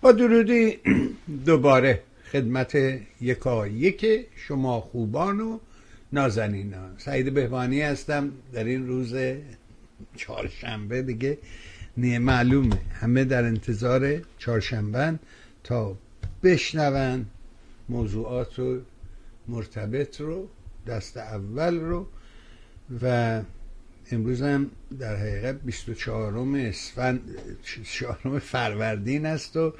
با درودی دوباره خدمت یکا یک شما خوبان و نازنینان. سعید بهبانی هستم. در این روز چهارشنبه دیگه نه معلومه. همه در انتظار چهارشنبه تا بشنون موضوعات رو مرتبط رو دست اول رو و امروز هم در حقیقت 24 اسفند چهارم فروردین است و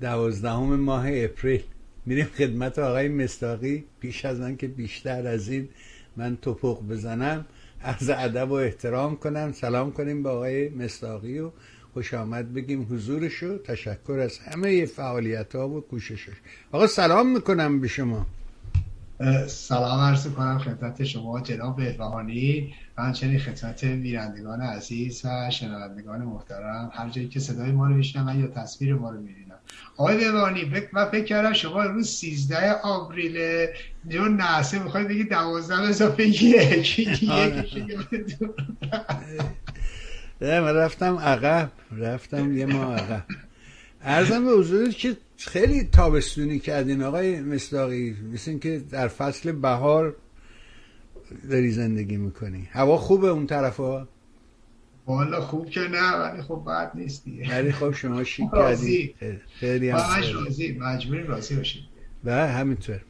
دوازدهم ماه اپریل. میریم خدمت آقای مستاقی پیش از آن که بیشتر از این من توپق بزنم از ادب و احترام کنم. سلام کنیم به آقای مستاقی و خوش آمد بگیم حضورشو تشکر از همه فعالیت ها و کوششش آقا سلام می‌کنم به شما. سلام عرض کنم خدمت شما جناب بهبهانی و همچنین خدمت میرندگان عزیز و شنوندگان محترم هر جایی که صدای ما رو میشنم یا تصویر ما رو می‌بینم. آقای بهبهانی من فکر کردم شما روز 13 آوریل جو نحسه می‌خوای بگی 12 اضافه یک من رفتم عقب رفتم یه ما عقب. ارزم به حضور که خیلی تابستونی کردین آقای مصداقی مثل که در فصل بهار داری زندگی می‌کنی. هوا خوبه اون طرف ها والا خوب که نه ولی خب بد نیست دیگه. ولی خب شما شیک کردی. خیلی هم راضی مجبوری راضی باشید و بله، همینطور.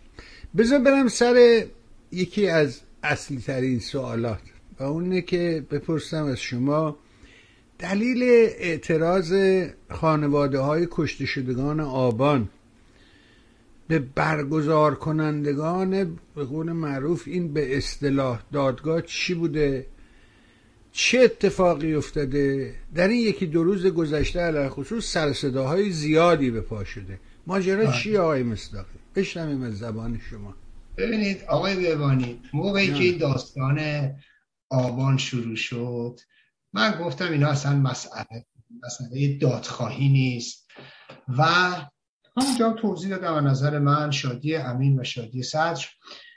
بذار برم سر یکی از اصلی ترین سوالات و اونه که بپرسم از شما. دلیل اعتراض خانواده های کشته شدگان آبان. به برگزار کنندگان به قول معروف این به اصطلاح دادگاه چی بوده؟ چه اتفاقی افتاده؟ در این یکی دو روز گذشته علیه خصوص سرصداهای زیادی به پا شده. ماجرا بله. چی آقای مصداقی بشنویم از زبان شما. ببینید آقای ببانی موقعی که این داستان آبان شروع شد من گفتم اینا اصلا مسئله مسئله دادخواهی نیست و همونجا توضیح دادم نظر من شادی امین و شادی صدر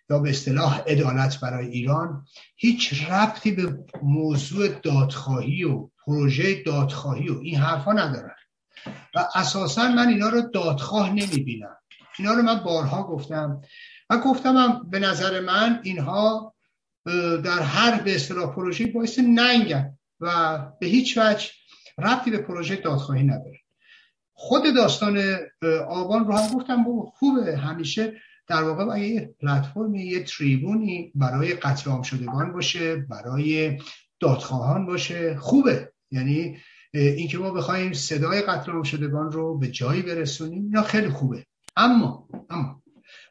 یا به اصطلاح عدالت برای ایران هیچ ربطی به موضوع دادخواهی و پروژه دادخواهی و این حرفا ندارن. و اساسا من اینا رو دادخواه نمی‌بینم. اینا رو من بارها گفتم. و گفتم هم به نظر من اینها در هر به اصطلاح پروژه باعث ننگن و به هیچ وجه ربطی به پروژه دادخواهی نداره. خود داستان آبان رو هم گفتم خوبه. همیشه در واقع یه پلتفرمی یه تریبونی برای قتل عام شدگان باشه برای دادخواهان باشه خوبه. یعنی اینکه ما بخوایم صدای قتل عام شدگان رو به جایی برسونیم اینا خیلی خوبه. اما اما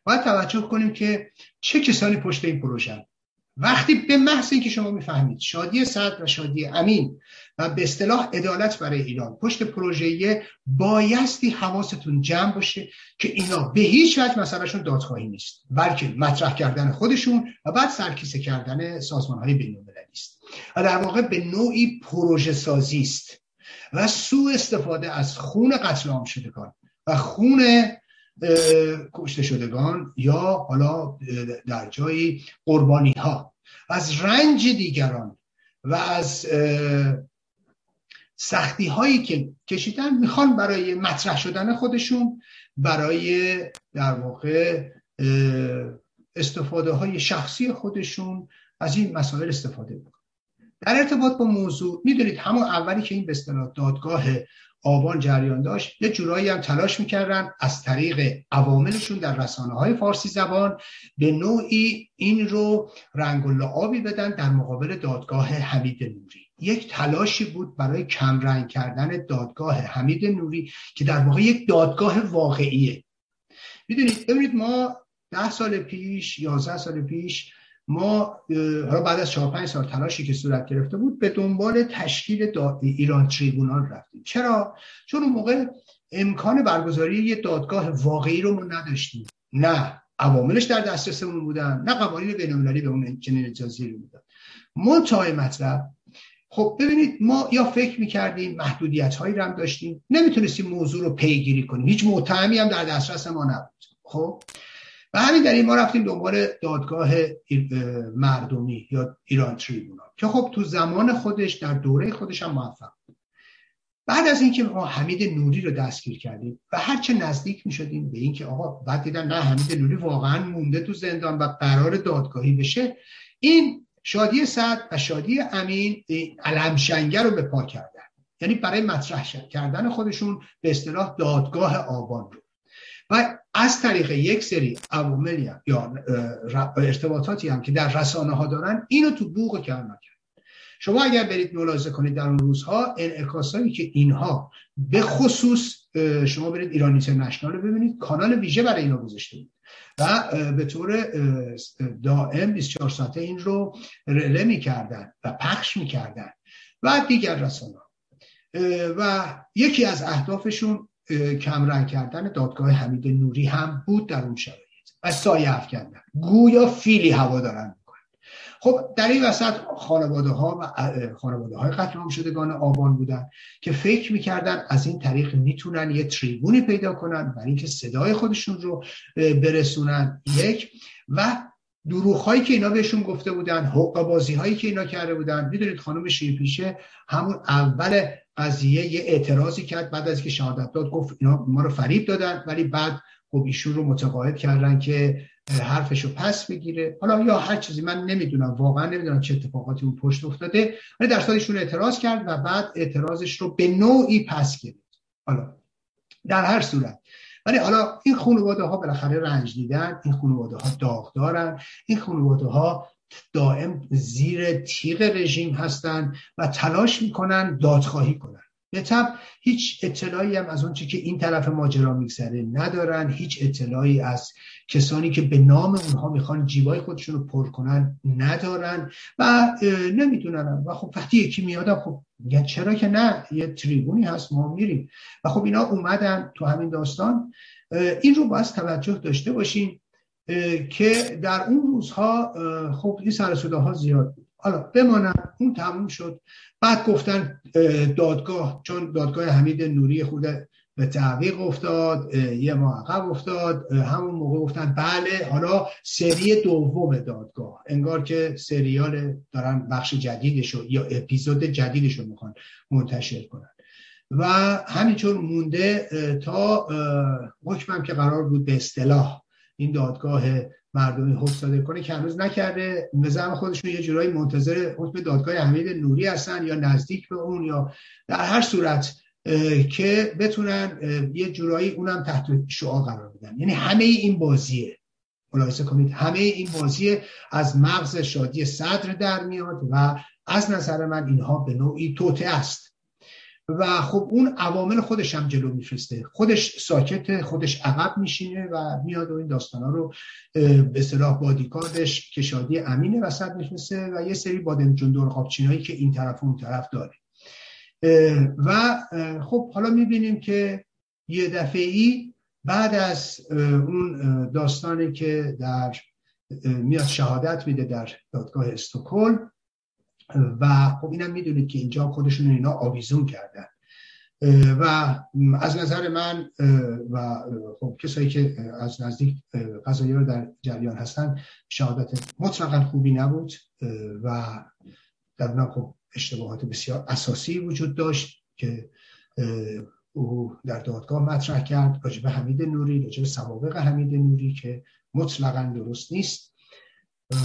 باید توجه کنیم که چه کسانی پشت این پروژه وقتی به محض اینکه شما می‌فهمید شادی صدر و شادی امین و به اصطلاح عدالت برای ایران. پشت پروژه بایستی حواستون جمع باشه که اینا به هیچ وجه مسئلهشون دادخواهی نیست. بلکه مطرح کردن خودشون و بعد سرکیسه کردن سازمان های بین است. و در واقع به نوعی پروژه سازی است. و سوء استفاده از خون قتل عام شدگان و خون کشته شدگان یا حالا در جایی قربانی ها از رنج دیگران و از سختی هایی که کشیدن می‌خوان برای مطرح شدن خودشون برای در واقع استفاده های شخصی خودشون از این مسائل استفاده بکنن. در ارتباط با موضوع می‌دونید همون اولی که این به اصطلاح دادگاه آبان جریان داشت یه جورایی هم تلاش می‌کردن از طریق عواملشون در رسانه های فارسی زبان به نوعی این رو رنگ و لعابی بدن در مقابل دادگاه حمید نوری. یک تلاشی بود برای کمرنگ کردن دادگاه حمید نوری که در واقع یک دادگاه واقعیه. می‌دونید ببینید ما ده سال پیش یازده سال پیش ما بعد از 4 5 سال تلاشی که صورت گرفته بود به دنبال تشکیل ایران تریبونال رفتیم. چرا؟ چون اون موقع امکان برگزاری یه دادگاه واقعی رو ما نداشتیم. نه عواملش در دسترسمون بودن نه قوانین بین‌المللی به اون چنین اجازه رو می‌داد. منتهای مطلب خب ببینید ما یا فکر می‌کردیم محدودیت هایی رو هم داشتیم. نمی‌تونستیم موضوع رو پیگیری کنیم. هیچ متهمی هم در دسترس ما نبود. خب؟ و همین این ما رفتیم دنبال دادگاه مردمی یا ایران تریبونال که خب تو زمان خودش در دوره خودش هم موفق بعد از اینکه ما حمید نوری رو دستگیر کردیم و هرچه نزدیک می شدیم به اینکه آقا بعد دیدن نه حمید نوری واقعا مونده تو زندان و قرار دادگاهی بشه این شادی صد و شادی امین علمشنگر رو به پا کردن. یعنی برای مطرح کردن خودشون به اصطلاح دادگاه آبان رو و از طریق یک سری عواملی یا ارتباطاتی هم که در رسانه ها دارن اینو تو بوق کردن شما اگر برید ملاحظه کنید در اون روزها انعکاسایی که اینها به خصوص شما برید ایران اینترنشنال رو ببینید کانال ویژه برای اینا گذاشته بود. و به طور دائم 24 ساعته این رو رله می‌کردن و پخش می‌کردن و دیگر رسانه و یکی از اهدافشون کمرنگ کردن دادگاه حمید نوری هم بود در اون شرایط. و سایه افکندن. گویا فیلی هوا دارن خب در این وسط خانواده ها و خانواده های قتل عام شدگان آبان بودن که فکر می‌کردن از این طریق می‌تونن یه تریبونی پیدا کنن برای اینکه صدای خودشون رو برسونن. یک و دروغ هایی که اینا بهشون گفته بودن حق بازی هایی که اینا کرده بودن. می‌دونید خانم شیرپیشه همون اول قضیه یه اعتراضی کرد بعد از که شهادت داد گفت اینا ما رو فریب دادن ولی بعد خب ایشون رو متقاعد کردن که حرفش رو پس بگیره. حالا یا هر چیزی من نمی‌دونم واقعا نمی‌دونم چه اتفاقاتی اون پشت افتاده ولی در ایشون اعتراض کرد و بعد اعتراضش رو به نوعی پس گرفت. حالا در هر صورت. ولی حالا این خانواده ها بالاخره رنج دیدن این خانواده ها داغ دارن این خانواده ها دائم زیر تیغ رژیم هستند و تلاش می‌کنن دادخواهی کنن. به طب هیچ اطلاعی هم از اونچه که این طرف ماجرا میگذره ندارن. هیچ اطلاعی از کسانی که به نام اونها می‌خوان جیبای خودشون رو پر کنن ندارن و نمی‌دونن و خب وقتی یکی میادم خب میگن چرا که نه؟ یه تریبونی هست ما میریم. و خب اینا اومدن تو همین داستان. این رو باید توجه داشته باشیم که در اون روزها خب این سر ها زیاد بود. حالا بمانم اون تموم شد. بعد گفتن دادگاه چون دادگاه حمید نوری خود به تعویق افتاد یه ماه عقب افتاد همون موقع گفتن بله حالا سری دوم دادگاه. انگار که سریال دارن بخش جدیدشو یا اپیزود جدیدشو می‌خوان منتشر کنن. و همینطور مونده تا حکمم که قرار بود به اصطلاح این دادگاه مردمی حکم صادر کنه که هنوز نکرده. نظام خودشون یه جورایی منتظر حکم دادگاه حمید نوری هستن یا نزدیک به اون یا در هر صورت که بتونن یه جورایی اونم تحت شعا قرار بدن. یعنی همه این بازیه. ملاحظه کنید. همه این بازی از مغز شادی صدر در میاد و از نظر من اینها به نوعی توته است. و خب اون عوامل خودش هم جلو میفرسته. خودش ساکت خودش عقب میشینه و میاد و این داستان ها رو به صلاح بادیکاردش که شادی امین وسط میفرسته و یه سری بادم دور قابچینایی که این طرف و اون طرف داره. و خب حالا می‌بینیم که یه دفعی بعد از اون داستانی که در میاد شهادت میده در دادگاه استکهلم و خب اینم می‌دونید که اینجا خودشون اینا آویزون کردن. و از نظر من و خب کسایی که از نزدیک قضایی رو در جریان هستن شهادت مطلقا خوبی نبود و در اونا خب اشتباهات بسیار اساسی وجود داشت که او در دادگاه مطرح کرد راجب حمید نوری راجب سوابق حمید نوری که مطلقا درست نیست.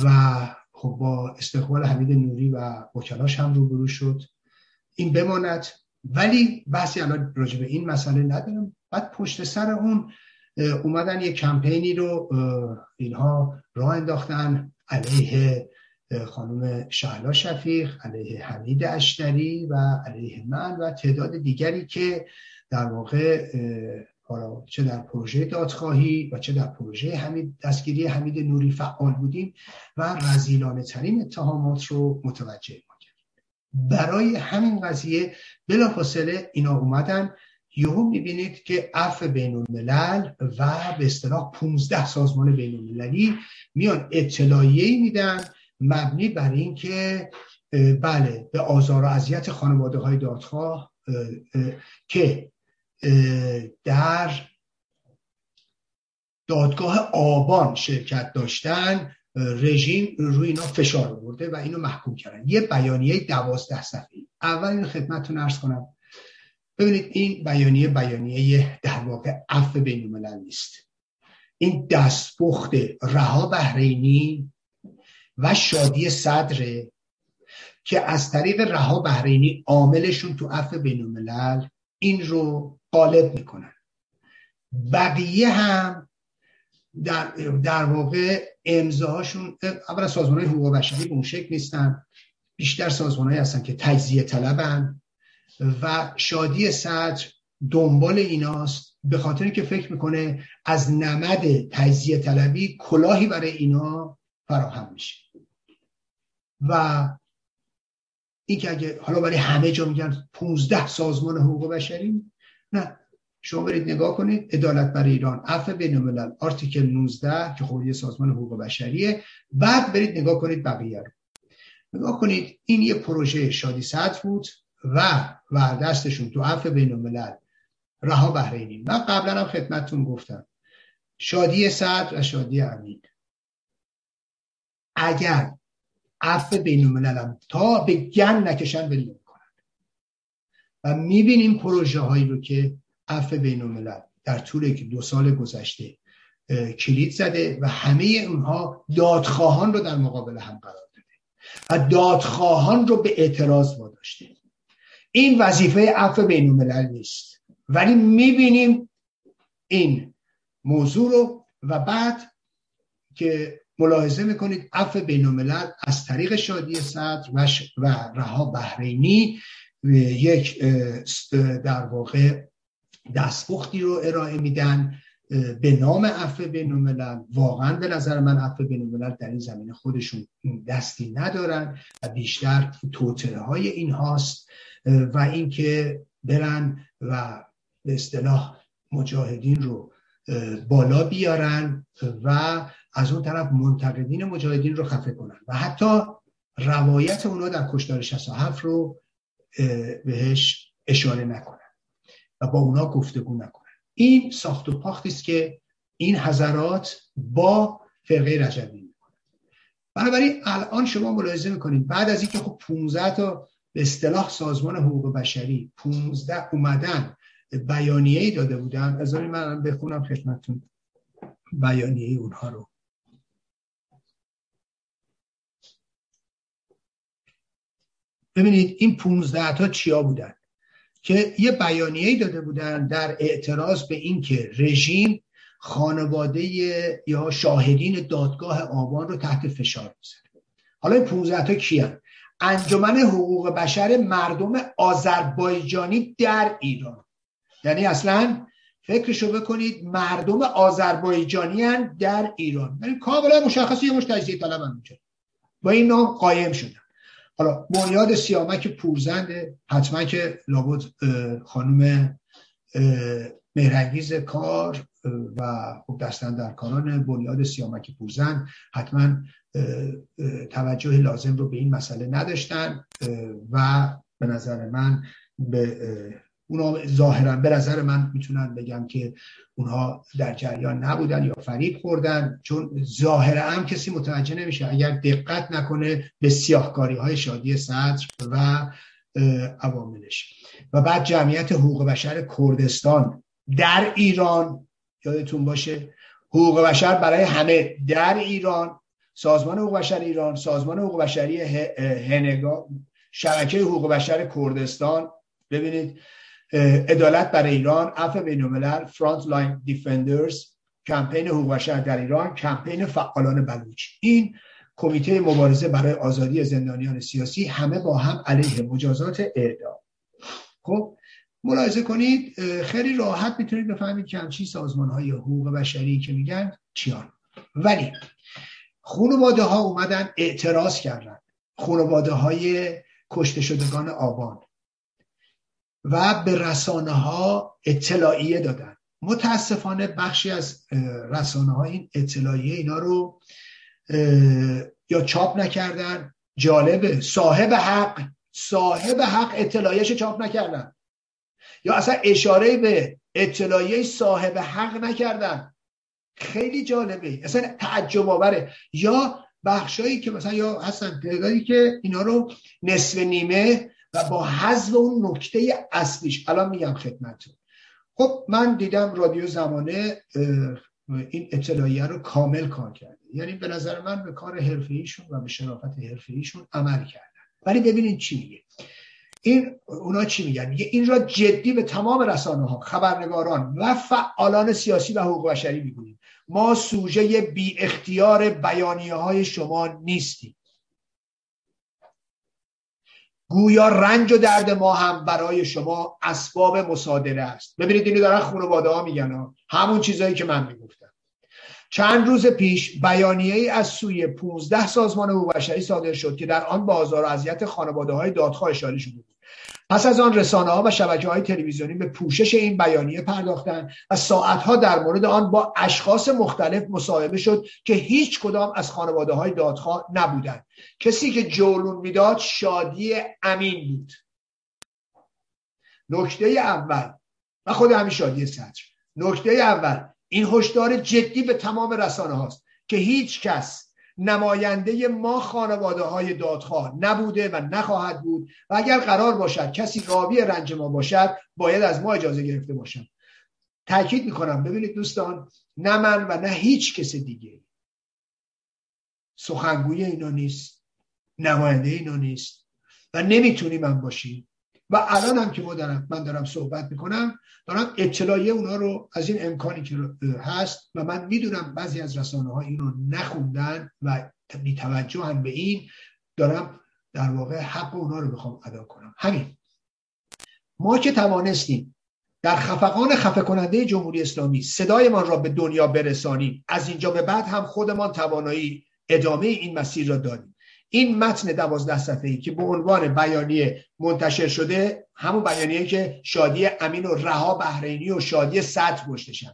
و خب با استقبال حمید نوری و وکلاش هم روبرو شد. این بماند. ولی بحثی الان راجع به این مسئله ندارم. بعد پشت سر اون اومدن یه کمپینی رو اینها راه انداختن. علیه خانم شهلا شفیق علیه حمید اشتری و علیه من و تعداد دیگری که در واقع حالا چه در پروژه دادخواهی و چه در پروژه حمید دستگیری حمید نوری فعال بودیم و رزیلانه ترین اتهامات رو متوجه ما کرد برای همین قضیه بلافاصله اینا اومدن. یهو می‌بینید که عفو بین الملل و به اصطلاح 15 سازمان بین المللی میان اطلاعیه میدن مبنی بر اینکه بله به آزار و اذیت خانواده های دادخواه که در دادگاه آبان شرکت داشتن رژیم روی اینا فشار آورده و اینو محکوم کردن. یه بیانیه دوازده صفحه. اول این خدمتتون ارز کنم. ببینید این بیانیه بیانیه در واقع عفو بین نیست. این دستپخت رها بحرینی و شادی صدره که از طریق رها بحرینی عاملشون تو عفو بین الملل این رو غالب می‌کنن. بقیه هم در, در واقع امضاهاشون اولا سازمان های حقوق بشری به اون شکل نیستن بیشتر سازمان های هستن که تجزیه طلبن و شادی صدر دنبال ایناست به خاطر که فکر می‌کنه از نمد تجزیه طلبی کلاهی برای اینا فراهم میشه. و این که اگه حالا برای همه جا میگن 15 سازمان حقوق بشری نه. شما برید نگاه کنید عدالت برای ایران عفو بین الملل آرتیکل 19 که خب سازمان حقوق بشریه. بعد برید نگاه کنید بقیه رو. نگاه کنید این یه پروژه شادی صدر بود و و دستشون تو عفو بین الملل رها بحرینی. من قبلا هم خدمتتون گفتم. شادی صدر و شادی امین. اگر عفو بین الملل تا به گن نکشن ولی کنند و می‌بینیم پروژه هایی رو که عفو بین در طول دو سال گذشته کلید زده و همه اونها دادخواهان رو در مقابل هم قرار داده. و دادخواهان رو به اعتراض واداشته. این وظیفه عفو بین نیست. ولی می‌بینیم این موضوع رو و بعد که ملاحظه می‌کنید عفو بین الملل از طریق شادی صدر و, رها بحرینی یک در واقع دستپختی رو ارائه میدن به نام عفو بین الملل واقعا به نظر من عفو بین الملل در این زمینه خودشون دستی ندارن و بیشتر توطعه های این هاست و اینکه برن و به اصطلاح مجاهدین رو بالا بیارن و از اون طرف منتقدین مجاهدین رو خفه کنن. و حتی روایت اونا در کشتار 67 رو بهش اشاره نکنن و با اونا گفتگو نکنن. این ساخت و پاختی است که این حضرات با فرقه رجبی می‌کنن. بنابراین الان شما ملاحظه می‌کنید بعد از اینکه خب 15 تا به اصطلاح سازمان حقوق بشری 15 اومدن بیانیه داده بودن از من بخونم خدمتتون بیانیه اونها رو. ببینید این 15 تا چیا بودن که یه بیانیه داده بودن در اعتراض به اینکه رژیم خانواده یا شاهدین دادگاه آبان رو تحت فشار می‌ذاره. حالا این 15 تا کیان؟ انجمن حقوق بشر مردم آذربایجانی در ایران. یعنی اصلا فکرشو بکنید مردم آذربایجانی در ایران. یعنی کاملا مشخصی یه مش تجزیه طلب با این نام قایم شدن. حالا بنیاد سیامک پورزنده حتما که لابد خانم مهرنگیز کار و خب دستن در کاران بنیاد سیامک پورزن حتما توجه لازم رو به این مسئله نداشتن و به نظر من به اونا ظاهرا به نظر من می‌تونن بگم که اونها در جریان نبودن یا فریب خوردن چون ظاهرا هم کسی متوجه نمیشه. اگر دقت نکنه به سیاهکاری های شادی صدر و عواملش. و بعد جمعیت حقوق بشر کردستان در ایران یادتون باشه حقوق بشر برای همه در ایران سازمان حقوق بشر ایران سازمان حقوق بشری هه‌نگاو شبکه حقوق بشر کردستان. ببینید عدالت برای ایران عفو بین الملل Front Line Defenders کمپین حقوق بشر در ایران کمپین فعالان بلوچ. این کمیته مبارزه برای آزادی زندانیان سیاسی همه با هم علیه مجازات اعدام. خب ملاحظه کنید خیلی راحت می‌تونید بفهمید که همچین سازمان های حقوق بشری که میگن چیان. ولی خانواده ها اومدن اعتراض کردن. خانواده های کشته شدگان آبان. و به رسانه ها اطلاعیه دادن. متاسفانه بخشی از رسانه ها این اطلاعیه اینا رو یا چاپ نکردن. جالبه صاحب حق صاحب حق اطلاعیهش چاپ نکردن. یا اصلا اشاره به اطلاعیه صاحب حق نکردن. خیلی جالبه. اصلا تعجب آوره. یا بخشایی که مثلا یا هستن تعدادی که اینا رو نصف نیمه و با حذف اون نکته اصلیش. الان میگم خدمتتون. خب من دیدم رادیو زمانه این اطلاعیه رو کامل کار کرده. یعنی به نظر من به کار حرفه و به شرافت حرفه عمل کردن ولی ببینید چی میگه. این اونا چی میگن؟ میگه این را جدی به تمام رسانه ها خبرنگاران و فعالان سیاسی و حقوق بشری می‌گوییم. ما سوژه بی اختیار بیانیه های شما نیستیم. گویا رنج و درد ما هم برای شما اسباب مصادره است. ببینید اینو دارن خانواده ها میگن ها. همون چیزایی که من می‌گفتم. چند روز پیش بیانیه ای از سوی 15 سازمان حقوق بشری صادر شد که در آن بازار و اذیت خانواده های دادخواه اشاره شده پس از آن رسانه ها و شبکه های تلویزیونی به پوشش این بیانیه پرداختند و ساعت ها در مورد آن با اشخاص مختلف مصاحبه شد که هیچ کدام از خانواده های دادخواه نبودند. کسی که جولون می‌داد شادی امین بود. نکته اول و خود همین شادی صدر. نکته اول این هشدار جدی به تمام رسانه هاست که هیچ کس نماینده ما خانواده های دادخواه نبوده و نخواهد بود و اگر قرار باشد کسی راوی رنج ما باشد باید از ما اجازه گرفته باشد. تاکید می‌کنم. ببینید دوستان نه من و نه هیچ کس دیگه. سخنگوی اینا نیست. نماینده اینا نیست. و نمی‌تونی من باشیم و الان هم که ما دارم من دارم صحبت می‌کنم دارم اطلاعیه اونا رو از این امکانی که هست و من می‌دونم بعضی از رسانه ها این رو نخوندن و بی توجه هم به این دارم در واقع حق اونا رو بخوام ادا کنم. همین. ما که توانستیم در خفقان خفه کننده جمهوری اسلامی صدایمان را به دنیا برسانیم از اینجا به بعد هم خودمان توانایی ادامه این مسیر را داریم این متن دوازده صفحه ای که به عنوان بیانیه منتشر شده همون بیانیه که شادی امین و رها بحرینی و شادی سطح گشتشن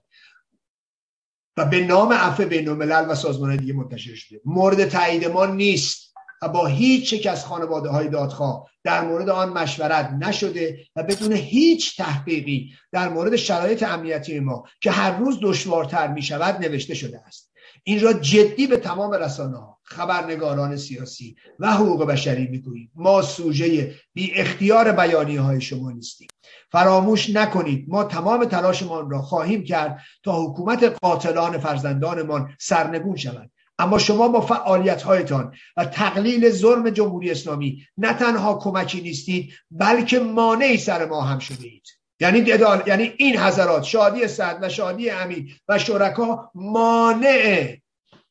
و به نام عفو بین الملل و سازمان دیگه منتشر شده. مورد تایید ما نیست و با هیچ یک از خانواده های دادخواه در مورد آن مشورت نشده و بدون هیچ تحقیقی در مورد شرایط امنیتی ما که هر روز دشوارتر می شود نوشته شده است. این را جدی به تمام رسانه ها خبرنگاران سیاسی و حقوق بشری می‌گوییم. ما سوژه بی اختیار بیانیه های شما نیستیم. فراموش نکنید ما تمام تلاشمان را خواهیم کرد تا حکومت قاتلان فرزندانمان سرنگون شود. اما شما با فعالیت هایتان و تقلیل ظلم جمهوری اسلامی نه تنها کمکی نیستید بلکه مانعی سر ما هم شده اید. یعنی یعنی این حضرات شادی صد و شادی امین و شرکا مانع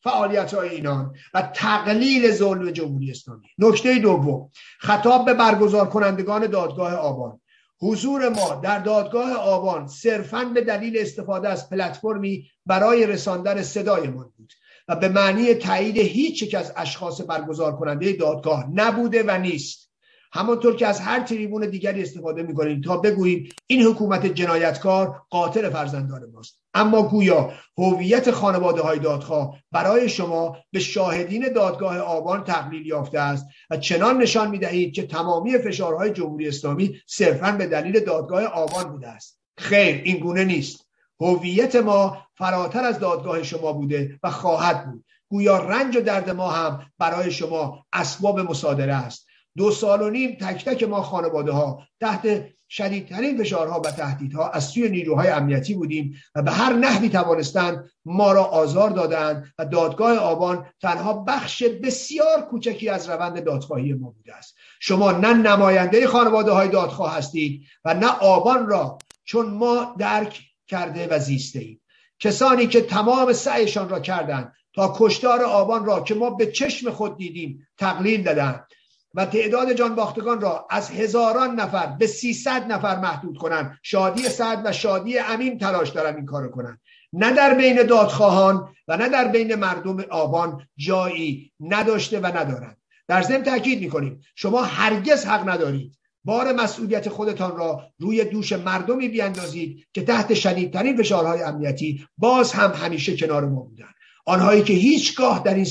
فعالیت های اینان و تقلیل ظلم جمهوری اسلامی. نکته دوم خطاب به برگزار کنندگان دادگاه آبان. حضور ما در دادگاه آبان صرفا به دلیل استفاده از پلتفرمی برای رساندن صدایمان بود و به معنی تایید هیچ یک از اشخاص برگزار کننده دادگاه نبوده و نیست. همانطور که از هر تریبون دیگری استفاده می‌کنیم تا بگوییم این حکومت جنایتکار قاتل فرزندان ماست. اما گویا هویت خانواده های دادخواه برای شما به شاهدین دادگاه آبان تقلیل یافته است و چنان نشان می‌دهید که تمامی فشارهای جمهوری اسلامی صرفا به دلیل دادگاه آبان بوده است. خیر این گونه نیست. هویت ما فراتر از دادگاه شما بوده و خواهد بود. گویا رنج و درد ما هم برای شما اسباب مصادره است. دو سال و نیم تک تک ما خانواده ها تحت شدیدترین فشارها و تهدیدها از سوی نیروهای امنیتی بودیم و به هر نحوی توانستند ما را آزار دادند و دادگاه آبان تنها بخش بسیار کوچکی از روند دادخواهی ما بوده است. شما نه نماینده خانواده های دادخواه هستید و نه آبان را چون ما درک کرده و زیسته اید کسانی که تمام سعیشان را کردند تا کشتار آبان را که ما به چشم خود دیدیم تقلیل دادند و تعداد جان باختگان را از هزاران نفر به سیصد نفر محدود کنند. شادی سعد و شادی امین تلاش دارن این کارو کنند نه در بین دادخواهان و نه در بین مردم آبان جایی نداشته و ندارند در ضمن تاکید می‌کنیم شما هرگز حق ندارید بار مسئولیت خودتان را روی دوش مردمی بیاندازید که تحت شدیدترین فشارهای امنیتی باز هم همیشه کنار ما بودند آنهایی که هیچگاه در این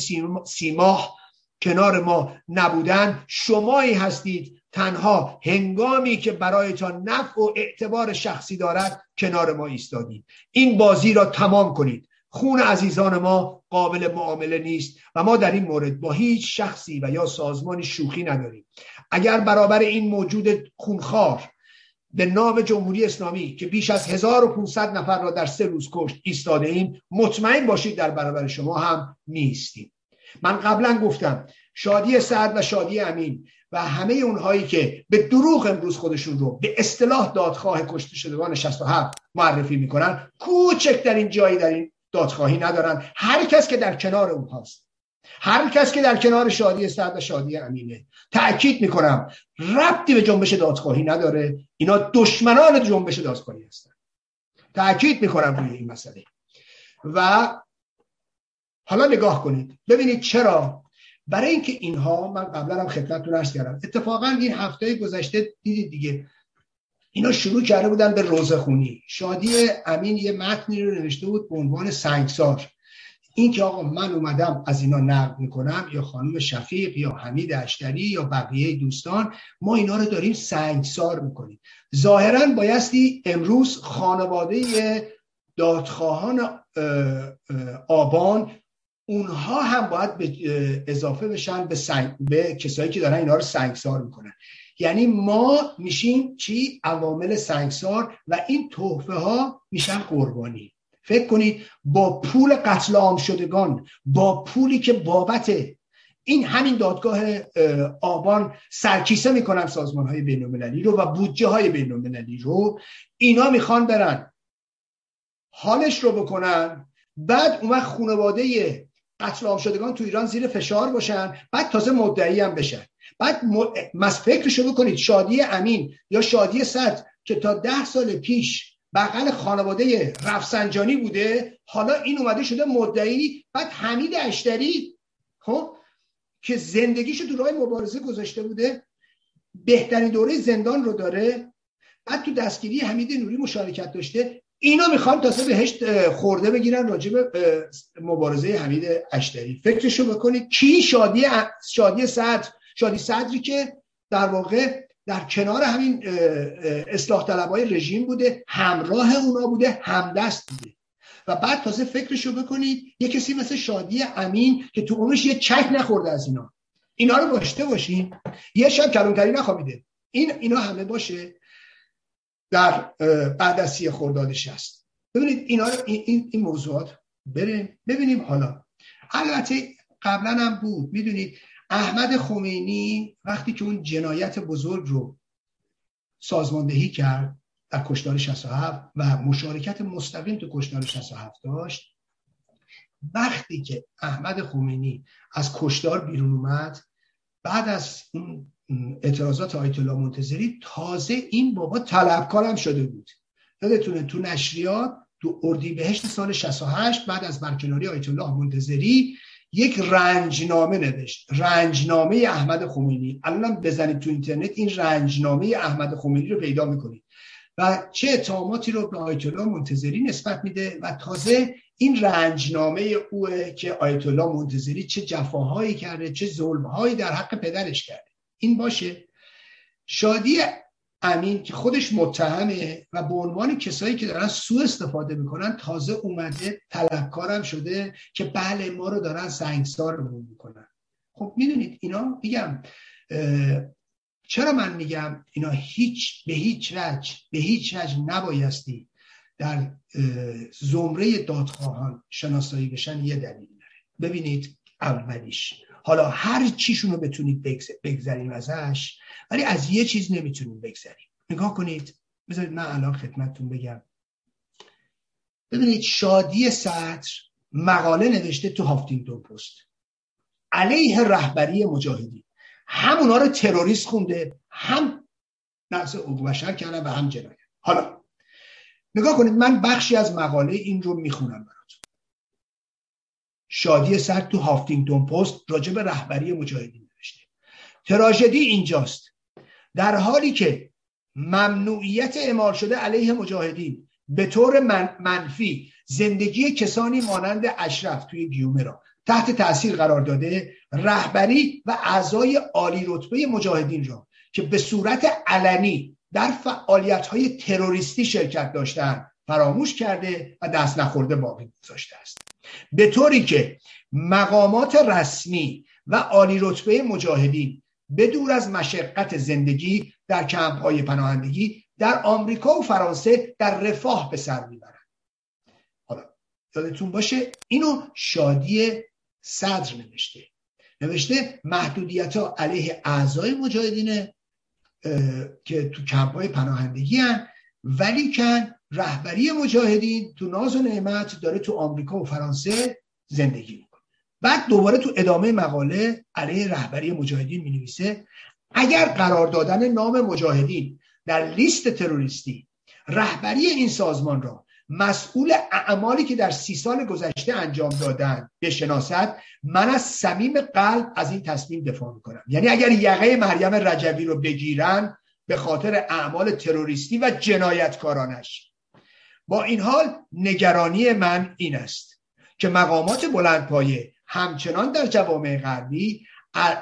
سیماه کنار ما نبودن شمایی هستید تنها هنگامی که برایتان نفع و اعتبار شخصی دارد کنار ما ایستادید. این بازی را تمام کنید. خون عزیزان ما قابل معامله نیست و ما در این مورد با هیچ شخصی و یا سازمانی شوخی نداریم. اگر برابر این موجود خونخوار به نام جمهوری اسلامی که بیش از 1500 نفر را در سه روز کشت ایستاده ایم مطمئن باشید در برابر شما هم نیستیم. من قبلا گفتم شادی سعد و شادی امین و همه اونهایی که به دروغ امروز خودشون رو به اصطلاح دادخواه کشته شدگان 67 معرفی می‌کنن کوچکترین جایی در این دادخواهی ندارن. هر کس که در کنار اونهاست هر کس که در کنار شادی سعد و شادی امینه تأکید می‌کنم ربطی به جنبش دادخواهی نداره. اینا دشمنان جنبش دادخواهی هستن. تأکید می‌کنم روی این مسئله. و حالا نگاه کنید. ببینید چرا؟ برای اینکه اینها من قبلا هم خدمتتون عرض کردم اتفاقا این هفته گذشته دیدید دیگه اینا شروع کرده بودن به روزه خونی شادی امین یه متنی رو نوشته بود به عنوان سنگسار. این که آقا من اومدم از اینا نقل می‌کنم یا خانم شفیق یا حمید اشتری یا بقیه دوستان ما اینا رو داریم سنگسار می‌کنیم. ظاهرا بایستی امروز خانواده دادخواهان آبان اونها هم باید به اضافه بشن به, سنگ، به کسایی که دارن اینا رو سنگسار می‌کنن. یعنی ما میشیم چی؟ عوامل سنگسار و این تحفه ها میشن قربانی. فکر کنید با پول قتل عام شدگان با پولی که بابت این همین دادگاه آبان سرکیسه می‌کنن سازمان های بین رو و بودجه های بین رو اینا می‌خوان برن. حالش رو بکنن. بعد اون وقت خانواده قتل عام شدگان تو ایران زیر فشار باشن بعد تازه مدعی هم بشن. بعد م... فکرشو بکنید شادی امین یا شادی صد که تا ده سال پیش بغل خانواده رفسنجانی بوده حالا این اومده شده مدعی بعد حمید اشتری خب که زندگیشو تو راه مبارزه گذاشته بوده بهترین دوره زندان رو داره. بعد تو دستگیری حمید نوری مشارکت داشته. اینا می‌خوان تازه بهش خورده بگیرن راجب مبارزه حمید اشتری. فکرشو بکنید کی شادی شادی صدر شادی صدری که در واقع در کنار همین اصلاح طلبای رژیم بوده همراه اونا بوده همدست بوده. و بعد تازه فکرشو بکنید یه کسی مثل شادی امین که تو عمرش یه چک نخورده از اینا. اینا رو داشته باشین. یه شب کلانتری نخوابیده. این اینا همه باشه. در بعد از سی خرداد شست ببینید اینا این, این موضوعات بریم ببینیم حالا. البته قبلا هم بود. می‌دونید احمد خمینی وقتی که اون جنایت بزرگ رو سازماندهی کرد در کشتار 67 و مشارکت مستقیم تو کشتار 67 داشت وقتی که احمد خمینی از کشتار بیرون اومد بعد از اون اعتراضات آیت الله منتظری تازه این بابا طلبکارم شده بود. یادتونه تو نشریات تو اردیبهشت سال 68 بعد از برکناری آیت الله منتظری یک رنجنامه نوشت. رنجنامه احمد خمینی. الان بزنید تو اینترنت این رنجنامه احمد خمینی رو پیدا می‌کنید. و چه اتهاماتی رو به آیت الله منتظری نسبت میده و تازه این رنجنامه اوه که آیت الله منتظری چه جفاهایی کرده چه ظلمهایی در حق پدرش کرده. این باشه. شادی امین که خودش متهمه و به عنوان کسایی که دارن سو استفاده می‌کنن تازه اومده طلبکارم شده که بله ما رو دارن سنگسار رو می‌کنن. خب می‌دونید اینا میگم چرا من میگم اینا هیچ به هیچ وجه به هیچ وجه نبایستی در زمره دادخواهان شناسایی بشن یه دلیل داره. ببینید اولیش حالا هر چیشون رو بتونید بگذریم ازش ولی از یه چیز نمی‌تونیم بگذریم. نگاه کنید. بذارید من الان خدمتتون بگم. ببینید شادی سطر مقاله نوشته تو هافتینگتون پست. علیه رهبری مجاهدین. همونا رو تروریست خونده هم نقص حقوق بشر کردن و هم جنایت. حالا نگاه کنید من بخشی از مقاله این رو می‌خونم شادی سر تو هافتینگتون پست راجع به رهبری مجاهدین نوشته. تراژدی اینجاست. در حالی که ممنوعیت اعمال شده علیه مجاهدین به طور منفی زندگی کسانی مانند اشرف توی گیومه را تحت تاثیر قرار داده رهبری و اعضای عالی رتبه مجاهدین را که به صورت علنی در فعالیت های تروریستی شرکت داشتند فراموش کرده و دست نخورده باقی گذاشته است. به طوری که مقامات رسمی و عالی رتبه مجاهدین به دور از مشقت زندگی در کمپ های پناهندگی در آمریکا و فرانسه در رفاه به سر می‌برند. حالا یادتون باشه اینو شادی صدر نوشته. نوشته محدودیت ها علیه اعضای مجاهدین که تو کمپ های پناهندگی هن ولی کن رهبری مجاهدین تو ناز و نعمت داره تو آمریکا و فرانسه زندگی می‌کنه. بعد دوباره تو ادامه مقاله علیه رهبری مجاهدین می نویسه اگر قرار دادن نام مجاهدین در لیست تروریستی رهبری این سازمان را مسئول اعمالی که در سی سال گذشته انجام دادن بشناسد من از صمیم قلب از این تصمیم دفاع می‌کنم. یعنی اگر یقه مریم رجوی رو بگیرن به خاطر اعمال تروریستی و جنایتکارانش. با این حال نگرانی من این است که مقامات بلندپایه همچنان در جوامع غربی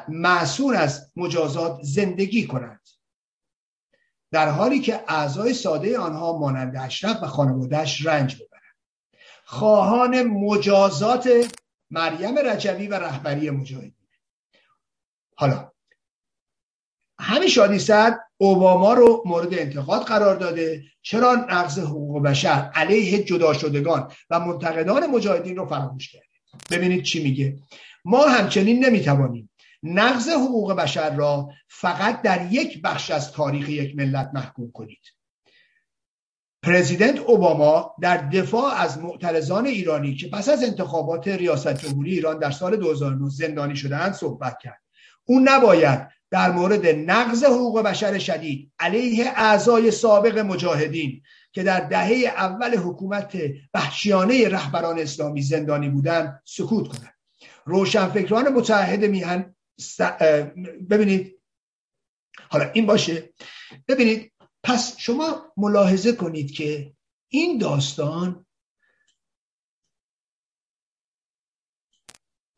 معصون از مجازات زندگی کنند. در حالی که اعضای ساده آنها مانند اشرف و خانوادهش رنج ببرند. خواهان مجازات مریم رجوی و رهبری مجاهدین. حالا همین شادی سر اوباما رو مورد انتقاد قرار داده. چرا نقض حقوق بشر علیه جدا شدگان و منتقدان مجاهدین رو فراموش کرده؟ ببینید چی میگه. ما همچنین نمی‌توانیم نقض حقوق بشر را فقط در یک بخش از تاریخ یک ملت محکوم کنید. پرزیدنت اوباما در دفاع از معترضان ایرانی که پس از انتخابات ریاست جمهوری ایران در سال 2009 زندانی شدهاند صحبت کرد. او نباید در مورد نقض حقوق بشر شدید علیه اعضای سابق مجاهدین که در دهه اول حکومت وحشیانه رهبران اسلامی زندانی بودند سکوت کند روشنفکران متحد میهن ببینید حالا این باشه. ببینید پس شما ملاحظه کنید که این داستان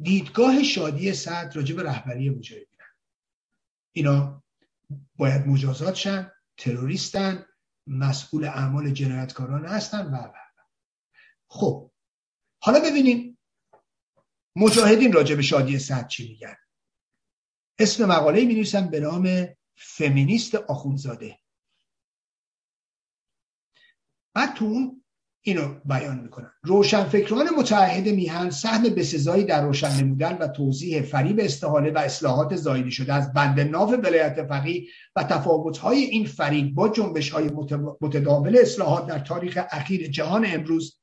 دیدگاه شادی صد راجع به رهبری مجاهدین اینا باید مجازات شن تروریستن مسئول اعمال جنایتکاران هستن و و خب حالا ببینیم مجاهدین راجع به شادی صد چی میگن. اسم مقاله می نویسن به نام فمینیست آخونزاده. بعد تو اون اینو بیان می‌کنن. روشنفکران متحد میهن سهم بسزایی در روشن نمودن و توضیح فریب استحاله و اصلاحات زایدی شده از بند ناف ولایت فقی و تفاوتهای این فریب با جنبش های متداول اصلاحات در تاریخ اخیر جهان امروز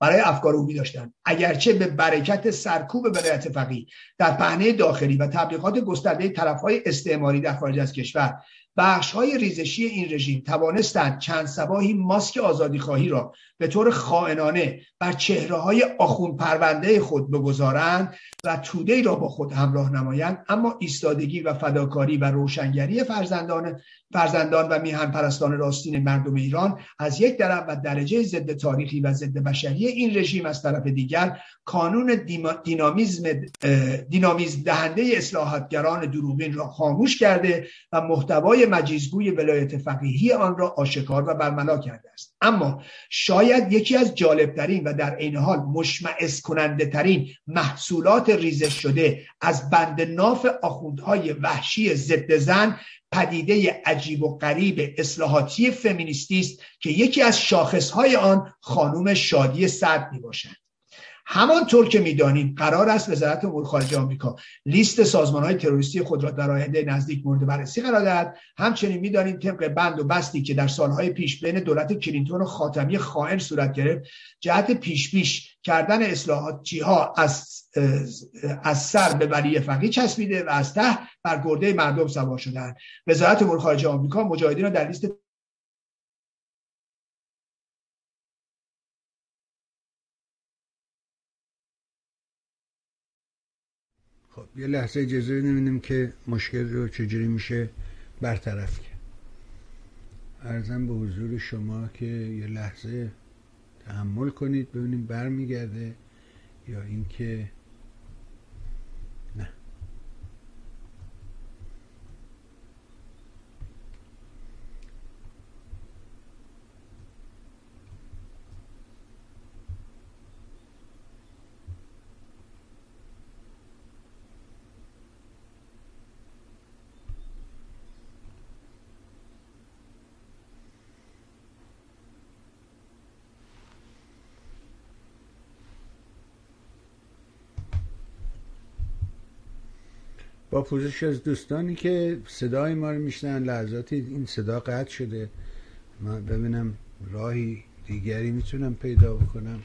برای افکار عمومی داشتن. اگرچه به برکت سرکوب ولایت فقیه در پهنه داخلی و تبلیغات گسترده طرفهای استعماری در خارج از کشور بخش های ریزشی این رژیم توانستند چند سباهی ماسک آزادی خواهی را به طور خائنانه بر چهره های آخون پرونده خود بگذارند و توده را با خود همراه نمایند. اما ایستادگی و فداکاری و روشنگری فرزندان فرزندان و میهن پرستان راستین مردم ایران از یک طرف و درجه ضد تاریخی و ضد بشری این رژیم از طرف دیگر کانون دینامیزم دینامیز دهنده اصلاحاتگران دروغین را خاموش کرده و محتوای مجیزگوی ولایت فقیهی آن را آشکار و برملا کرده است. اما شاید یکی از جالبترین و در عین حال مشمعز کننده ترین محصولات ریزش شده از بند ناف آخوندهای وحشی ضد زن پدیده عجیب و غریب اصلاحاتی فمینیستی است که یکی از شاخصهای آن خانوم شادی صد می باشد همانطور که می‌دانیم قرار است وزارت امور خارجه آمریکا لیست سازمان های تروریستی خود را در آینده نزدیک مورد بررسی قرار دهد. همچنین می‌دانیم طبق بند و بستی که در سالهای پیش بین دولت کلینتون و خاتمی خائن صورت گرفت جهت پیش پیش کردن اصلاحاتی ها از از سر به ولی فقیه چسبیده و از ته بر گرده مردم سوار شدن. وزارت امور خارجه آمریکا مجاهدین را در لیست خب یه لحظه اجازه نمیدیم که مشکل رو چجوری میشه برطرف کرد. ارزم به حضور شما که یه لحظه تحمل کنید ببینیم برمیگرده یا اینکه با پوزش از دوستانی که صدای ما رو میشنن لحظاتی این صدا قطع شده. من ببینم راهی دیگری می‌تونم پیدا بکنم.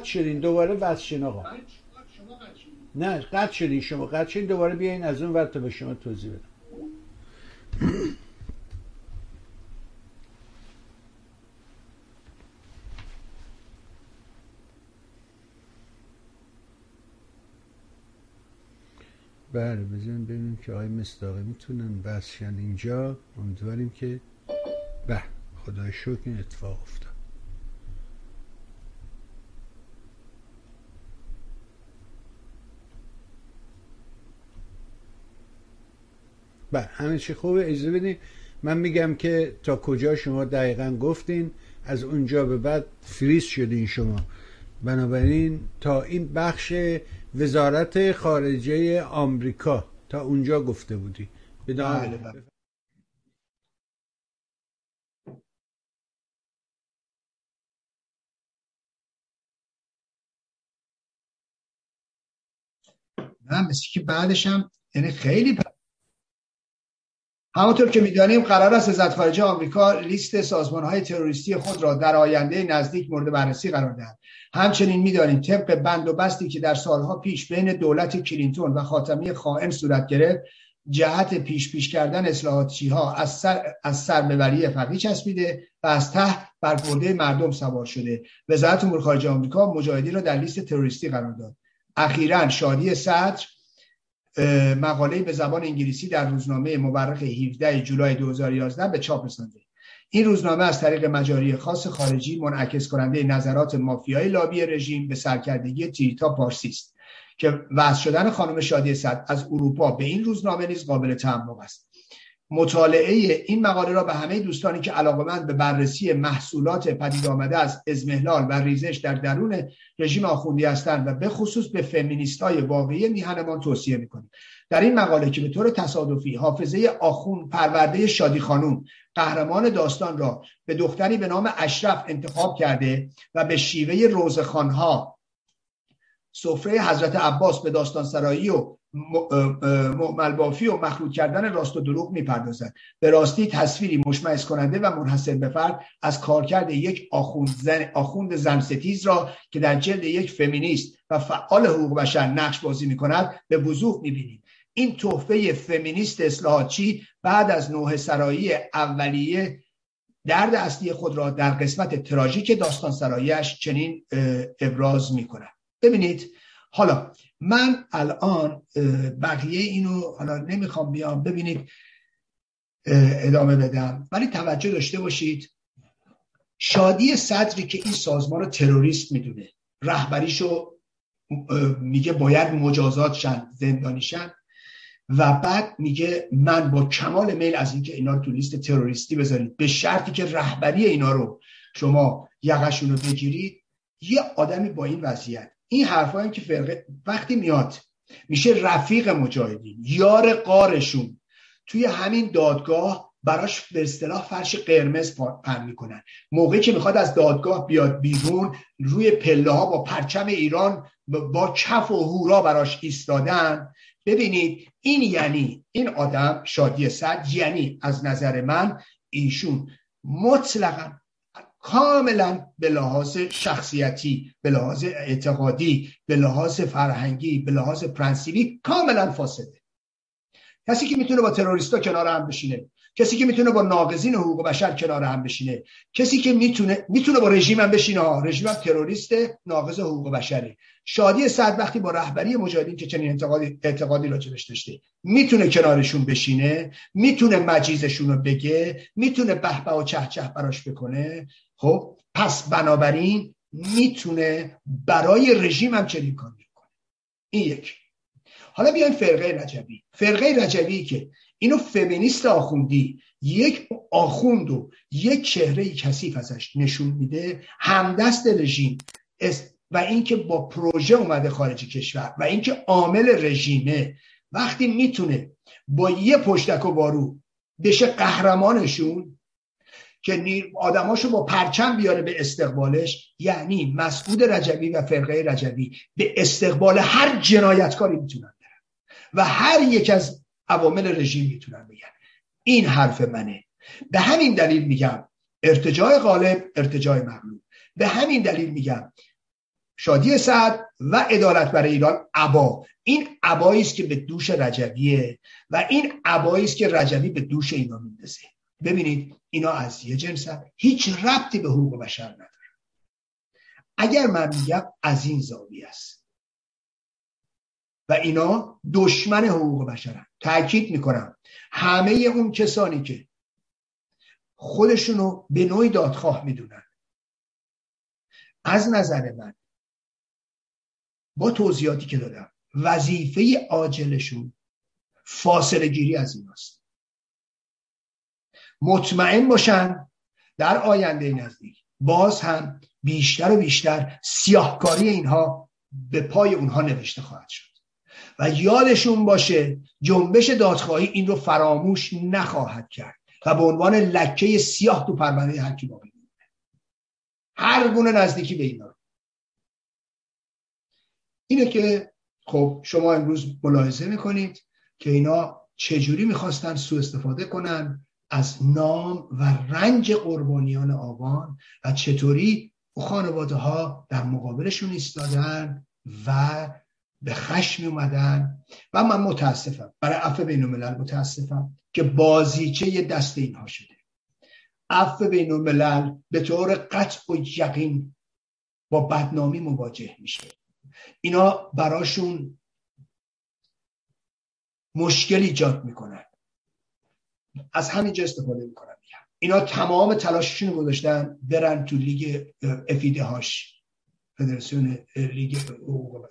قطع شدین دوباره وصل آقا. نه قطع شدین شما قطع شدین دوباره بیاین از اون ور به شما توضیح بدم. بله بزنیم ببینیم که آقای مستاقی می‌تونن بسشن اینجا. امیدواریم که به خدای شکر این اتفاق افتاد. بله همه چی خوبه. اجازه بدین. من میگم که تا کجا شما دقیقا گفتین از اونجا به بعد فریز شدین شما. بنابراین تا این بخش وزارت خارجه آمریکا تا اونجا گفته بودی. بله بله. نه مثل که بعدش هم یعنی خیلی همونطور که می‌دانیم قرار است وزارت خارجه آمریکا لیست سازمان های تروریستی خود را در آینده نزدیک مورد بررسی قرار دهد. همچنین می‌دانیم طبق بند و بستی که در سالها پیش بین دولت کلینتون و خاتمی خائن صورت گرفت جهت پیش پیش کردن اصلاحاتی ها از سر از سربوری فقی چسبیده و از ته بر برده مردم سوار شده. وزارت امور خارجه آمریکا مجاهدین را در لیست تروریستی قرار داد. اخیرا شادی صدر مقاله به زبان انگلیسی در روزنامه مورخ 17 جولای 2011 به چاپ رسانده. این روزنامه از طریق مجاری خاص خارجی منعکس کننده نظرات مافیای لابی رژیم به سرکردگی تیتا پارسی است که وضع شدن خانم شادی صد از اروپا به این روزنامه نیز قابل تعمق است. مطالعه این مقاله را به همه دوستانی که علاقمند به بررسی محصولات پدید آمده از ازمهلال و ریزش در درون رژیم آخوندی هستند و به خصوص به فمینیست های واقعی میهنمان توصیه می‌کنیم. در این مقاله که به طور تصادفی حافظه آخون پرورده شادی خانوم قهرمان داستان را به دختری به نام اشرف انتخاب کرده و به شیوه روزخانها سفره حضرت عباس به داستان سرایی و معمل بافی و مخلوط کردن راست و دروغ می‌پردازد. به راستی تصویری مشمعز کننده و منحصر به فرد از کارکرد یک آخوند زن, آخوند زن ستیز را که در جلد یک فمینیست و فعال حقوق بشر نقش بازی می کند به وضوح می‌بینید این تحفه فمینیست اصلاحاتچی بعد از نوه سرایی اولیه درد اصلی خود را در قسمت تراژیک داستان سرایش چنین ابراز می کند ببینید حالا من الان بقیه اینو حالا نمی‌خوام بیام ببینید ادامه بدم. ولی توجه داشته باشید شادی صدری که این سازمان رو تروریست می‌دونه رهبریشو میگه باید مجازات شن زندانی شن و بعد میگه من با کمال میل از اینکه اینا رو تو لیست تروریستی بذارید. به شرطی که رهبری اینا رو شما یقشون رو بگیرید یه آدمی با این وضعیت. این حرفایی که فرقه وقتی میاد میشه رفیق مجاهدین یار قارشون. توی همین دادگاه براش به اصطلاح فرش قرمز پن می‌کنن. موقعی که می‌خواد از دادگاه بیاد بیرون روی پله ها با پرچم ایران با کف و هورا براش ایستادن. ببینید این یعنی این آدم شادی صد یعنی از نظر من ایشون مطلقا کاملا به لحاظ شخصیتی به لحاظ اعتقادی به لحاظ فرهنگی به لحاظ پرنسیبی کاملا فاسده. کسی که می‌تونه با تروریستا کنار هم بشینه کسی که می‌تونه با ناقضین حقوق بشر کنار هم بشینه کسی که می‌تونه می‌تونه با رژیم هم بشینه. رژیم هم تروریست ناقض حقوق بشره. شادی صد وقتی با رهبری مجاهدین که چنین اعتقادی اعتقادی راجبش داشته می‌تونه کنارشون بشینه می‌تونه مجیزشون رو بگه می‌تونه به و چه چه براش بکنه. خب پس بنابراین می‌تونه برای رژیم هم چنین کاری کنه این یک حالا بیایم فرقه رجبی. فرقه رجبی که اینو فمینیست آخوندی یک آخوند و یک چهره کثیف ازش نشون میده همدست رژیم. و اینکه با پروژه اومده خارج کشور و اینکه عامل رژیمه. وقتی می‌تونه با یه پشتک و بارو بشه قهرمانشون که آدماشو با پرچم بیاره به استقبالش یعنی مسعود رجبی و فرقه رجبی به استقبال هر جنایتکاری می‌تونن برن و هر یک از عوامل رژیم می‌تونن بگن. این حرف منه. به همین دلیل میگم ارتجاع غالب ارتجاع مغلوب. به همین دلیل میگم شادی سعد و عدالت برای ایران عبا. این عبایی است که به دوش رجبیه و این عبایی است که رجبی به دوش اینا میندازه. ببینید اینا از یه جنس هیچ ربطی به حقوق بشر نداره. اگر من میگم از این زاویه است. و اینا دشمن حقوق بشرن تاکید می‌کنم. همه اون کسانی که خودشونو به نوعی دادخواه می‌دونن. از نظر من با توضیحاتی که دادم وظیفه عاجلشون فاصله گیری از ایناست. مطمئن باشن در آینده نزدیک. باز هم بیشتر و بیشتر سیاهکاری اینها به پای اونها نوشته خواهد شد. و یادشون باشه جنبش دادخواهی این رو فراموش نخواهد کرد و به عنوان لکه سیاه تو پرونده هر کی باقی هر گونه نزدیکی به اینا. اینه که خب شما امروز ملاحظه می‌کنید که اینا چجوری می‌خواستن سوء استفاده کنن از نام و رنج قربانیان آبان و چطوری خانواده ها در مقابلشون ایستادن و به خشم اومدن. و من متاسفم برای عفو بین الملل متاسفم که بازیچه دست اینها شده. عفو بین الملل به طور قطع و یقین با بدنامی مواجه میشه. اینا براشون مشکل ایجاد می‌کنن. از همینجا استفاده می‌کنن. اینا تمام تلاششون گذاشتن برن تو لیگ افیده هاش فدراسیون لیگ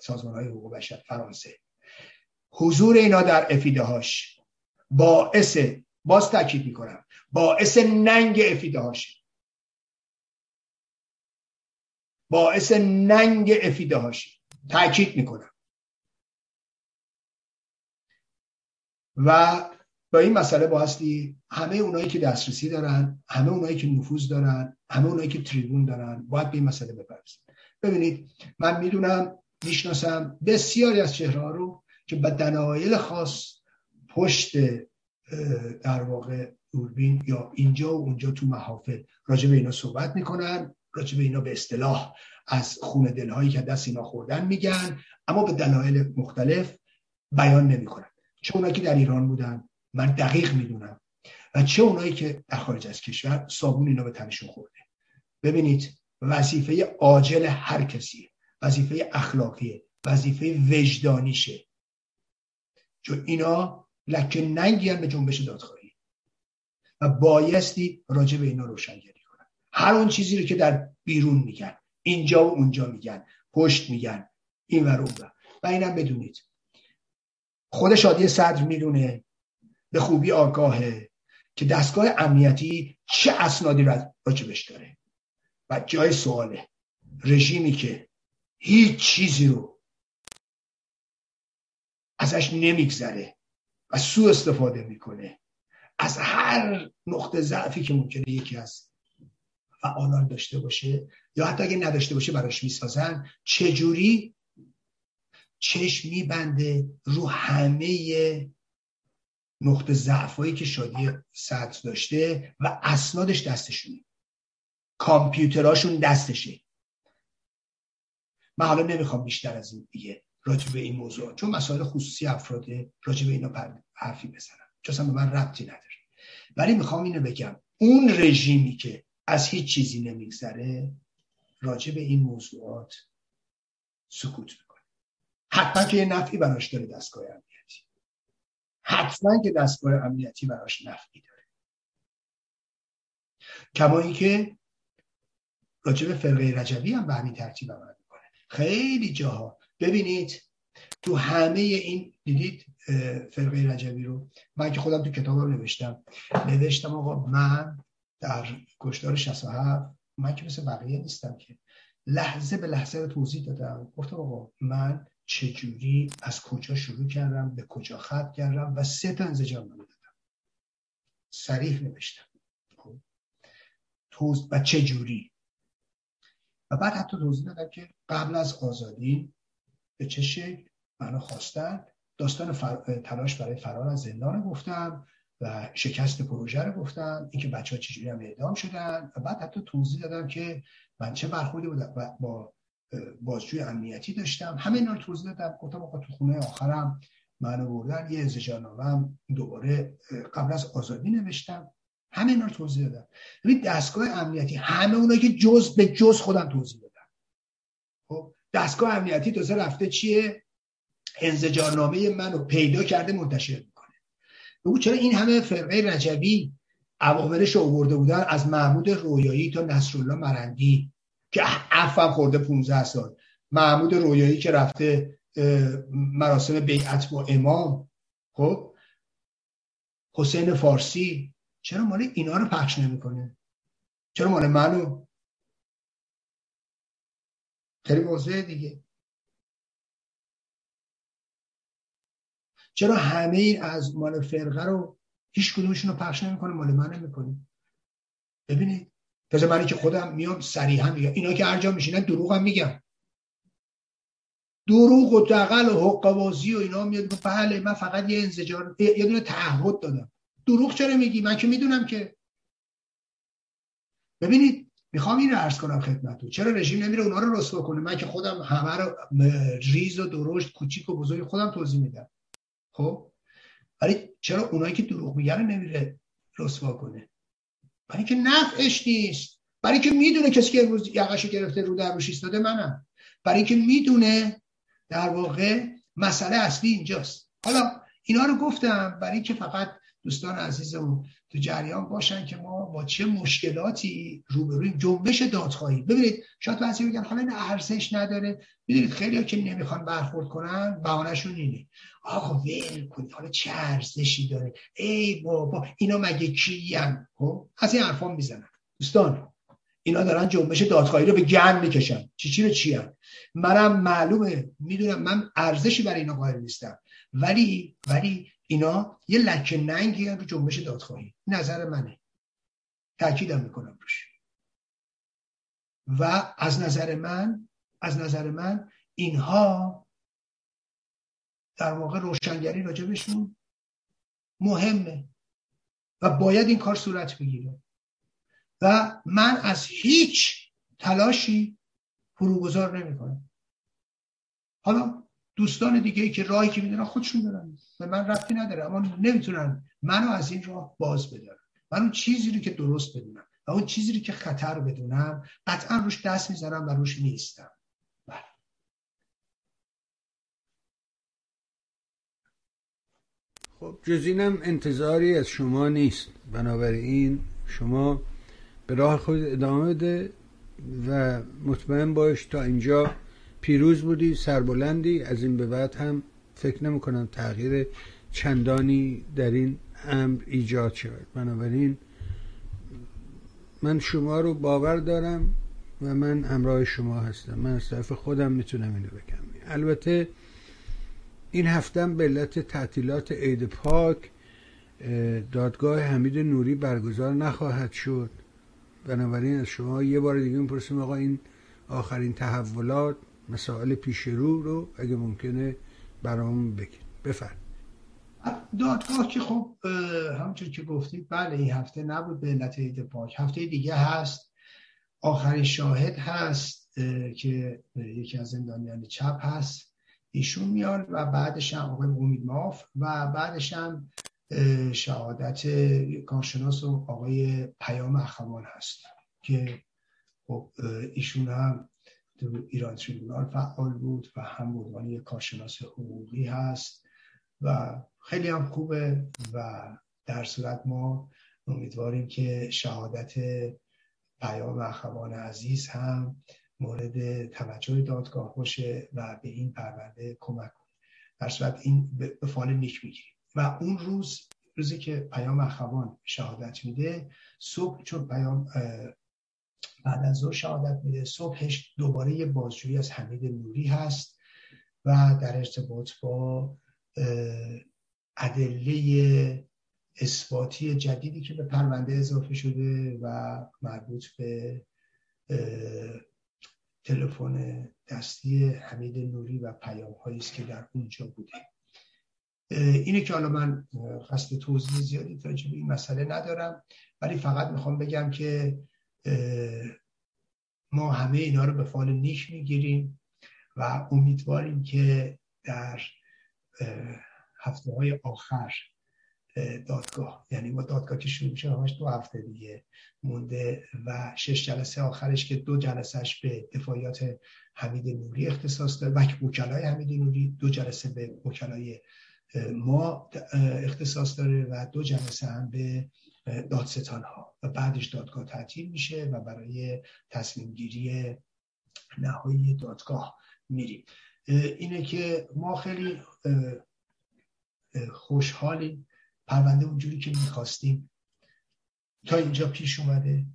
سازمان های حقوق بشر فرانسه. حضور اینا در افیده هاش باعث باز تاکید می‌کنم باعث ننگ افیده هاش باعث ننگ افیده هاش تاکید می‌کنم. و با این مسئله باستی همه اونایی که دسترسی دارن همه اونایی که نفوذ دارن همه اونایی که تریبون دارن باید به این مسئله بپرسن ببینید من می‌دونم می‌شناسم بسیاری از چهره رو که به دلایل خاص پشت در واقع دوربین یا اینجا و اونجا تو محافل راجع به اینا صحبت می‌کنن راجع به اینا به اصطلاح از خون دلهایی که دست اینا خوردن میگن اما به دلایل مختلف بیان نمی‌کنن. چه اونایی که در ایران بودن من دقیق می‌دونم. و چه اونایی که در خارج از کشور صابون اینا به تنشون خورده. ببینید وظیفه عاجل هر کسی وظیفه اخلاقیه وظیفه وجدانیشه. چون اینا لکه ننگی به جنبش دادخواهی. و بایستی راجع به اینا روشنگری کنن. هر اون چیزی رو که در بیرون میگن اینجا و اونجا میگن پشت میگن این و اون و اینم بدونید. خود شادی صدر می‌دونه به خوبی آگاهه که دستگاه امنیتی چه اسنادی راجبش داره. و جای سواله رژیمی که هیچ چیزی رو ازش نمیگذره و سو استفاده می‌کنه. از هر نقطه ضعفی که ممکنه یکی از فعالان داشته باشه یا حتی اگه نداشته باشه براش می‌سازن چجوری؟ چشم میبنده رو همه نقطه ضعفایی که شادی سطح داشته و اسنادش دستشونه. کامپیوتراشون دستشه. من حالا نمی‌خوام بیشتر از این دیگه راجع به این موضوع چون مسائل خصوصی افراد راجع به اینا حرفی بزنم. چون به من ربطی نداره. ولی می‌خوام اینو بگم. اون رژیمی که از هیچ چیزی نمیگذره راجع به این موضوعات سکوت می‌کنه. حتما که یه نفعی براش داره دستگاه امنیتی حتما که دستگاه امنیتی براش نفعی داره. کما اینکه راجع به فرقه رجبی هم به همین ترتیب عمل می‌کنه. خیلی جاها. ببینید تو همه این دیدید فرقه رجبی رو؟ من که خودم تو کتاب رو نوشتم. نوشتم آقا من در کشدار 67 من که مثل بقیه نیستم که. لحظه به لحظه رو توضیح دادم. گفتم آقا من چجوری از کجا شروع کردم به کجا ختم کردم و سه تا انزجار دادم. سریح نوشتم. خب. توز و چجوری؟ و بعد حتی توضیح دادم که قبل از آزادی به چه شکل؟ منو خواستن. داستان تلاش برای فرار از زندان گفتم و شکست پروژه رو گفتم. اینکه بچه ها چجوری هم اعدام شدن. و بعد حتی توضیح دادم که من چه برخوردی بودم با بازجوی امنیتی داشتم. همه اینا رو توضیح دادم گفتم آقا تو خونه آخرم منو بردن یه انزجارنامه دوباره قبل از آزادی نوشتم. همه اینا رو توضیح دادم. ببین دستگاه امنیتی همه اونایی که جز به جز خودم توضیح دادم خب دستگاه امنیتی تازه رفته چیه؟ انزجارنامه منو پیدا کرده منتشر می‌کنه. بگو چرا این همه فرقه رجبی عواملش رو آورده بودن از محمود رویایی تا نصرالله مرندی؟ که عفو خورده 15 سال. محمود رویایی که رفته مراسم بیعت با امام. خب؟ حسین فارسی. چرا مال اینا رو پخش نمی‌کنه؟ چرا مال منو؟ خیلی واضحه دیگه. چرا همه این از مال فرقه رو هیچ کدومشون رو پخش نمی‌کنه؟ مال من نمی‌کنه. ببینید تازه منی که خودم میام صریحا میگم. اینا که هر جا میشینن هم میگم. دروغ و دقل و حقوازی و اینا میاد بله من فقط یه انزجار یه دونه تعهد دادم. دروغ چرا میگی؟ من که می‌دونم که. ببینید می‌خوام این رو عرض کنم خدمتتون. چرا رژیم نمیره اونا رو رسوا کنه؟ من که خودم همه رو ریز و درشت کوچیک و بزرگ خودم توضیح میدم. خب؟ ولی چرا اونایی که دروغ میگن نمیره رسوا کنه؟ برای که نفعش نیست. برای که می‌دونه کسی که امروز یقشو گرفته رو در روش ایستاده منم. برای که می‌دونه در واقع مسئله اصلی اینجاست. حالا اینا رو گفتم برای که فقط دوستان عزیزمون تو جریان باشن که ما با چه مشکلاتی روبرویم. جنبش دادخواهی. ببینید شاید بعضی بگن حالا این ارزش نداره. ببینید خیلی که نمی‌خوان برخورد کنن بهانهشون اینه. آقا ول کنید. حالا چه ارزشی داره؟ ای بابا اینا مگه کیان خب از این حرفا می‌زنن. دوستان اینا دارن جنبش دادخواهی رو به گن می‌کشن. چی چی رو چی منم معلومه. می‌دونم من ارزشی برای اینا قائل نیستم. ولی ولی اینا یه لکه ننگی رو جنبش دادخواهی. نظر منه. تاکیدم می‌کنم روش. و از نظر من از نظر من اینها در واقع روشنگری راجبشون مهمه و باید این کار صورت بگیره. و من از هیچ تلاشی فروگذار نمی کنم حالا دوستان دیگه ای که راهی که می‌دونن خودشون دارن. به من رفتی نداره. اما نمی‌تونن منو از این راه باز بدارن. من اون چیزی رو که درست بدونم و اون چیزی رو که خطر بدونم قطعا روش دست می‌زنم و روش نیستم. بله. خب جز اینم انتظاری از شما نیست. بنابراین شما به راه خود ادامه بده و مطمئن باش تا اینجا پیروز بودی سربلندی از این به بعد هم فکر نمی کنم تغییر چندانی در این امر ایجاد شود. بنابراین من شما رو باور دارم و من همراه شما هستم. من از طرف خودم می‌تونم اینو بگم. البته این هفتم به علت تعطیلات عید پاک دادگاه حمید نوری برگزار نخواهد شد. بنابراین از شما یه بار دیگه می‌پرسیم آقا این آخرین تحولات مسائل پیش رو رو اگه ممکنه برام بگید بفرم دادگاه که خب همونطور که گفتید بله این هفته نبود به علت عید پاک. هفته دیگه هست. آخرین شاهد هست که یکی از زندانیان چپ هست. ایشون میاد و بعدش هم آقای امید ماف و بعدش هم شهادت کارشناس و آقای پیام اخوان هست که خب ایشون هم تو ایران تریبونال فعال بود و هم عنوان یک کارشناس حقوقی هست و خیلی هم خوبه و در صورت ما امیدواریم که شهادت پیام اخوان عزیز هم مورد توجه دادگاه باشه و به این پرونده کمک کنه. در صورت این به فال نیک می‌گیریم. و اون روز روزی که پیام اخوان شهادت میده صبح چون پیام بعد از ظهر شهادت میده. صبحش دوباره یه بازجویی از حمید نوری هست و در ارتباط با ادله اثباتی جدیدی که به پرونده اضافه شده و مربوط به تلفن دستی حمید نوری و پیام است که در اونجا بوده. اینه که حالا من قصد توضیح زیادی تا این مسئله ندارم ولی فقط می‌خوام بگم که ما همه اینا رو به فال نیک می‌گیریم و امیدواریم که در هفته های آخر دادگاه یعنی ما دادگاه که شروع میشه همش دو هفته دیگه مونده و شش جلسه آخرش که دو جلسهش به دفاعیات حمید نوری اختصاص داره و وکلای حمید نوری دو جلسه به وکلای ما اختصاص داره و دو جلسه هم به دادستان ها و بعدش دادگاه تعطیل میشه و برای تصمیم گیری نهایی دادگاه میریم. اینه که ما خیلی خوشحالیم. پرونده اونجوری که می‌خواستیم تا اینجا پیش اومده.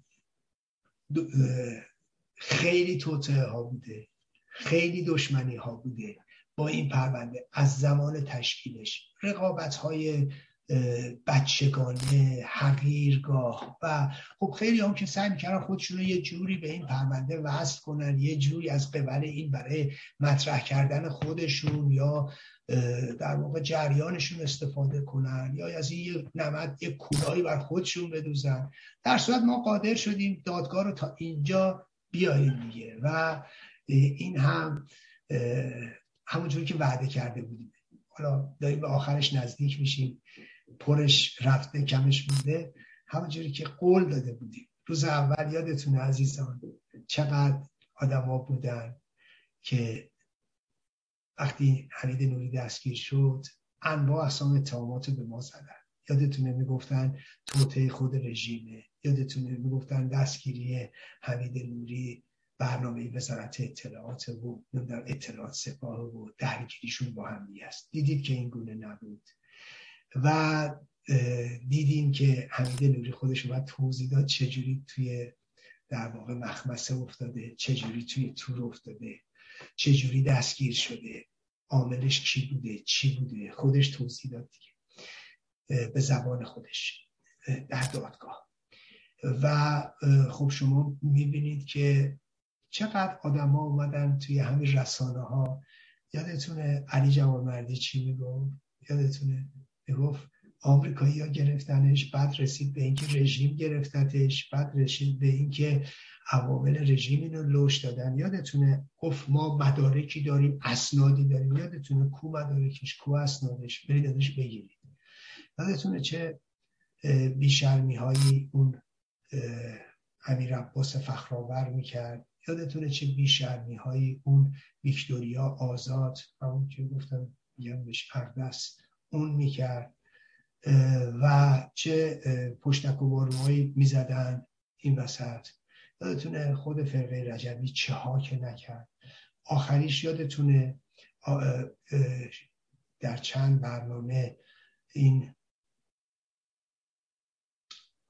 خیلی توطعه ها بوده. خیلی دشمنی ها بوده. با این پرونده از زمان تشکیلش. رقابت های بچگانه حقیرگاه و خب خیلی هم که سعی می‌کردن خودشون یه جوری به این پرونده وصل کنن یه جوری از قبل این برای مطرح کردن خودشون یا در واقع جریانشون استفاده کنن یا از این یه نمد یه کولایی بر خودشون بدوزن. در صورت ما قادر شدیم دادگاه رو تا اینجا بیاییم دیگه و این هم همونجوری که وعده کرده بودیم. حالا داریم به آخرش نزدیک میشیم. پرش رفته کمش بوده. همونجوری که قول داده بودیم. روز اول یادتونه عزیزان چقدر آدما بودن که وقتی حمید نوری دستگیر شد انواع اقسام اتهامات به ما زدن. یادتونه می‌گفتن توطعه خود رژیمه. یادتونه می‌گفتن دستگیری حمید نوری برنامه وزارت اطلاعات و اطلاعات سپاه و درگیریشون با هم است. دیدید که این گونه نبود. و دیدیم که حمید نوری خودش باید توضیح داد چجوری توی در واقع مخمسه افتاده چجوری توی تور افتاده چجوری دستگیر شده عاملش کی بوده چی بوده؟ خودش توضیح داد دیگه به زبان خودش در دادگاه. و خب شما می‌بینید که چقدر آدما اومدن توی همین رسانه ها یادتونه علی جوانمردی چی می‌گفت؟ یادتونه؟ می‌گفت آمریکایی ها گرفتنش بعد رسید به اینکه رژیم گرفتتش بعد رسید به اینکه عوامل رژیم اینو لوش دادن. یادتونه؟ گفت ما مدارکی داریم اسنادی داریم. یادتونه کو مدارکش کو اسنادش؟ برید ازش بگیرید. یادتونه چه بیشرمی هایی اون امیر عباس فخرآور می‌کرد؟ یادتونه چه بیشرمی هایی اون ویکتوریا آزاد؟ همون که گفتم میگم بهش اردست. اون می‌کرد. و چه پشتک و باروهایی می‌زدن این وسط. یادتونه خود فرقه رجبی چه ها که نکرد. آخریش یادتونه در چند برنامه این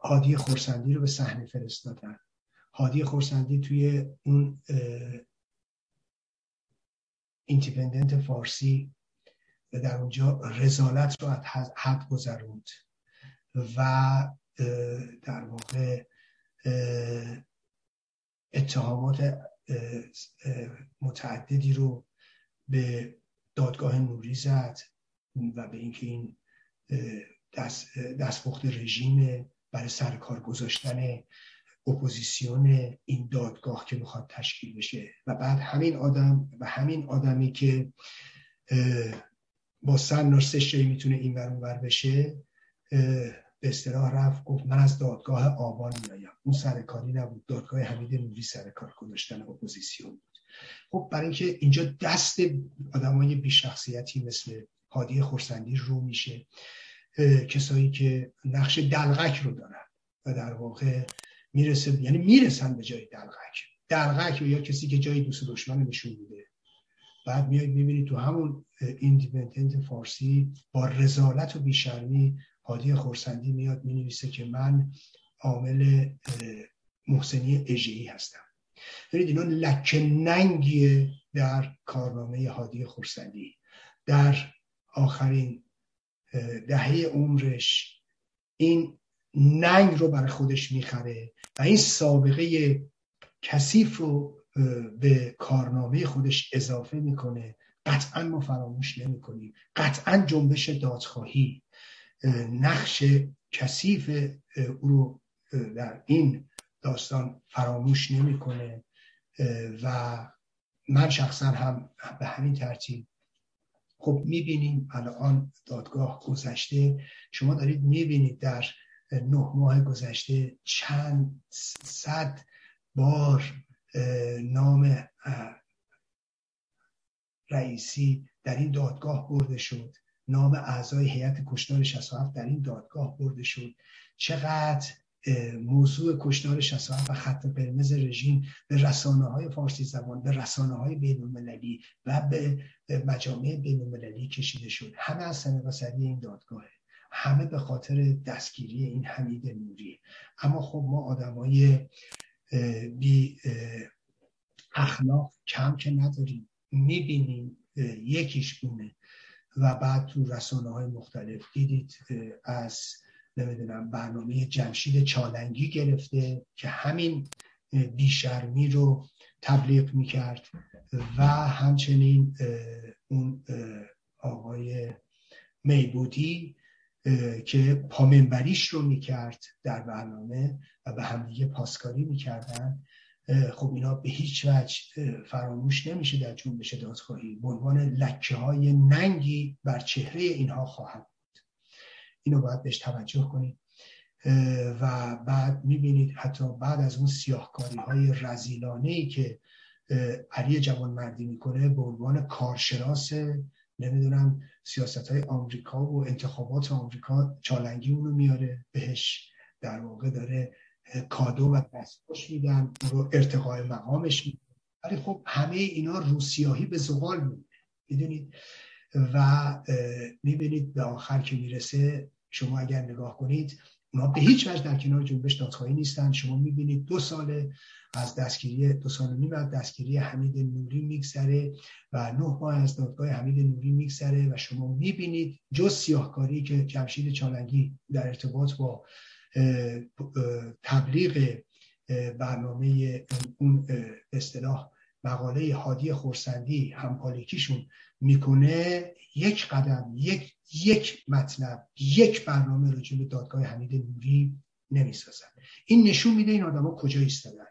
هادی خورسندی رو به صحنه فرستادن. هادی خورسندی توی اون ایندیپندنت فارسی و در اونجا رزالت رو از حد گذروند و در واقع اتهامات متعددی رو به دادگاه نوری زد و به اینکه این دست دستپخت رژیم برای سر کار گذاشتن اپوزیسیون این دادگاه که می‌خواد تشکیل بشه. و بعد همین آدم و همین آدمی که با سن نرسش می‌تونه این ور بشه به اصطلاح رفت گفت من از دادگاه آبان میایم اون سرکاری نبود. دادگاه حمید نوری سرکار گذاشتن اپوزیسیون بود. خب برای اینکه اینجا دست آدمای بی شخصیتی مثل هادی خورسندی رو میشه. کسایی که نقش دلغک رو دارن و در واقع می‌رسه یعنی می‌رسن به جای دلغک. دلغک یا کسی که جای دوست دشمن نشون میده. بعد میاد می‌بینید تو همون ایندیپندنت فارسی با رزالت و بیشرمی هادی خورسندی میاد می‌نویسه که من عامل محسنی اجهی هستم. ببینید اینا لکه ننگیه در کارنامه هادی خورسندی در آخرین دهه عمرش این ننگ رو برای خودش می‌خره و این سابقه کثیف رو به کارنامه خودش اضافه می‌کنه. قطعا ما فراموش نمی‌کنیم. قطعا جنبش دادخواهی. نقش کثیف او رو در این داستان فراموش نمی‌کنه. و من شخصا هم به همین ترتیب خب می‌بینیم الان دادگاه گذشته. شما دارید می‌بینید در نه ماه گذشته چند صد بار نام رئیسی در این دادگاه برده شد. نام اعضای هیئت کشتار 67 در این دادگاه برده شد. چقدر موضوع کشتار 67 و خط قرمز رژیم به رسانه های فارسی زبان به رسانه های بین المللی و به مجامع بین المللی کشیده شد. همه از سنه این دادگاهه. همه به خاطر دستگیری این حمید نوری. اما خب ما آدمای بی اخلاق کم که نداریم. می‌بینیم یکیش بونه و بعد تو رسانه های مختلف دیدید از نمی‌دونم برنامه جمشید چالنگی گرفته که همین بیشرمی رو تبلیغ می‌کرد. و همچنین اون آقای میبودی که پامنبریش رو می‌کرد در برنامه. و به همدیگه پاسکاری می‌کردن. خب اینا به هیچ وجه فراموش نمیشه در جنبش دادخواهی به عنوان لکه های ننگی بر چهره اینها خواهد بود. اینو باید بهش توجه کنید. و بعد می‌بینید حتی بعد از اون سیاهکاری های رزیلانه ای که علی جوان مردی می‌کنه به عنوان کارشناس نمی‌دونم سیاست های آمریکا و انتخابات آمریکا چالنگی اونو میاره. بهش در واقع داره کادو و دستخوش میدن رو ارتقای مقامش میدن. ولی خب همه اینا روسیاهی به زغال میده می‌دونید؟ و می‌بینید به آخر که می‌رسه شما اگر نگاه کنید اونا به هیچ وجه در کنار جنبش دادخواهی نیستن. شما می‌بینید دو سال از دستگیری دو سال و نیم از دستگیری حمید نوری میگذره و نه ماه از دادگاه حمید نوری میگذره و شما می‌بینید جز سیاهکاری که جمشید چالنگی در ارتباط با تبلیغ برنامه اون اصطلاح مقاله هادی خورسندی همپالیکیشون می‌کنه یک قدم یک یک مطلب یک برنامه رو به دادگاه حمید نوری نمی‌سازن. این نشون میده این آدما کجا ایستادن.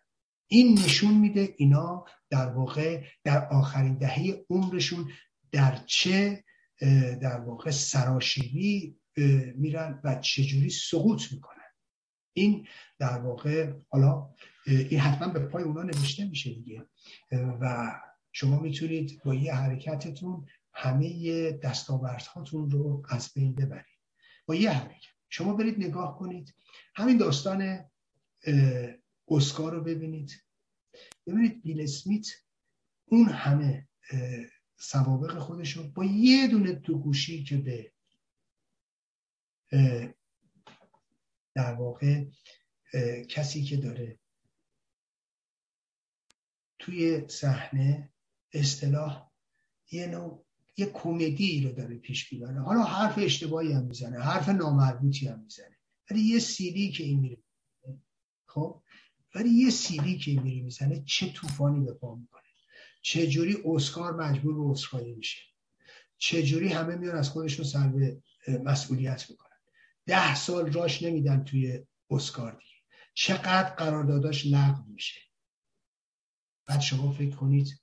این نشون میده اینا در واقع در آخرین دهه عمرشون در چه در واقع سراشیبی میرن و چجوری سقوط می‌کنن. این در واقع حالا این حتما به پای اونا نوشته میشه دیگه. و شما می‌تونید با یه حرکتتون همه دستاوردهاتون رو از بین ببرید. با یه حرکت. شما برید نگاه کنید. همین داستان اسکار رو ببینید. ببینید بیل اسمیت اون همه سوابق خودش رو با یه دونه تو گوشی که به در واقع کسی که داره توی صحنه اصطلاح یه نوع یه کمدی رو داره پیش می‌بره. حالا حرف اشتباهی هم می‌زنه حرف نامربوطی هم می‌زنه. ولی یه سیدی که این میره خب؟ ولی یه سیدی که این میره می‌زنه چه طوفانی به پا می‌کنه. چه جوری اسکار مجبور به اسکاری میشه. چه جوری همه میان از خودشون سر به مسئولیت می‌کنن. ده سال راش نمیدن توی اسکار دیگه چقدر قرارداداش لغو میشه. بعد شما فکر کنید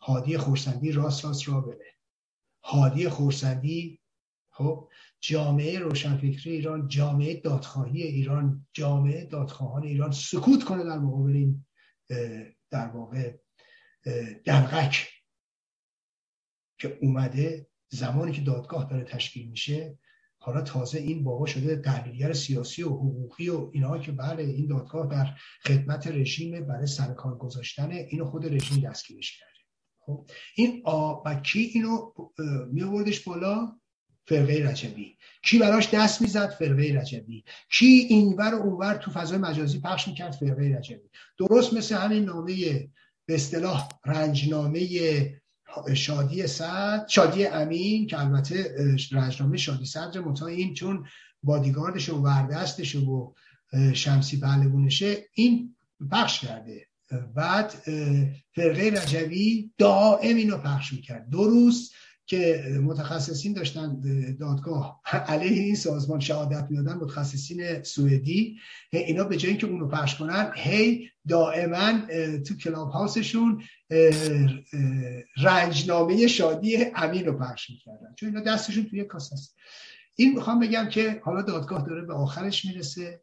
هادی خورسندی راست راست را بره. هادی خورسندی خب جامعه روشنفکری ایران جامعه دادخواهی ایران جامعه دادخواهان ایران سکوت کنه در مقابل این در واقع دلغک که اومده زمانی که دادگاه داره تشکیل میشه حالا تازه این بابا شده تحلیلگر سیاسی و حقوقی و اینها که بله این دادگاه در خدمت رژیم برای سرکار گذاشتن اینو خود رژیم دستگیرش کرده. خب این آ و کی اینو می آوردش بالا؟ فرقه رجبی. کی براش دست می‌زد؟ فرقه رجبی. کی اینور و اونور تو فضای مجازی پخش می‌کرد؟ فرقه رجبی. درست مثل همین نامه به اصطلاح رنجنامه شادی صد شادی امین که البته رنجنامه شادی صدر متا این چون بادیگاردش و وردستش و شمسی پهلوونشه این پخش کرده. بعد فرقه رجوی دائم اینو پخش می‌کرد. دو روز که متخصصین داشتن دادگاه. علیه این سازمان شهادت می‌دادن متخصصین سوئدی. اینا به جای اینکه اونو پخش کنن هی دائما تو کلاب هاوسشون رنجنامه شادی امین رو پخش می‌کردن. چون اینا دستشون توی کاس هست. این می‌خوام بگم که حالا دادگاه داره به آخرش می‌رسه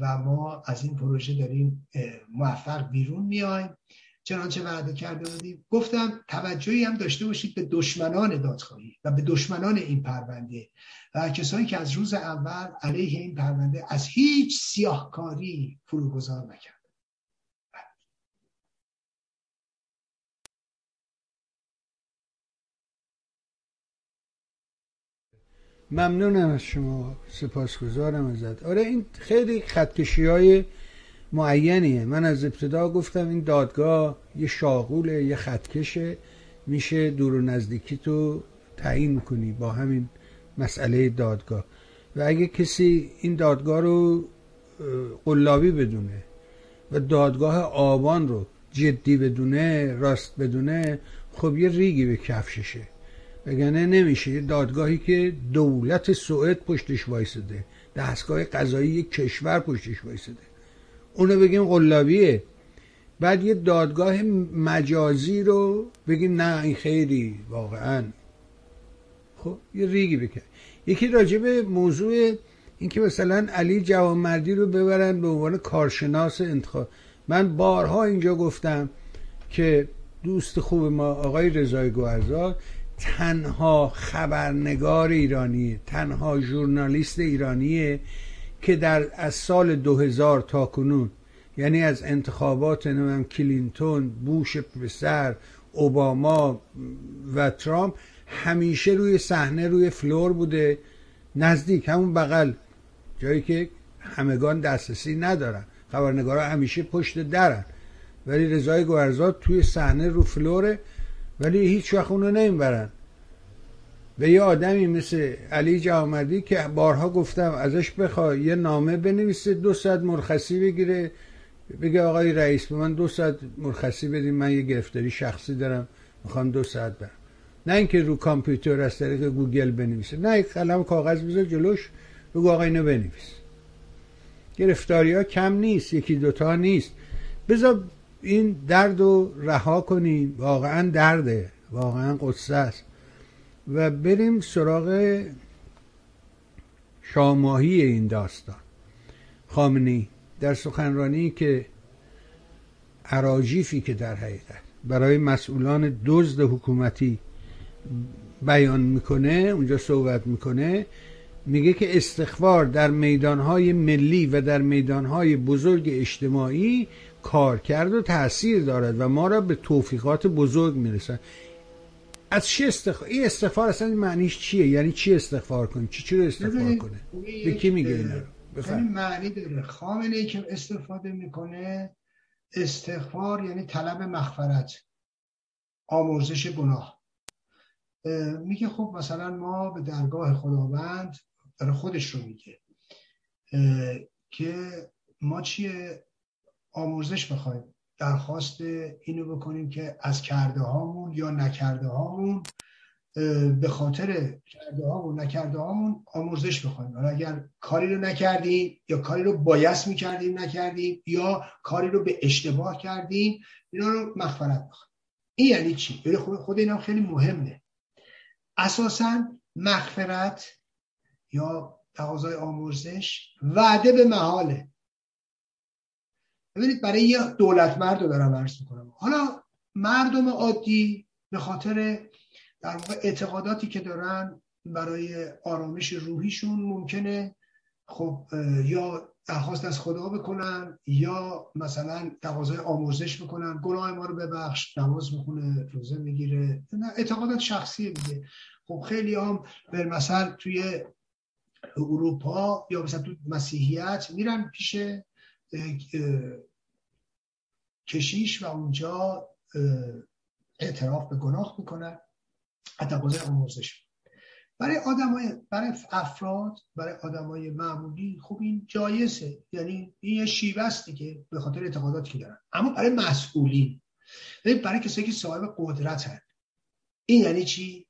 و ما از این پروژه داریم موفق بیرون میایم. چنانچه وعده کرده بودیم. گفتم توجهی هم داشته باشید به دشمنان دادخواهی و به دشمنان این پرونده و کسانی که از روز اول علیه این پرونده از هیچ سیاهکاری فروگذار نکرد. ممنونم از شما. سپاسگزارم ازت. آره این خیلی خطکشی های معینیه. من از ابتدا گفتم این دادگاه یه شاغوله یه خطکشه. میشه دور و نزدیکی تو تعیین می‌کنی با همین مسئله دادگاه. و اگه کسی این دادگاه رو قلابی بدونه و دادگاه آبان رو جدی بدونه راست بدونه خب یه ریگی به کفششه. وگرنه نمیشه. یه دادگاهی که دولت سوئد پشتش وایسده دستگاه قضایی کشور پشتش وایسده. اونو بگیم قلابیه. بعد یه دادگاه مجازی رو بگیم نه این خیلی واقعا. خب یه ریگی بکن. یکی راجب موضوع اینکه مثلا علی جوانمردی رو ببرن به عنوان کارشناس انتخاب. من بارها اینجا گفتم که دوست خوب ما آقای رضای گوهرزاد تنها خبرنگار ایرانی تنها ژورنالیست ایرانیه. که در از سال 2000 تا کنون یعنی از انتخابات نمیم کلینتون بوش پسر اوباما و ترامپ همیشه روی صحنه روی floor بوده نزدیک همون بغل جایی که همگان دسترسی ندارن. خبرنگارا همیشه پشت درن. ولی رضای گوهرزاد توی صحنه رو floor ه ولی هیچ وقت اونو نمی‌برن. به یه آدمی مثل علی جوامردی که بارها گفتم ازش بخوای یه نامه بنویسه دو ساعت مرخصی بگیره. بگه آقای رئیس به من دو ساعت مرخصی بدین من یه گرفتاری شخصی دارم می‌خوام دو ساعت برم نه اینکه رو کامپیوتر از طریق گوگل بنویسه نه قلم کاغذ بذار جلوش بگو آقا اینو بنویس. گرفتاری ها کم نیست یکی دوتا نیست. بذار این درد رو رها کنیم. واقعا درده واقعا قصه است. و بریم سراغ شاماهی این داستان. خامنی در سخنرانی که عراجیفی که در حقیقت برای مسئولان دزد حکومتی بیان می‌کنه اونجا صحبت می‌کنه میگه که استخبار در میدانهای ملی و در میدانهای بزرگ اجتماعی کار کرد و تاثیر دارد و ما را به توفیقات بزرگ می‌رسد از چی استخبار این استغفار اصلا معنیش چیه؟ یعنی چی استغفار کنه چی چی رو استغفار کنه به کی میگه اینا یعنی معنی داره. خامنه ای که استفاده می‌کنه استغفار یعنی طلب مغفرت آمرزش گناه. میگه خب مثلا ما به درگاه خداوند داره خودش رو میگه که ما چیه؟ آمرزش بخوایم. درخواست اینو بکنیم که از کرده هامون یا نکرده هامون به خاطر کرده هامون نکرده هامون آموزش بخوایم. اگر کاری رو نکردیم یا کاری رو بایست می‌کردیم نکردیم یا کاری رو به اشتباه کردیم اینا رو مغفرت بخوایم. این یعنی چی؟ خود, خود اینا خیلی مهمه. اساسا مغفرت یا تقاضای آموزش وعده به محاله. ببینید برای یه دولت مرد رو دارم عرض می‌کنم. حالا مردم عادی به خاطر در واقع اعتقاداتی که دارن برای آرامش روحیشون ممکنه خب یا درخواست از خدا بکنن یا مثلا تقاضای آموزش بکنن گناه ما رو ببخش نماز بخونه روزه می‌گیره. اعتقادات شخصی دیگه. خب خیلی هم به مثلا توی اروپا یا مثلا تو مسیحیت میرن پیش کشیش و اونجا اعتراف به گناه می‌کنن تقاضای آموزش برای آدمای برای افراد برای آدمای معمولی خوب این جایزه. یعنی این یه شیوه است دیگه به خاطر اعتقاداتی که دارن. اما برای مسئولین. برای کسایی که صاحب قدرت هست این یعنی چی؟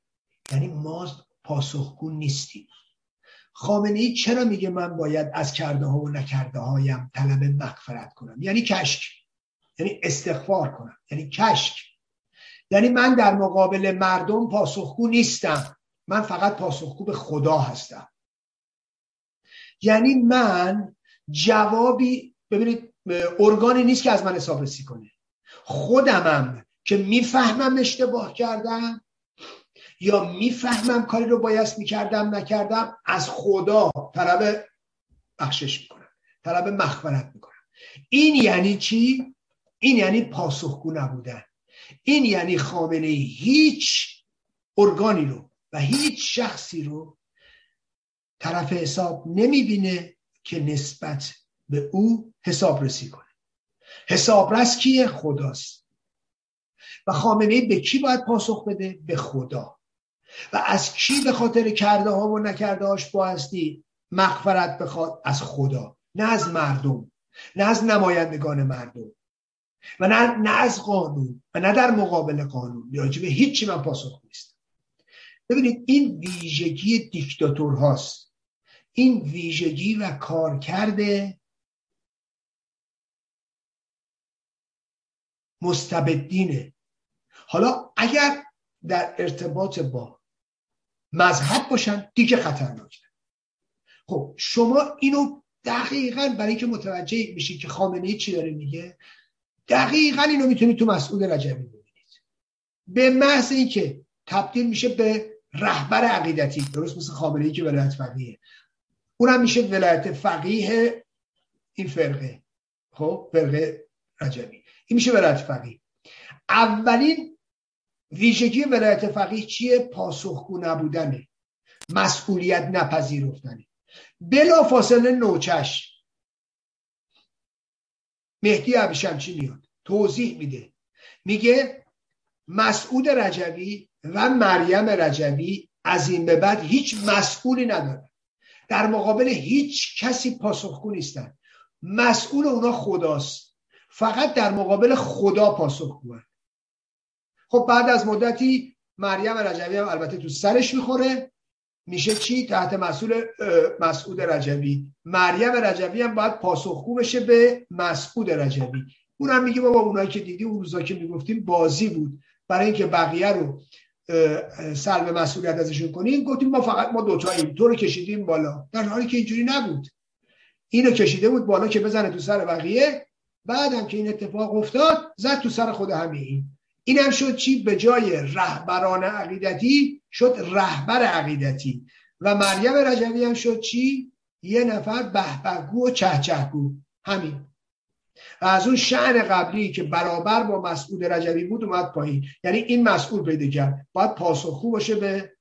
یعنی ما پاسخگو نیستیم. خامنه ای چرا میگه من باید از کرده ها و نکرده هایم طلب مغفرت کنم؟ یعنی کشک. یعنی استغفار کنم. یعنی کشک. یعنی من در مقابل مردم پاسخگو نیستم. من فقط پاسخگو به خدا هستم. یعنی من جوابی ببینید ارگانی نیست که از من حسابرسی کنه. خودمم که می‌فهمم اشتباه کردم یا می‌فهمم کاری رو باید می‌کردم نکردم از خدا طلب بخشش می‌کنم طلب مخبرت می‌کنم. این یعنی چی؟ این یعنی پاسخگو نبودن. این یعنی خامنه هیچ ارگانی رو و هیچ شخصی رو طرف حساب نمی‌بینه که نسبت به او حساب رسی کنه. حسابرس کیه؟ خداست. و خامنه به کی باید پاسخ بده؟ به خدا. و از کی به خاطر کرده ها و نکرده هاش بایستی مغفرت بخواد؟ از خدا. نه از مردم. نه از نمایندگان مردم. و نه, نه از قانون. و نه در مقابل قانون. به هیچی من پاسخ نیست ببینید این ویژگی دیکتاتور هاست. این ویژگی و کارکرد مستبدینه. حالا اگر در ارتباط با مذهب باشن دیگه خطرناکه خب شما اینو دقیقا برای که متوجه میشید که خامنه چی داره میگه دقیقا اینو می‌تونید تو مسئول رجبی ببینید. به محض اینکه تبدیل میشه به رهبر عقیدتی درست مثل خامنه که ولایت فقیه اونم میشه ولایت فقیه این فرقه. خب فرقه رجبی. این میشه ولایت فقیه. اولین ویژگی ولایت فقیه چیه؟ پاسخگو نبودنه. مسئولیت نپذیرفتنه. بلا فاصله نوچش. مهدی چی میاد. توضیح میده. میگه مسعود رجوی و مریم رجوی از این به بعد هیچ مسئولی ندارن. در مقابل هیچ کسی پاسخگو نیستن. مسئول اونا خداست. فقط در مقابل خدا پاسخگوه خب بعد از مدتی مریم رجوی هم البته تو سرش می‌خوره. میشه چی؟ تحت مسئول مسعود رجوی مریم رجوی هم باید پاسخگو بشه به مسعود رجوی اون هم میگه بابا اونایی که دیدی اون روزا که می‌گفتیم بازی بود. برای اینکه بقیه رو سلب مسئولیت ازشون کنیم گفتیم ما فقط ما دوتاییم. تو رو کشیدیم بالا. در حالی که اینجوری نبود. اینو کشیده بود بالا که بزنه تو سر بقیه. بعدم که این اتفاق افتاد زد تو سر خود همه این هم شد چی؟ به جای رهبران عقیدتی شد رهبر عقیدتی. و مریم رجوی هم شد چی؟ یه نفر بهبهگو و چهچهگو. همین. و از اون شعن قبلی که برابر با مسئول رجوی بود اومد پایین. یعنی این مسئول پیدا کرد. باید پاسخگو باشه به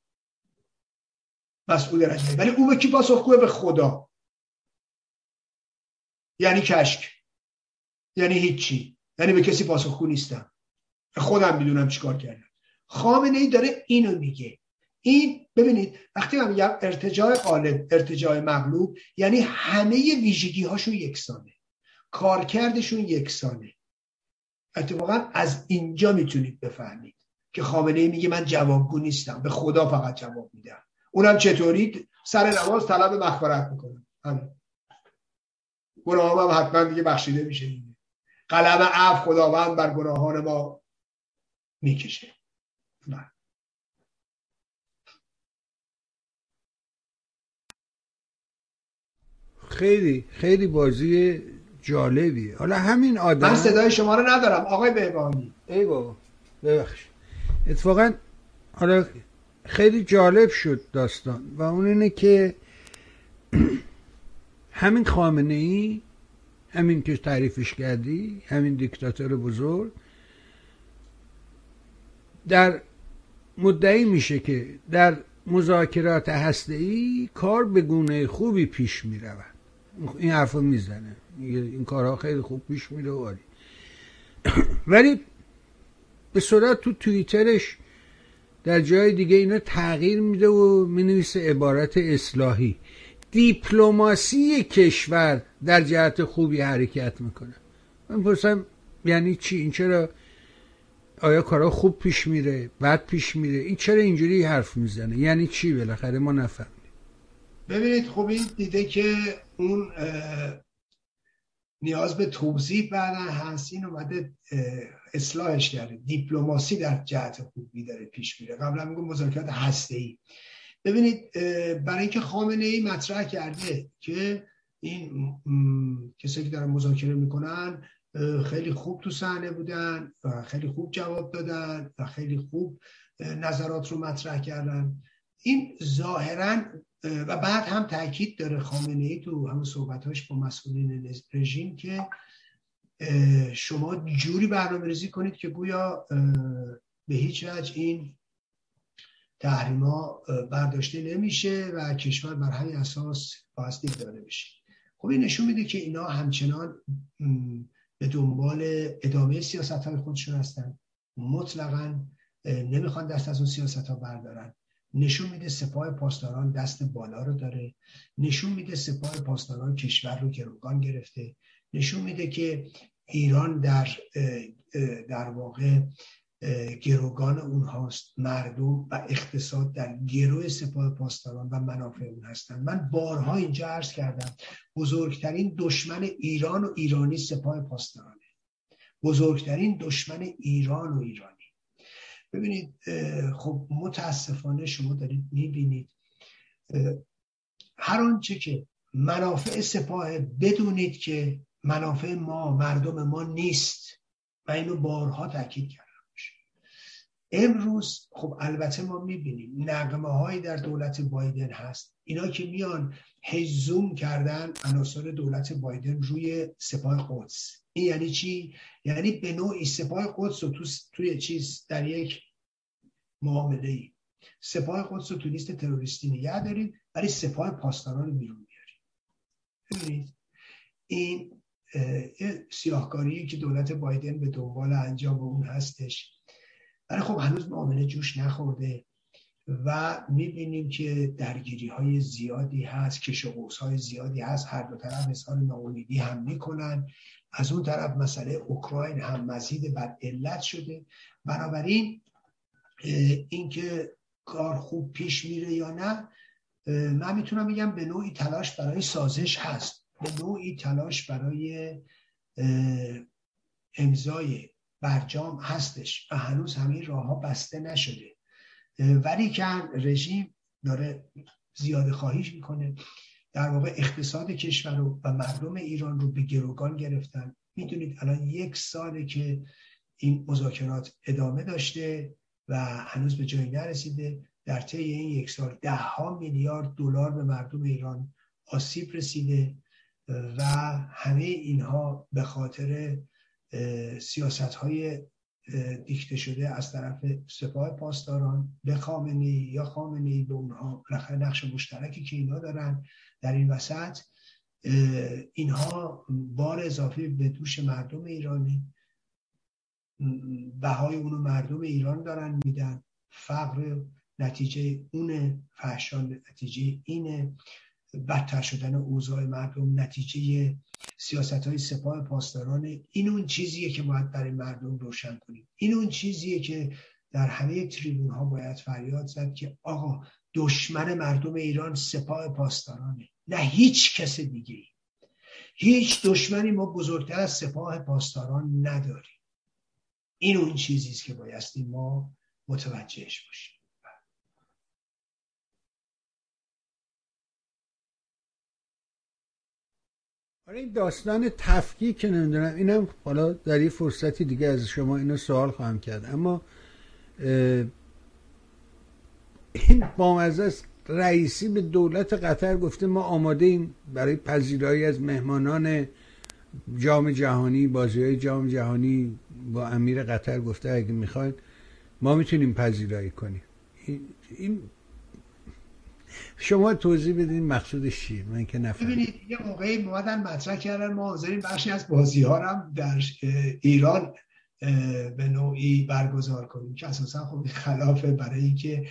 مسئول رجوی. ولی او به کی پاسخگوه به خدا. یعنی کشک. یعنی هیچی. یعنی به کسی پاسخگو نیستم. خودم می‌دونم چیکار کردم. خامنه ای داره اینو میگه. این ببینید وقتی من میگم ارتجاع غالب ارتجاع مغلوب یعنی همه ویژگی هاشون یکسانه. کارکردشون یکسانه. اتفاقا از اینجا می‌تونید بفهمید که خامنه ای میگه من جوابگو نیستم. به خدا فقط جواب میدم. اونم چطوری؟ سر نماز طلب مغفرت می‌کنم. همین گناه هم حتما دیگه بخشیده میشه. قلم عف خداوند بر گناهان ما. می‌کشه. بله خیلی خیلی بازی جالبی حالا همین آدم من صدای شما رو ندارم. آقای بهبانی ای بابا ببخش. اتفاقا حالا خیلی جالب شد داستان. و اون اینه که همین خامنه ای همین که تعریفش کردی همین دیکتاتور بزرگ در مدعی میشه که در مذاکرات هسته ای کار به گونه خوبی پیش می‌رود. این حرف می‌زنه. این کارها خیلی خوب پیش میره ولی به صورت تو توییترش در جای دیگه اینا تغییر میده و می‌نویسه عبارت اصلاحی. دیپلماسی کشور در جهت خوبی حرکت می‌کنه. من پرسم یعنی چی؟ این چرا آیا کارا خوب پیش میره بد پیش میره؟ این چرا اینجوری حرف می‌زنه؟ یعنی چی بالاخره؟ ما نفهمیم ببینید خب این دیده که اون نیاز به توضیح بعدا هست این اومده اصلاحش کرده. دیپلماسی در جهت خوبی داره پیش میره. قبلا میگم مذاکرات هسته ای ببینید برای اینکه خامنه ای مطرح کرده که این کسایی که دارن مذاکره می‌کنن خیلی خوب تو صحنه بودن و خیلی خوب جواب دادن و خیلی خوب نظرات رو مطرح کردن. این ظاهرا و بعد هم تاکید داره خامنه ای تو همه صحبتاش با مسئولین رژیم که شما جوری برنامه ریزی کنید که گویا به هیچ وجه این تحریما برداشته نمیشه و کشور بر همین اساس بایستی داره بشه خب این نشون میده که اینا همچنان به دنبال ادامه سیاست های خودشون هستن. مطلقا نمی‌خوان دست از اون سیاست ها بردارن. نشون میده سپاه پاسداران دست بالا رو داره. نشون میده سپاه پاسداران کشور رو گروگان گرفته. نشون میده که ایران در در واقع گروگان اونهاست مردم و اقتصاد در گروه سپاه پاسداران و منافع اون هستند من بارها اینجا عرض کردم بزرگترین دشمن ایران و ایرانی سپاه پاسدارانه. بزرگترین دشمن ایران و ایرانی. ببینید خب متاسفانه شما دارید می‌بینید هر آنچه که منافع سپاه بدونید که منافع ما مردم ما نیست. و اینو بارها تاکید کرد امروز خب البته ما می‌بینیم نقمه هایی در دولت بایدن هست. اینا که میان هزوم کردن عناصر دولت بایدن روی سپاه قدس. این یعنی چی؟ یعنی به نوعی سپاه قدس رو تو توی چیز در یک معامله ای سپاه قدس رو تو لیست تروریستی نگه داریم ولی سپاه پاسداران رو بیرون ببینید این سیاهکاری که دولت بایدن به دنبال انجام اون هستش. ولی خب هنوز معامله جوش نخورده و می‌بینیم که درگیری های زیادی هست کش و های زیادی هست. هر دو طرف اظهار ناامیدی هم می‌کنن. از اون طرف مسئله اوکراین هم مزید بر علت شده. بنابراین اینکه کار خوب پیش میره یا نه من می‌تونم بگم به نوعی تلاش برای سازش هست. به نوعی تلاش برای امضای برجام هستش و هنوز همه راه ها بسته نشده. ولی که رژیم داره زیاده خواهیش می‌کنه. در واقع اقتصاد کشور و مردم ایران رو به گروگان گرفتن. می‌دونید الان یک ساله که این مذاکرات ادامه داشته و هنوز به جایی نرسیده. در طی این یک سال ده ها میلیارد دلار به مردم ایران آسیب رسیده و همه اینها به خاطر سیاست های دیکته شده از طرف سپاه پاسداران به خامنه یا خامنه ای به اونها نقش مشترکی که اینا دارن در این وسط اینها بار اضافی به دوش مردم ایرانی بهای اونو مردم ایران دارن میدن. فقر نتیجه اونه فحشان نتیجه اینه. بدتر شدن اوضاع مردم نتیجه سیاست های سپاه پاسداران این اون چیزیه که باید برای مردم روشن کنیم. این اون چیزیه که در همه تریبون ها باید فریاد زد که آقا دشمن مردم ایران سپاه پاسدارانه. نه هیچ کس دیگه هیچ دشمنی ما بزرگتر از سپاه پاسداران نداریم. این اون چیزیست که بایستی ما متوجهش باشیم. آره این داستان تفکیک که نمی‌دونم. اینم حالا در یه فرصتی دیگه از شما اینو سوال خواهم کرد. اما این بامزه است. رئیسی به دولت قطر گفته ما آماده ایم برای پذیرایی از مهمانان جام جهانی بازی های جام جهانی با امیر قطر گفته اگه می‌خواید ما می‌تونیم پذیرایی کنیم. این شما توضیح بدین مقصودش چیه؟ من که نفهم ببینید یه موقعی اومدن مطرح کردن ما حاضرین بخشی از بازی ها هم در ایران به نوعی برگزار کنیم که اساسا خب خلافه برای اینکه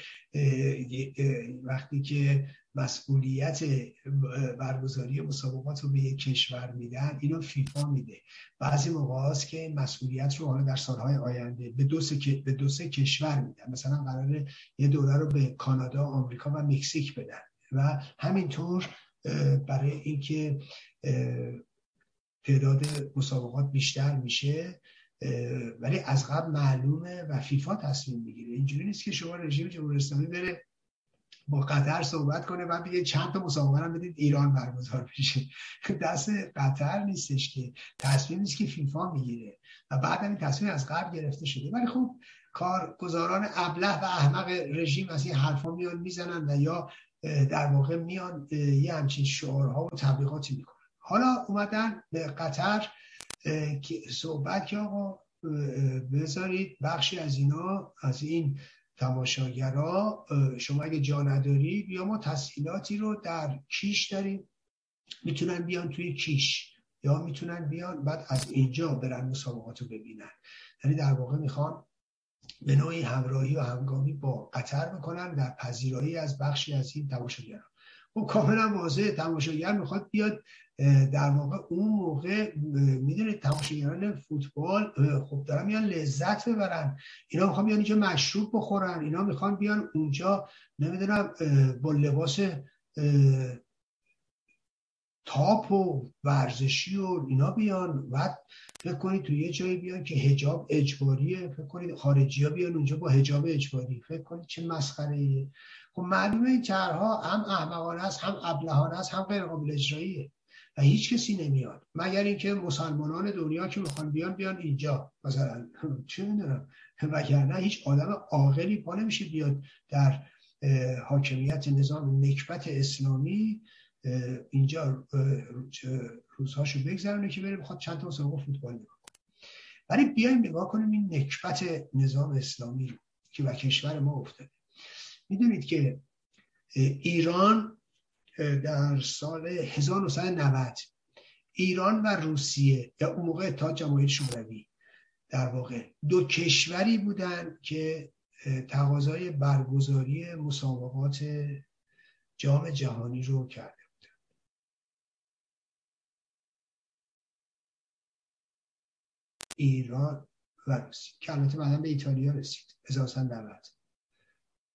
وقتی که مسئولیت برگزاری مسابقات رو به یک کشور میدن اینو فیفا میده. بعضی موقع که این مسئولیت رو حالا در سالهای آینده به دو سه, به دو سه کشور میدن. مثلا قرار یه دوره رو به کانادا آمریکا و مکزیک بدن. و همینطور برای اینکه تعداد مسابقات بیشتر میشه ولی از قبل معلومه و فیفا تصمیم می‌گیره. اینجوری نیست که شما رژیم جمهوری اسلامی بره با قطر صحبت کنه و بگه چند تا مسابقه هم بدید ایران برگزار بشه. دست قطر نیستش که. تصمیم نیست که فیفا می‌گیره. و بعد این تصمیم از قبل گرفته شده. ولی خب کارگزاران ابله و احمق رژیم از این حرفا میان می‌زنن و یا در واقع میان یه همچین شعارها و تبلیغاتی می‌کنن. حالا اومدن به قطر که صحبت که آقا بذارید بخشی از اینا از این تماشاگرا شما اگه جا نداری بیا ما تسهیلاتی رو در کیش داریم می‌تونن بیان توی کیش یا می‌تونن بیان بعد از اینجا برن مسابقات رو ببینن. یعنی در واقع می‌خوان به نوعی همراهی و همگامی با قطر می‌کنن در پذیرایی از بخشی از این تماشاگران خب کاملا واضحه تماشاگر می‌خواد بیاد در واقع اون موقع می‌دونید تماشاگران فوتبال خب دارن میان لذت ببرن اینا می‌خوان بیان اینجا مشروب بخورن. اینا می‌خوان بیان اونجا نمی‌دونم با لباس تاپ و ورزشی و اینا بیان و فکر کنید تو یه جایی بیان که هجاب اجباریه. فکر کنید خارجی ها بیان اونجا با هجاب اجباری. فکر کنید چه مسخره ایه خب معلومه این طرحها هم احمقانه است هم ابلهانه است هم غیر قابل اجراییه. و هیچ کسی نمیاد. مگر اینکه مسلمانان دنیا که می‌خوان بیان بیان اینجا. مثلا چه می‌دونم. وگرنه هیچ آدم عاقلی پا نمیشه بیاد در حاکمیت نظام نکبت اسلامی اینجا روزهاشو بگذرونه که بره بخواد چند تا مسابقه فوتبال نگاه ولی بیایم نگاه کنیم این نکبت نظام اسلامی که و کشور ما افتاده. می‌دونید که ایران در سال 1990 ایران و روسیه یا اون موقع اتحاد جماهیر شوروی در واقع دو کشوری بودن که تقاضای برگزاری مسابقات جام جهانی رو کرده بودن. ایران و روسیه. که البته به ایتالیا رسید. 1990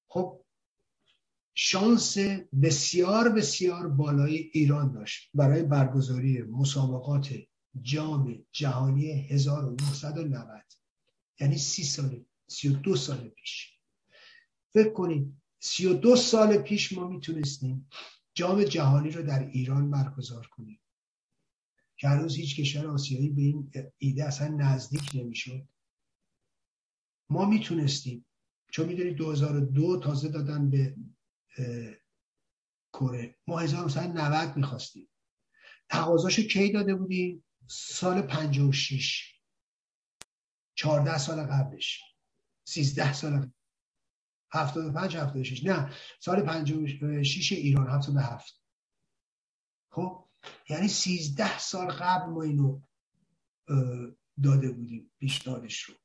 خب شانس بسیار بسیار بالای ایران داشت. برای برگزاری مسابقات جام جهانی 1990 یعنی سی سال سی و دو سال پیش. فکر کنید سی و دو سال پیش ما می‌تونستیم جام جهانی رو در ایران برگزار کنیم. که هنوز هیچ کشور آسیایی به این ایده اصلا نزدیک نمی‌شد. ما می‌تونستیم. چون می‌دونید 2002 تازه دادن به کره. ما 1990 می‌خواستیم. تقاضاشو کی داده بودیم سال 56 14 سال قبلش. 13 سال قبل. 75 76 نه سال 56 ایران 77 خب یعنی 13 سال قبل ما اینو داده بودیم پیشنهادش رو.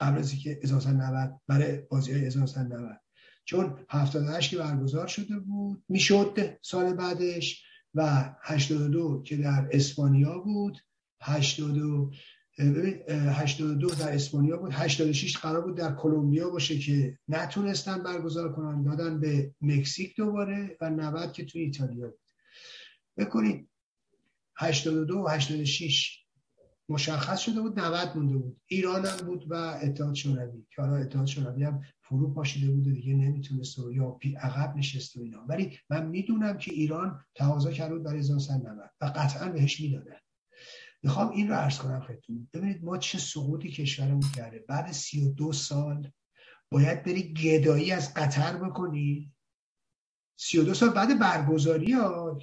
قبل از اینکه 1990 برای بازی های 1990 چون 78 که برگزار شده بود می‌شد سال بعدش و 82 که در اسپانیا بود 82 82 در اسپانیا بود 86 قرار بود در کلمبیا باشه که نتونستن برگزار کنن دادن به مکزیک دوباره و 90 که توی ایتالیا بود. بکنید 82 و 86 مشخص شده بود 90 مونده بود. ایران هم بود و اتحاد شوروی که حالا اتحاد شوروی هم فرو پاشیده بود و دیگه نمی‌تونست و یا پی عقب نشست و اینا. ولی من می‌دونم که ایران تقاضا کرده بود برای 1990 و قطعا بهش می‌دادن. می‌خوام این رو عرض کنم خدمتتون. ببینید ما چه سقوطی کشورمون کرده. بعد 32 سال باید بری گدایی از قطر بکنی. 32 سال بعد برگزاری ها.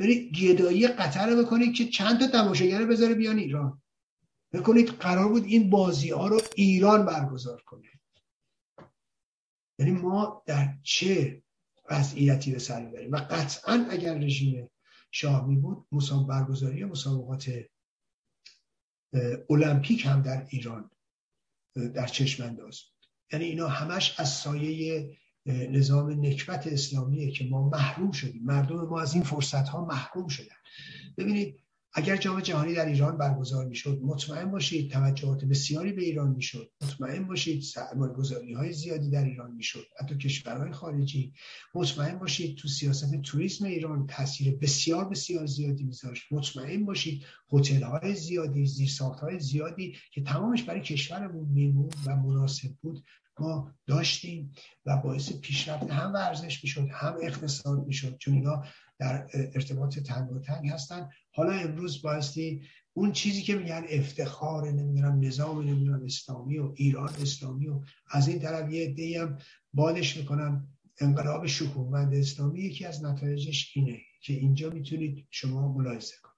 بری گدایی قطر رو بکنید که چند تا تماشاگر بذاره بیان ایران. بکنید قرار بود این بازی ها رو ایران برگزار کنه. یعنی ما در چه وضعیتی به سر می‌بریم؟ و قطعا اگر رژیم شاه می بود مسابقه برگزاری مسابقات المپیک هم در ایران در چشم انداز یعنی اینا همش از سایه نظام نکبت اسلامیه که ما محروم شدیم. مردم ما از این فرصت ها محروم شدن. ببینید اگر جام جهانی در ایران برگزار می‌شد مطمئن باشید توجهات بسیاری به ایران می‌شد. مطمئن باشید سرمایه‌گذاری های زیادی در ایران می‌شد. حتی کشورهای خارجی. مطمئن باشید تو سیاست توریسم ایران تاثیر بسیار بسیار زیادی میذاشت. مطمئن باشید هتل های زیادی زیرساخت های زیادی که تمامش برای کشورمون میمون و مناسب بود ما داشتیم و باعث پیشرفت هم ورزش می‌شد هم اقتصاد می‌شد. چون اینا در ارتباط تنگ و تنگ هستن. حالا امروز بایستی اون چیزی که میگن افتخار نمی‌دونم نظام نمی‌دونم اسلامی و ایران اسلامی و از این طرف یه عده‌ای هم بالش می‌کنن. انقلاب شکوهمند اسلامی یکی از نتایجش اینه که اینجا می‌تونید شما ملاحظه کنید.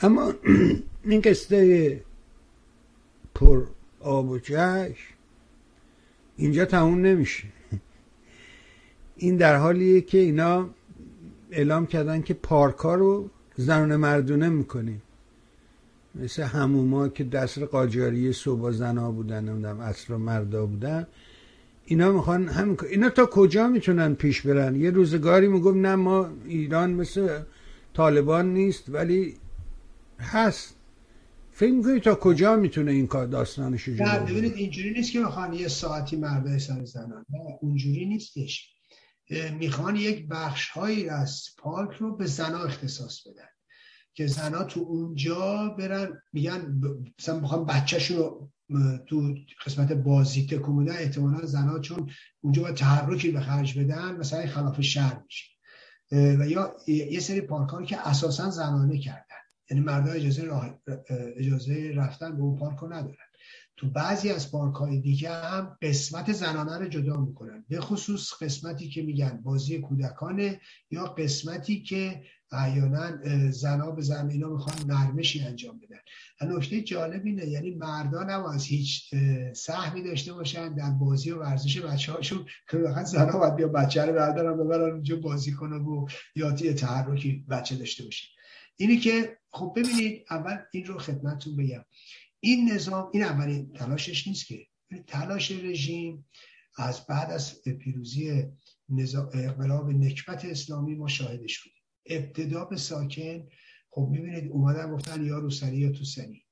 اما این قصه پر آب و چشم اینجا تموم نمیشه. این در حالیه که اینا اعلام کردن که پارکا رو زنان مردونه می‌کنیم مثل هموما که دست قاجاری صبح زنا بودن نمی‌دونم اصر مردا بودن. اینا می‌خوان همین اینا تا کجا می‌تونن پیش برن؟ یه روزگاری میگم نه ما ایران مثل طالبان نیست ولی هست. فکر می‌کنی تا کجا می‌تونه این کار داستانش رو نه ببینید اینجوری نیست که می‌خوان یه ساعتی مرده سر زنن نه اونجوری نیستش. می‌خوان یک بخش هایی از پارک رو به زنا اختصاص بدن. که زنا تو اونجا برن میگن مثلا می‌خوان بچهشون رو تو قسمت بازی تکون بدن احتمالا زنا چون اونجا با تحرکی به خرج بدن مثلا خلاف شهر میشه. و یا یه سری پارک که اساسا زنانه کردن. یعنی مردم اجازه. اجازه رفتن به اون پارک ندارن. تو بعضی از پارک های دیگه هم قسمت زنانه رو جدا می‌کنن. به خصوص قسمتی که میگن بازی کودکانه یا قسمتی که احیانا زنا به زمینا می‌خوان نرمشی انجام بدن. نکته جالب اینه یعنی مردان هم از هیچ سهمی داشته باشن در بازی و ورزش بچه هاشون که بخواد زنا باید بیا بچه رو بردارن ببرن اونجا بازی کنه و یا تحرکی بچه داشته باشه اینی که خب ببینید اول این رو خدمتتون بگم. این نظام این اولین تلاشش نیست که تلاش رژیم از بعد از پیروزی انقلاب نکبت اسلامی ما شاهدش بودیم ابتدا به ساکن خب می‌بینید اومدن گفتن یا روسری یا توسری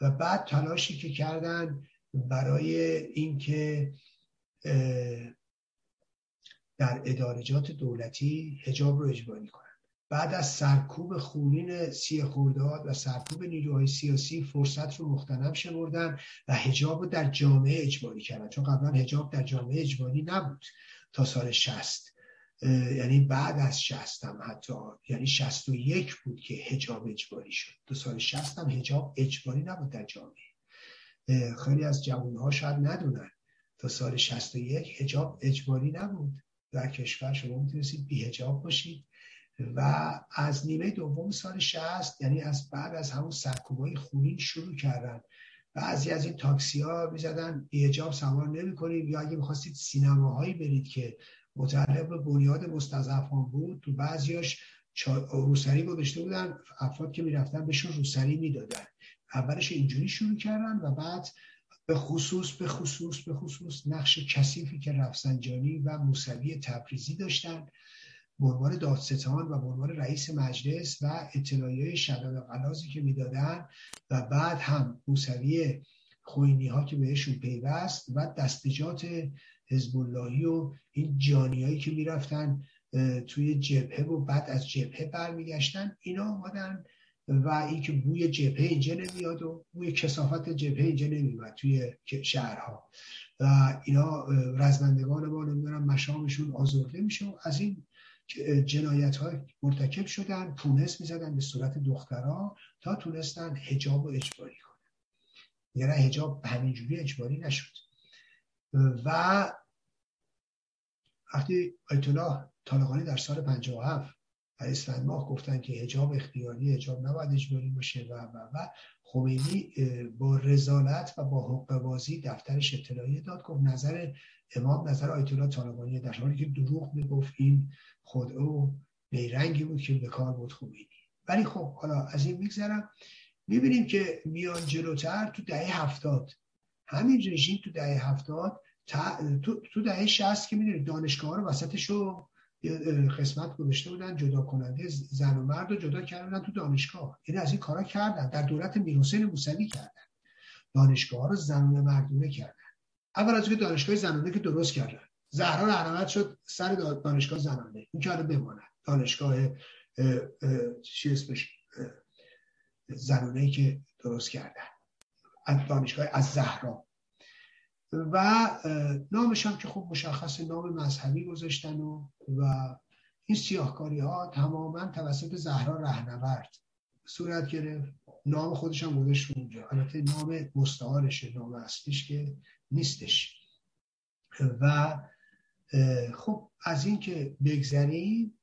و بعد تلاشی که کردن برای اینکه در ادارجات دولتی هجاب رو اجباری کنن. بعد از سرکوب خونین سی خورداد و سرکوب نیروهای سیاسی فرصت رو مختنم شمردن و هجاب رو در جامعه اجباری کردن. چون قبلا هجاب در جامعه اجباری نبود تا سال شست یعنی بعد از شست هم حتی یعنی شست و یک بود که هجاب اجباری شد. تا سال شست هم هجاب اجباری نبود در جامعه. خیلی از جوانها شاید ندونن تا سال شست و یک هجاب اجباری نبود. در کشور شما می‌تونستید بی هجاب باشید. و از نیمه دوم سال 60 یعنی از بعد از همون سرکوبای خونین شروع کردن. بعضی از این تاکسی ها می‌زدن بیهجاب سوار نمی کنیم یا اگه می‌خواستید سینماهایی برید که متعلق به بنیاد مستضعفان بود تو بعضیاش روسری گذاشته بودن افراد که می‌رفتن بهشون روسری می‌دادن. اولش اینجوری شروع کردن و بعد به خصوص به خصوص به خصوص نقش کثیفی که رفسنجانی و موسوی تبریزی داشتن. به عنوان دادستان و به عنوان رئیس مجلس و اطلاعیه شداد غلازی که می‌دادن و بعد هم موسوی خوینی ها که بهشون پیوست و دستجات حزب اللهی و این جانیایی که می‌رفتن توی جبهه و بعد از جبهه برمیگشتن اینا آمدن و اینکه بوی جبهه اینجا نمیاد و بوی کسافت جبهه اینجا نمیاد توی شهرها. و اینا رزمندگان ما نمی‌دونم مشامشون آزرده میشه و از این جنایت های مرتکب شدن پونس می‌زدن به صورت دخترها تا تونستن هجاب و اجباری کنن. یعنی هجاب همینجوری اجباری نشد. و وقتی الله طالقانی در سال 57 و اسفند ماه گفتن که هجاب اختیاری هجاب نباید اجباری باشه و و و خمینی با رزالت و با حق بازی دفترش اطلاعیه داد گفت نظر امام نظر آیت الله طالقانی در حالی که دروغ می‌گفت این خود او بیرنگی بود که به کار بود خمینی ولی خب حالا از این میگذرم. می‌بینیم که میان جلوتر تو دهه هفتاد. همین رژیم تو دهه هفتاد تو, تو دهه شست که می‌دونید دانشگاه رو وسطش رو قسمت گذاشته بودن جدا کننده زن و مرد رو جدا کردن تو دانشگاه. یعنی از این کارا کردن. در دولت میرحسین موسوی کردن. دانشگاه رو زنونه مردونه کردن. اول از که دانشگاه زنانه که درست کردن. زهرا رهنورد شد سر دانشگاه زنانه. این که بماند. دانشگاه چی اسمش؟ زنانه که درست کردن. از دانشگاه از زهرا. و نامش هم که خوب مشخص نام مذهبی گذاشتن و و این سیاهکاری ها تماما توسط زهرا رهنورد صورت گرفت. نام خودش هم گذاشت اونجا. البته نام مستعارشه نام اصلیش که نیستش. و خب از این که بگذریم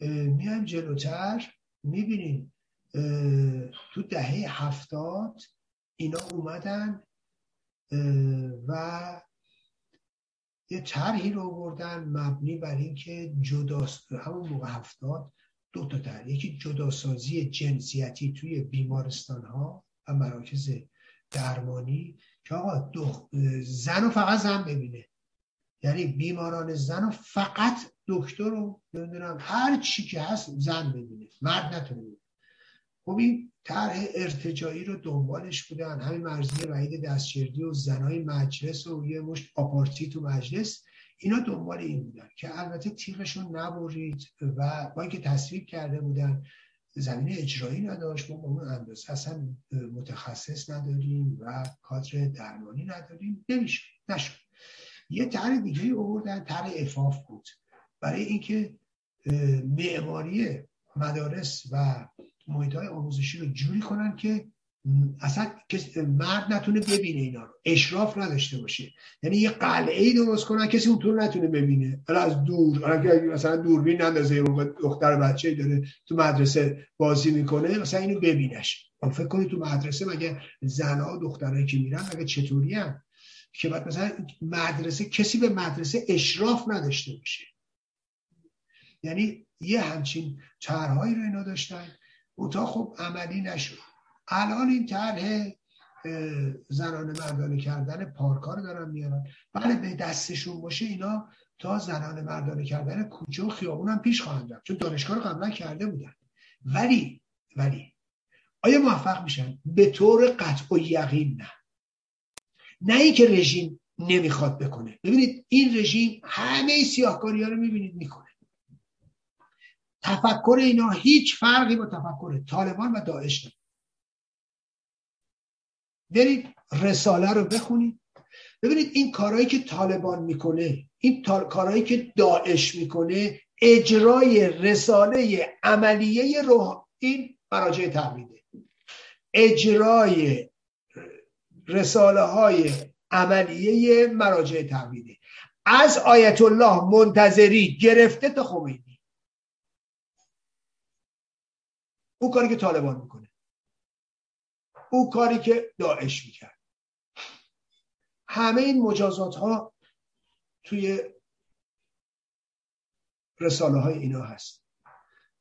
میایم جلوتر می‌بینیم تو دهه هفتاد اینا اومدن و یه طرحی رو بردن مبنی بر اینکه جدا همون موقع هفتاد دو تا طرح. یکی جداسازی جنسیتی توی بیمارستان ها و مراکز درمانی که آقا دو زن و فقط زن ببینه. یعنی بیماران زن و فقط دکتر رو نمی‌دونم هر چی که هست زن ببینه مرد نتونه خب این طرح ارتجایی رو دنبالش بودن. همین مرزی وحید دستشردی و زنای مجلس و یه مشت آپارتی تو مجلس اینا دنبال این بودن که البته تیغشون نبرید و با اینکه تصویب کرده بودن زمینه اجرایی نداشت. ما اون اندازه اصلا متخصص نداریم و کادر درمانی نداریم. نمیشه نشد. یه طرح دیگه آوردن طرح افاف بود. برای اینکه معماری مدارس و محیط های آموزشی رو جوری کنن که اصلا مرد نتونه ببینه اینا رو. اشراف نداشته باشه. یعنی یه قلعه ای درست کنن کسی اونطور نتونه ببینه. از دور حالا مثلا دوربین نندازه موقع دختر بچه داره تو مدرسه بازی می‌کنه مثلا اینو ببینش. فکر کنید تو مدرسه مگه زنها دخترایی که میرن مگه چطوری هم که مثلا مدرسه کسی به مدرسه اشراف نداشته باشه. یعنی یه همچین طرحهایی رو اینا داشتن. اوتا خب عملی نشد. الان این طرح زنان مردانه کردن پارکار دارن میارن. بله به دستشون باشه اینا تا زنان مردانه کردن کوچه و خیابون هم پیش خواهند رفت. چون دانشگاه رو قبلا کرده بودن. ولی ولی آیا موفق میشن؟ به طور قطع و یقین نه. نه ای که رژیم نمی‌خواد بکنه. ببینید این رژیم همه سیاهکاری ها رو می‌بینید می‌کنه تفکر اینا هیچ فرقی با تفکر طالبان و داعش نداره. برید رساله رو بخونید. ببینید این کارهایی که طالبان می‌کنه این کارهایی که داعش می‌کنه اجرای رساله عملیه روح این مراجع تقلیده اجرای رساله های عملیه مراجع تقلیده از آیت الله منتظری گرفته تا خمینی. او کاری که طالبان می‌کنه. او کاری که داعش می‌کرد. همه این مجازات ها توی رساله های اینا هست.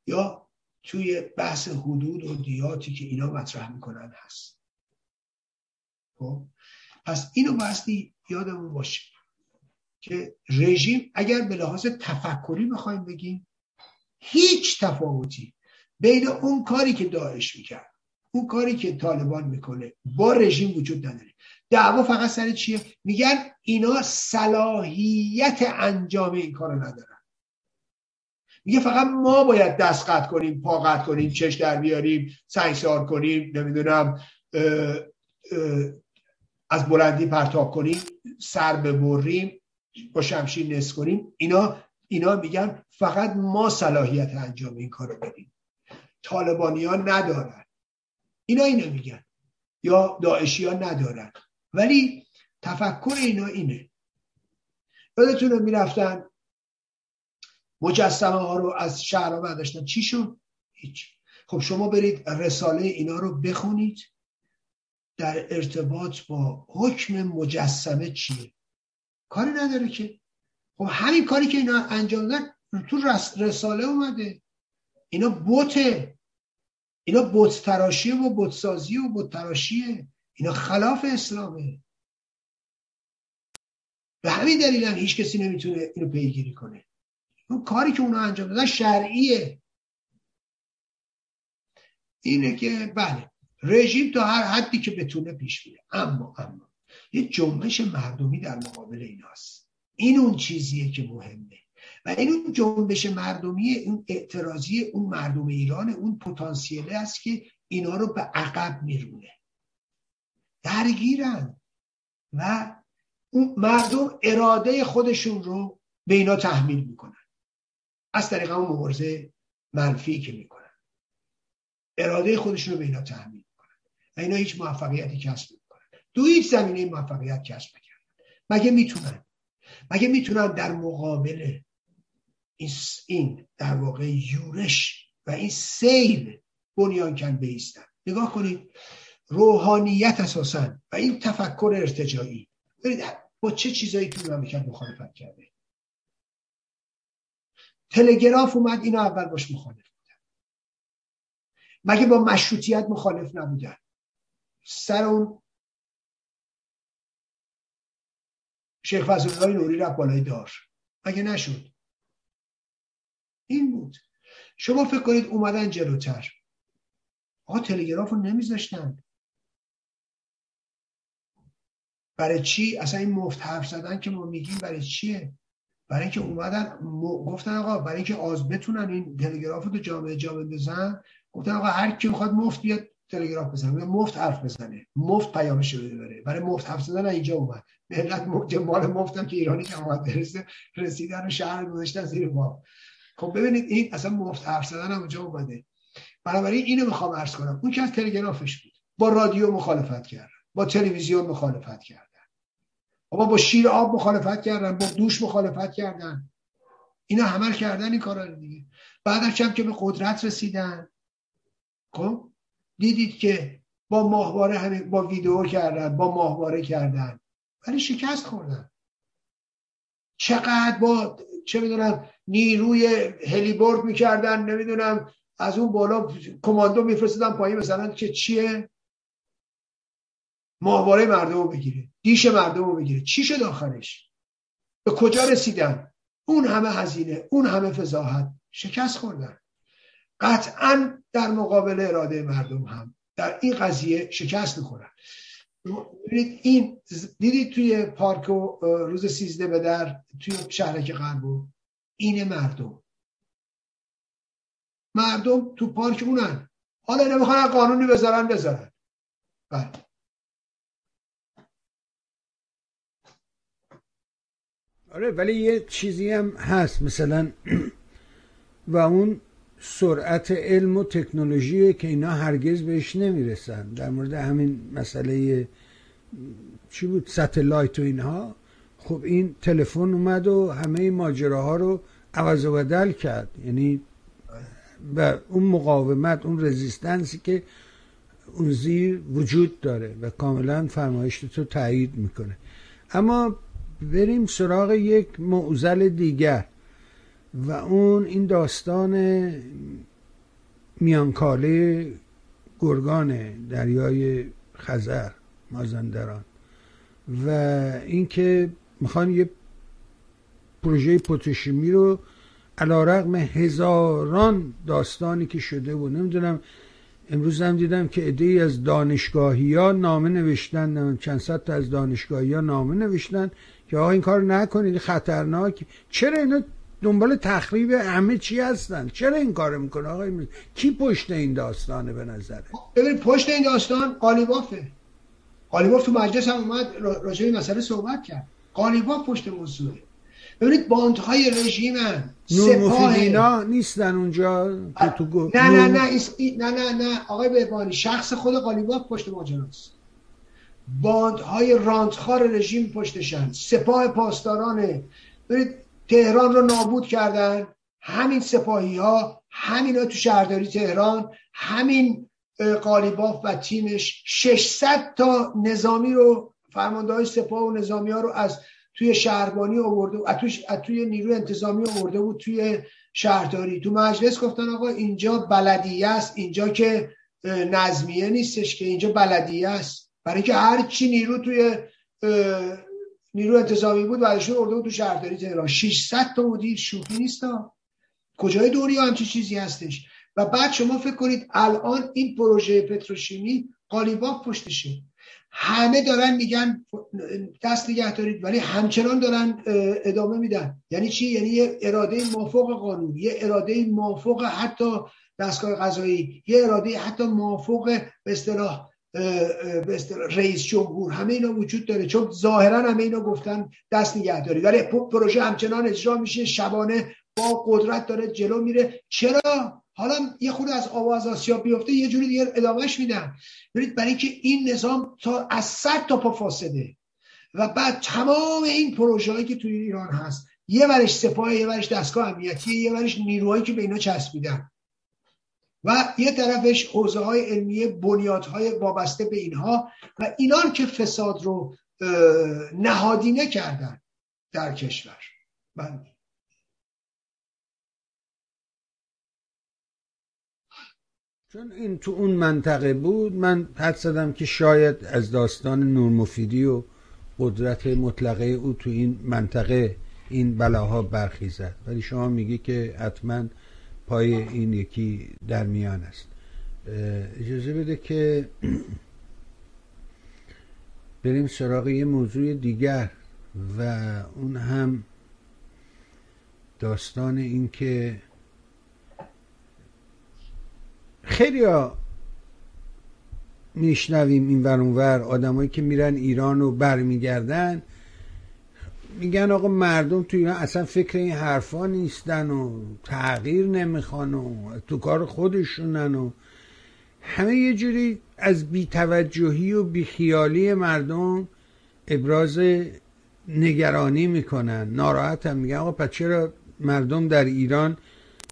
یا توی بحث حدود و دیاتی که اینا مطرح می‌کنن هست. خب؟ پس اینو باستی یادمون باشه که رژیم اگر به لحاظ تفکری بخوایم بگیم هیچ تفاوتی بین اون کاری که داعش می‌کرد اون کاری که طالبان می‌کنه با رژیم وجود نداره. دعوا فقط سر چیه؟ میگن اینا صلاحیت انجام این کارو ندارن. میگه فقط ما باید دست قطع کنیم پا قطع کنیم چش در بیاریم سنگسار کنیم نمی‌دونم از بلندی پرتاب کنیم سر ببریم با شمشیر نس کنیم. اینا اینا میگن فقط ما صلاحیت انجام این کارو طالبانی ها ندارن. اینا اینو میگن. یا داعشی ها ندارن. ولی تفکر اینا اینه. یادتونه می‌رفتن؟ مجسمه ها رو از شهرها برداشتن. چی شد؟ هیچ. خب شما برید رساله اینا رو بخونید. در ارتباط با حکم مجسمه چیه؟ کاری نداره که. خب همین کاری که اینا انجام دادن تو رساله اومده. اینا بوته اینا بوت تراشیه و بوت سازی و بوت تراشیه اینا خلاف اسلامه. به همین دلیل هم هیچ کسی نمی‌تونه اینو پیگیری کنه. اون کاری که اونا انجام دادن شرعیه. اینه که بله. رژیم تا هر حدی که بتونه پیش میره اما اما یه جنبش مردمی در مقابل ایناست. این اون چیزیه که مهمه. و این اون جنبش مردمی اون اعتراضی اون مردم ایران اون پتانسیله است که اینا رو به عقب میرونه. درگیرن. و اون مردم اراده خودشون رو به اینا تحمیل می‌کنن. از طریق اون مبارزه منفی که می‌کنن. اراده خودشون رو به اینا تحمیل و اینا هیچ موفقیتی کسب می‌کنن دو هیچ زمینه موفقیت کسب می‌کنن مگه می‌تونن؟ مگه می‌تونن در مقابل این در واقع یورش و این سیل بنیان کن بیستن؟ نگاه کنید. روحانیت اساسا و این تفکر ارتجایی با چه چیزایی تو مملکت مخالفت کرده؟ تلگراف اومد اینو اول باش مخالف بودن. مگه با مشروطیت مخالف نبودن؟ سر اون شیخ فضلالله نوری رفت بالای دار. مگه نشد؟ این بود. شما فکر کنید اومدن جلوتر. آقا تلگراف رو نمیذاشتن. برای چی؟ اصلا این مفت حرف زدن که ما میگیم برای چیه؟ برای اینکه اومدن گفتن آقا برای اینکه آز بتونن این تلگراف رو جامعه جا بندازن گفتن آقا هر کی می‌خواد مفت بیاد تلگراف بزنه مفت حرف بزنه مفت پیامش رو بره. برای مفت حرف زدن اینجا اومد. ملت مال مفتم که ایرانی که اومد برسه رسیدن و شهر گذاشتن زیر ما خب ببینید این اصلا مفت حرف زدن هم اونجا اومده. بنابراین اینو می‌خوام عرض کنم. اون که از تلگرافش بود با رادیو مخالفت کردن با تلویزیون مخالفت کردن بابا با شیر آب مخالفت کردن با دوش مخالفت کردن. اینا همه کردن این کارا رو دیگه. بعد هم که به قدرت رسیدن. خب؟ دیدید که با ماهواره همه با ویدیو کردن با ماهواره کردن. ولی شکست خوردن. چقدر با چه می‌دونم نیروی هلیبورد می‌کردن نمی‌دونم از اون بالا کماندو میفرستدن پایین مثلا که چیه؟ ماهواره مردم رو بگیره دیش مردم رو بگیره. چی شد آخرش؟ به کجا رسیدن؟ اون همه هزینه اون همه فضاحت. شکست خوردن. قطعا در مقابل اراده مردم هم در این قضیه شکست می‌خورن. این دیدید توی پارک و روز سیزده به در توی شهرک غربو این مردم. مردم تو پارک اونن. حالا نمی‌خوان قانونی بذارن بذارن. بله. آره ولی یه چیزی هم هست مثلا و اون سرعت علم و تکنولوژی که اینا هرگز بهش نمی‌رسن. در مورد همین مسئله چی بود؟ ستلایت و اینها. خب این تلفن اومد و همه ماجراها رو عوض و بدل کرد. یعنی و اون مقاومت اون رزیستنسی که اون زیر وجود داره و کاملا فرمایش تو تایید می‌کنه. اما بریم سراغ یک معزل دیگر. و اون این داستان میانکاله گرگان دریای خزر مازندران. و اینکه می‌خوان یه پروژه پوتوشیمی رو علا رقم هزاران داستانی که شده بود. نمی‌دونم امروز هم دیدم که ای از دانشگاهی ها نامه نوشتن چند صد تا از دانشگاهی ها نامه نوشتن که آقا این کار نکنید خطرناک چرا اینا دنبال تخریب همه چی هستن. چرا این کار می‌کنه؟ آقای کی پشت این داستانه به نظره ببین پشت این داستان قالیبافه. قالیباف تو مجلس هم اومد راجع به مسئله صحبت کرد. قالیباف پشت موضوعه. ببینید باندهای رژیم سپاه نیستن اونجا؟ تو نه نه نه نه نه نه. آقای بهبانی شخص خود قالیباف پشت ماجراست. باندهای رانتخار رژیم پشتشن. سپاه پاسدارانه ببینید تهران رو نابود کردن. همین سپاهی ها همین ها تو شهرداری تهران همین قالیباف و تیمش 600 تا نظامی رو فرمانده های سپاه و نظامی ها رو از توی شهربانی آورده از توی, توی نیروی انتظامی آورده بود توی شهرداری. تو مجلس گفتن آقا اینجا بلدیه است اینجا که نظمیه نیستش که اینجا بلدیه است. برای که هر چی نیرو توی نیرو انتظامی بود بعدشون آورده بود تو شهرداری تهران. 600 تا مدیر شوخی نیست کجای دوری همچی چیزی هستش؟ و بعد شما فکر کنید الان این پروژه پتروشیمی قالیباف پشتشه. همه دارن میگن دست نگه دارید ولی همچنان دارن ادامه میدن. یعنی چی؟ یعنی یه اراده موافق قانون یه اراده موافق حتی دستگاه قضایی یه اراده حتی موافق به اصطلاح رئیس جمهور همه اینا وجود داره. چون ظاهرا همه اینا گفتن دست نگه دارید ولی پروژه همچنان اجرا میشه. شبانه با قدرت داره جلو میره. چرا؟ حالا یه خود از آواز آسیا بیفته یه جوری دیگه ادامهش میدن برید برای که این نظام تا از صد تا پا فاسده و بعد تمام این پروژه هایی که توی ایران هست یه ورش سپاه یه ورش دستگاه امنیتی یه ورش نیروهایی که به اینا چسبیدن. و یه طرفش حوزه های علمیه بنیادهای وابسته به اینها و اینان که فساد رو نهادینه کردن در کشور. بله چون این تو اون منطقه بود من حد زدم که شاید از داستان نور مفیدی و قدرت مطلقه او تو این منطقه این بلاها برخیزد. ولی شما میگی که حتما پای این یکی در میان است. اجازه بده که بریم سراغ یه موضوع دیگر و اون هم داستان این که خیلی ها میشنویم این ور. آدمایی که میرن ایران و برمیگردن میگن آقا مردم تو ایران اصلا فکر این حرفا نیستن و تغییر نمی‌خوان و تو کار خودشونن و همه یه جوری از بیتوجهی و بیخیالی مردم ابراز نگرانی می‌کنن. ناراحت هم میگن. آقا پس چرا مردم در ایران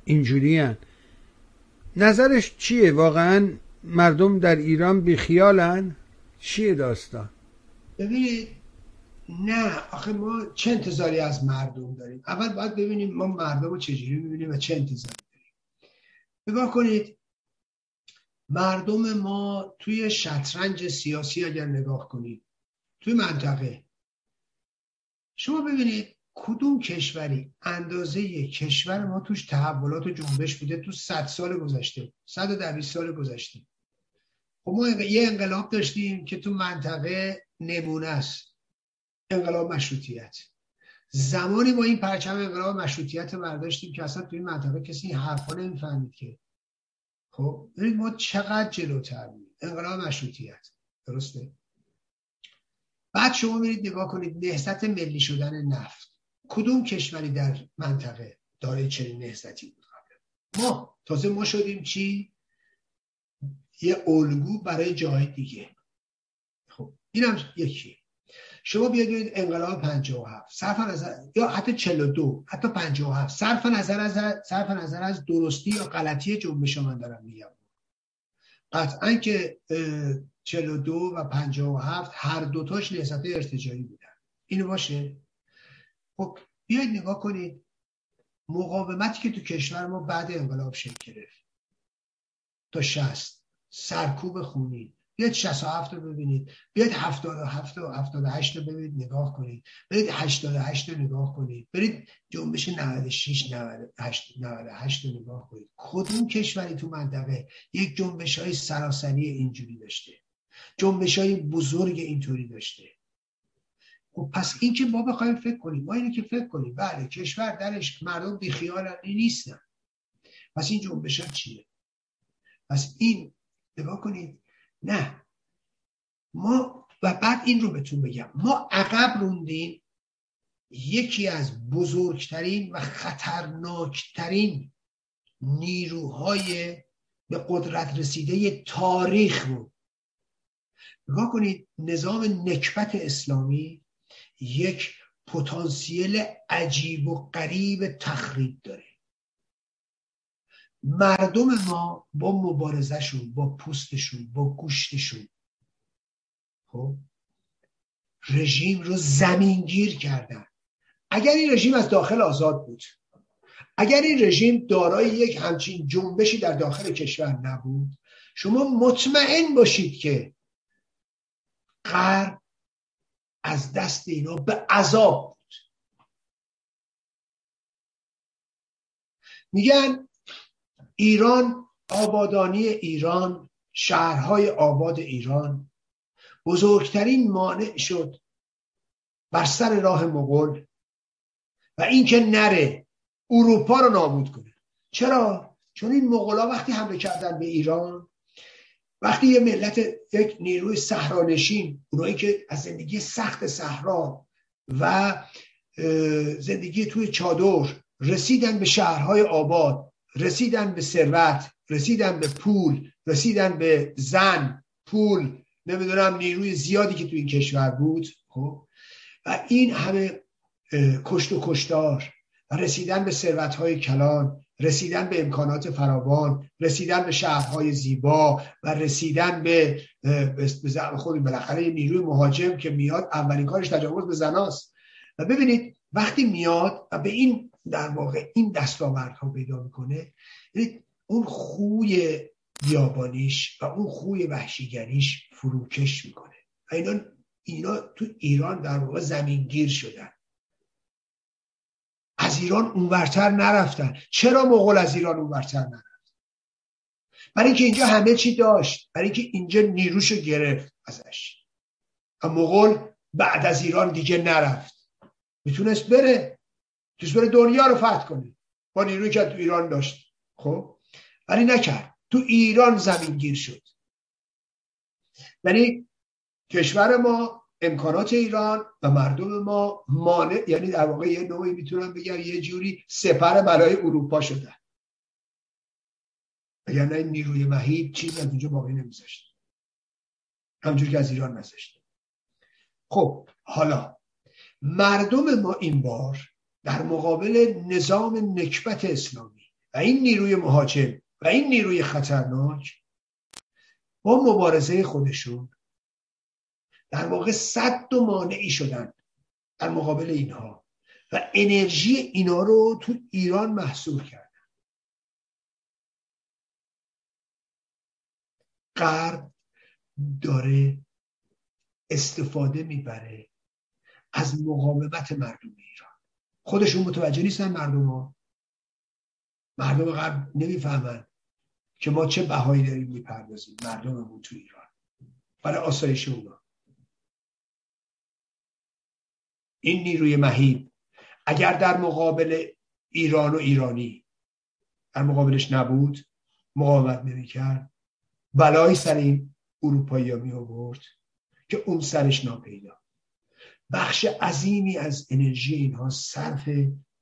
اینجوری هن؟ نظرش چیه؟ واقعا مردم در ایران بیخیالن؟ چیه داستان؟ ببینید نه آخه ما چه انتظاری از مردم داریم؟ اول باید ببینیم ما مردم رو چجوری می‌بینیم و چه انتظاری داریم. نگاه کنید مردم ما توی شطرنج سیاسی اگر نگاه کنید توی منطقه شما ببینید کدوم کشوری اندازه کشور ما توش تحولات و جنبش بوده تو صد سال گذشته صد و دویست سال گذشته. خب ما یه انقلاب داشتیم که تو منطقه نمونه است. انقلاب مشروطیت. زمانی ما این پرچم انقلاب مشروطیت برداشتیم که اصلا توی این منطقه کسی این حرفا نمی‌فهمید که. خب ببینید ما چقدر جلوتر بودیم. انقلاب مشروطیت. درسته؟ بعد شما میرید نگاه کنید نهضت ملی شدن نفت. کدوم کشوری در منطقه داره چنین نهضتی بود ما. تازه ما شدیم چی؟ یه الگو برای جای دیگه. خب اینم یکی شما بیاید انقلاب 57 صرف نظر یا حتی 42 حتی 57 صرف نظر از صرف نظر از درستی یا غلطی جنبش من دارم میگم. قطعا که 42 و 57 هر دوتاش نهضت ارتجاعی بودن. اینو باشه؟ خب بیاید نگاه کنید. مقاومتی که تو کشور ما بعد انقلاب شکل گرفت. تا شست سرکوب خونی بیاید 67 رو ببینید بیاید 77 و 78 رو ببینید نگاه کنید. برید 88 رو نگاه کنید. برید جنبش 96 98 98 رو نگاه کنید. کدوم کشوری تو منطقه یک جنبش های سراسری اینجوری داشته؟ جنبش های بزرگ اینطوری داشته؟ خب پس این که ما بخوایم فکر کنیم ما اینو که فکر کنیم. بله کشور درش مردم بیخیالن نیستن. پس این جنبش چیه؟ پس این نگاه کنید نه. ما و بعد این رو بهتون بگم. ما عقب روندیم. یکی از بزرگترین و خطرناکترین نیروهای به قدرت رسیده تاریخ بود. نگاه کنید نظام نکبت اسلامی یک پتانسیل عجیب و غریب تخریب داره. مردم ما با مبارزهشون با پوستشون با گوشتشون خب رژیم رو زمینگیر کردن. اگر این رژیم از داخل آزاد بود اگر این رژیم دارای یک همچین جنبشی در داخل کشور نبود شما مطمئن باشید که غرب از دست اینا به عذاب بود. میگن ایران آبادانی ایران شهرهای آباد ایران. بزرگترین مانع شد بر سر راه مغول و اینکه نره اروپا رو نابود کنه. چرا؟ چون این مغولا وقتی حمله کردن به ایران وقتی یه ملت یک نیروی صحرانشین اونایی که از زندگی سخت صحرا و زندگی توی چادر رسیدن به شهرهای آباد رسیدن به ثروت رسیدن به پول رسیدن به زن پول نمی‌دونم نیروی زیادی که تو این کشور بود خب؟ و این همه کشت و کشتار و رسیدن به ثروتهای کلان رسیدن به امکانات فراوان رسیدن به شهرهای زیبا و رسیدن به به خود بالاخره نیروی مهاجم که میاد اولین کارش تجاوز به زناست. و ببینید وقتی میاد و به این در واقع این دستاوردها پیدا می‌کنه. اون خوی بیابانیش و اون خوی وحشیگریش فروکش می‌کنه. و اینا اینا تو ایران در واقع زمینگیر شدن. از ایران اونورتر نرفتن. چرا مغول از ایران اونورتر نرفت؟ برای اینکه اینجا همه چی داشت. برای اینکه اینجا نیروشو گرفت ازش. و مغول بعد از ایران دیگه نرفت. می‌تونست بره. بره دنیا رو فتح کنه. با نیروی که تو ایران داشت. خب؟ ولی نکرد. تو ایران زمین گیر شد. یعنی کشور ما امکانات ایران و مردم ما مانع یعنی در واقع یه نوعی می‌تونم بگم یه جوری سپر برای اروپا شدن. اگر نه نیروی مهیب چیز از اونجا باقی نمیذاشت. همجور که از ایران نذاشت. خب حالا مردم ما این بار در مقابل نظام نکبت اسلامی و این نیروی مهاجم و این نیروی خطرناک با مبارزه خودشون در واقع صد و مانعی شدن در مقابل اینها و انرژی اینا رو تو ایران محصول کردن. غرب داره استفاده می‌بره از مقاومت مردم ایران. خودشون متوجه نیستن مردم ها مردم غرب نمی‌فهمن که ما چه بهایی داریم می‌پردازیم مردممون تو ایران. برای آسایش اونا. این نیروی مهیب اگر در مقابل ایران و ایرانی در مقابلش نبود مقاومت نمی‌کرد. بلایی سر این اروپایی ها می آورد که اون سرش ناپیدا. بخش عظیمی از انرژی اینها صرف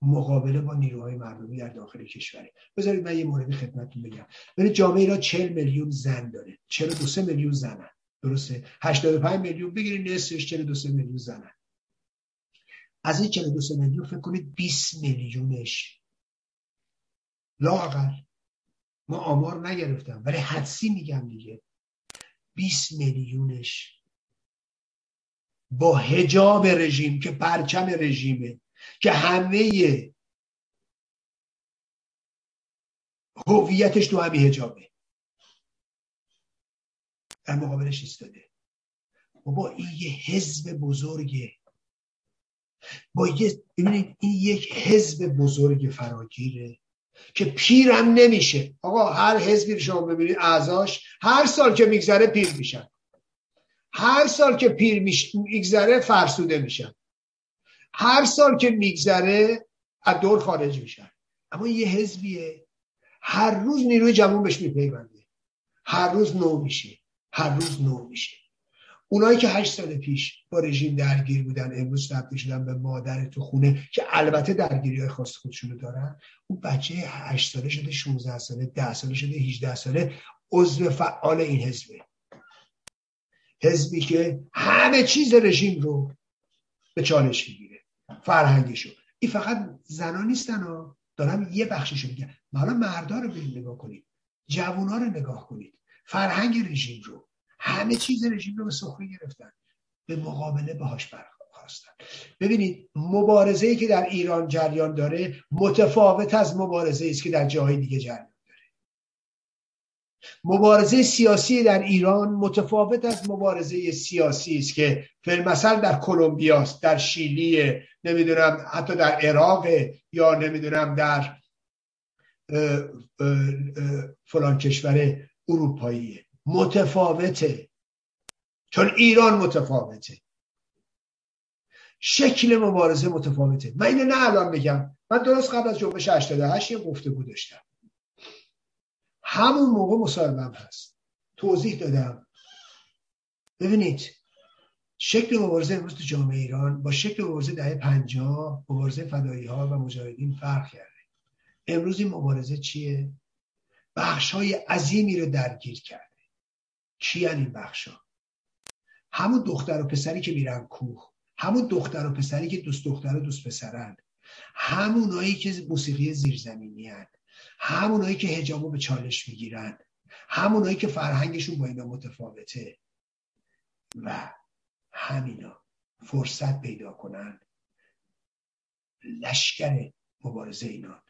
مقابله با نیروهای مردمی در داخل کشوره بذارید من یه موردی خدمتتون بگم. ببینید جامعه ایران 40 میلیون زن داره. 42 میلیون زنن. درسته؟ 85 میلیون. بگیرید نصفش 42 میلیون زنن. از این 42 میلیون فکر کنید 20 میلیونش. لاقل ما آمار نگرفتم. ولی حدسی میگم دیگه. 20 میلیونش با هجاب رژیم که پرچم رژیمه که همه هویتش تو همین هجابه در مقابلش ایستاده. بابا این یه حزب بزرگه. با یه این یک حزب بزرگ فراگیره که پیرم نمیشه. آقا هر حزبی شما ببینید اعضاش هر سال که میگذره پیر میشن. هر سال که پیر میگذره فرسوده میشن. هر سال که میگذره از دور خارج میشن. اما یه حزبیه. هر روز نیروی جوان بهش میپیونده. هر روز نو میشه. هر روز نو میشه. اونایی که هشت سال پیش با رژیم درگیر بودن امروز تبدیل شدن به مادر تو خونه که البته درگیری های خاص خودشونو دارن اون بچه هشت ساله شده 16 ساله ده ساله شده 18 ساله عضو فعال این حزبه. حزبی که همه چیز رژیم رو به چالش می‌گیره فرهنگشو این فقط زنا نیستن ها. دارم یه بخششو میگم حالا مردا رو نگاه کنید جوونا رو نگاه کنید. فرهنگ رژیم رو. همه چیز رژیم رو به سخره گرفتن. به مقابله باهاش برخواستن. ببینید مبارزه ای که در ایران جریان داره متفاوت از مبارزه است که در جاهای دیگه جریان مبارزه سیاسی در ایران متفاوت از مبارزه سیاسی است که فیلمسل در کلمبیا در شیلی نمی‌دونم حتی در عراق یا نمی‌دونم در فلان کشور اروپاییه متفاوته. چون ایران متفاوته. شکل مبارزه متفاوته. من اینو نه الان بگم من درست قبل از جنبش 88 یه گفتگو داشتم. همون موقع مصاحبم هست. توضیح دادم. ببینید شکل مبارزه امروز تو جامعه ایران با شکل مبارزه دهه 50 مبارزه فدایی ها و مجاهدین فرق کرده. امروز این مبارزه چیه؟ بخش های عظیمی رو درگیر کرد کیان این بخشا همون دختر و پسری که میرن کوه همون دختر و پسری که دوست دختر و دوست پسرن همونایی که موسیقی زیرزمینی هن. همونایی که هجابو به چالش می‌گیرن همونایی که فرهنگشون با اینا متفاوته و همینا فرصت پیدا کنن لشکر مبارزه اینا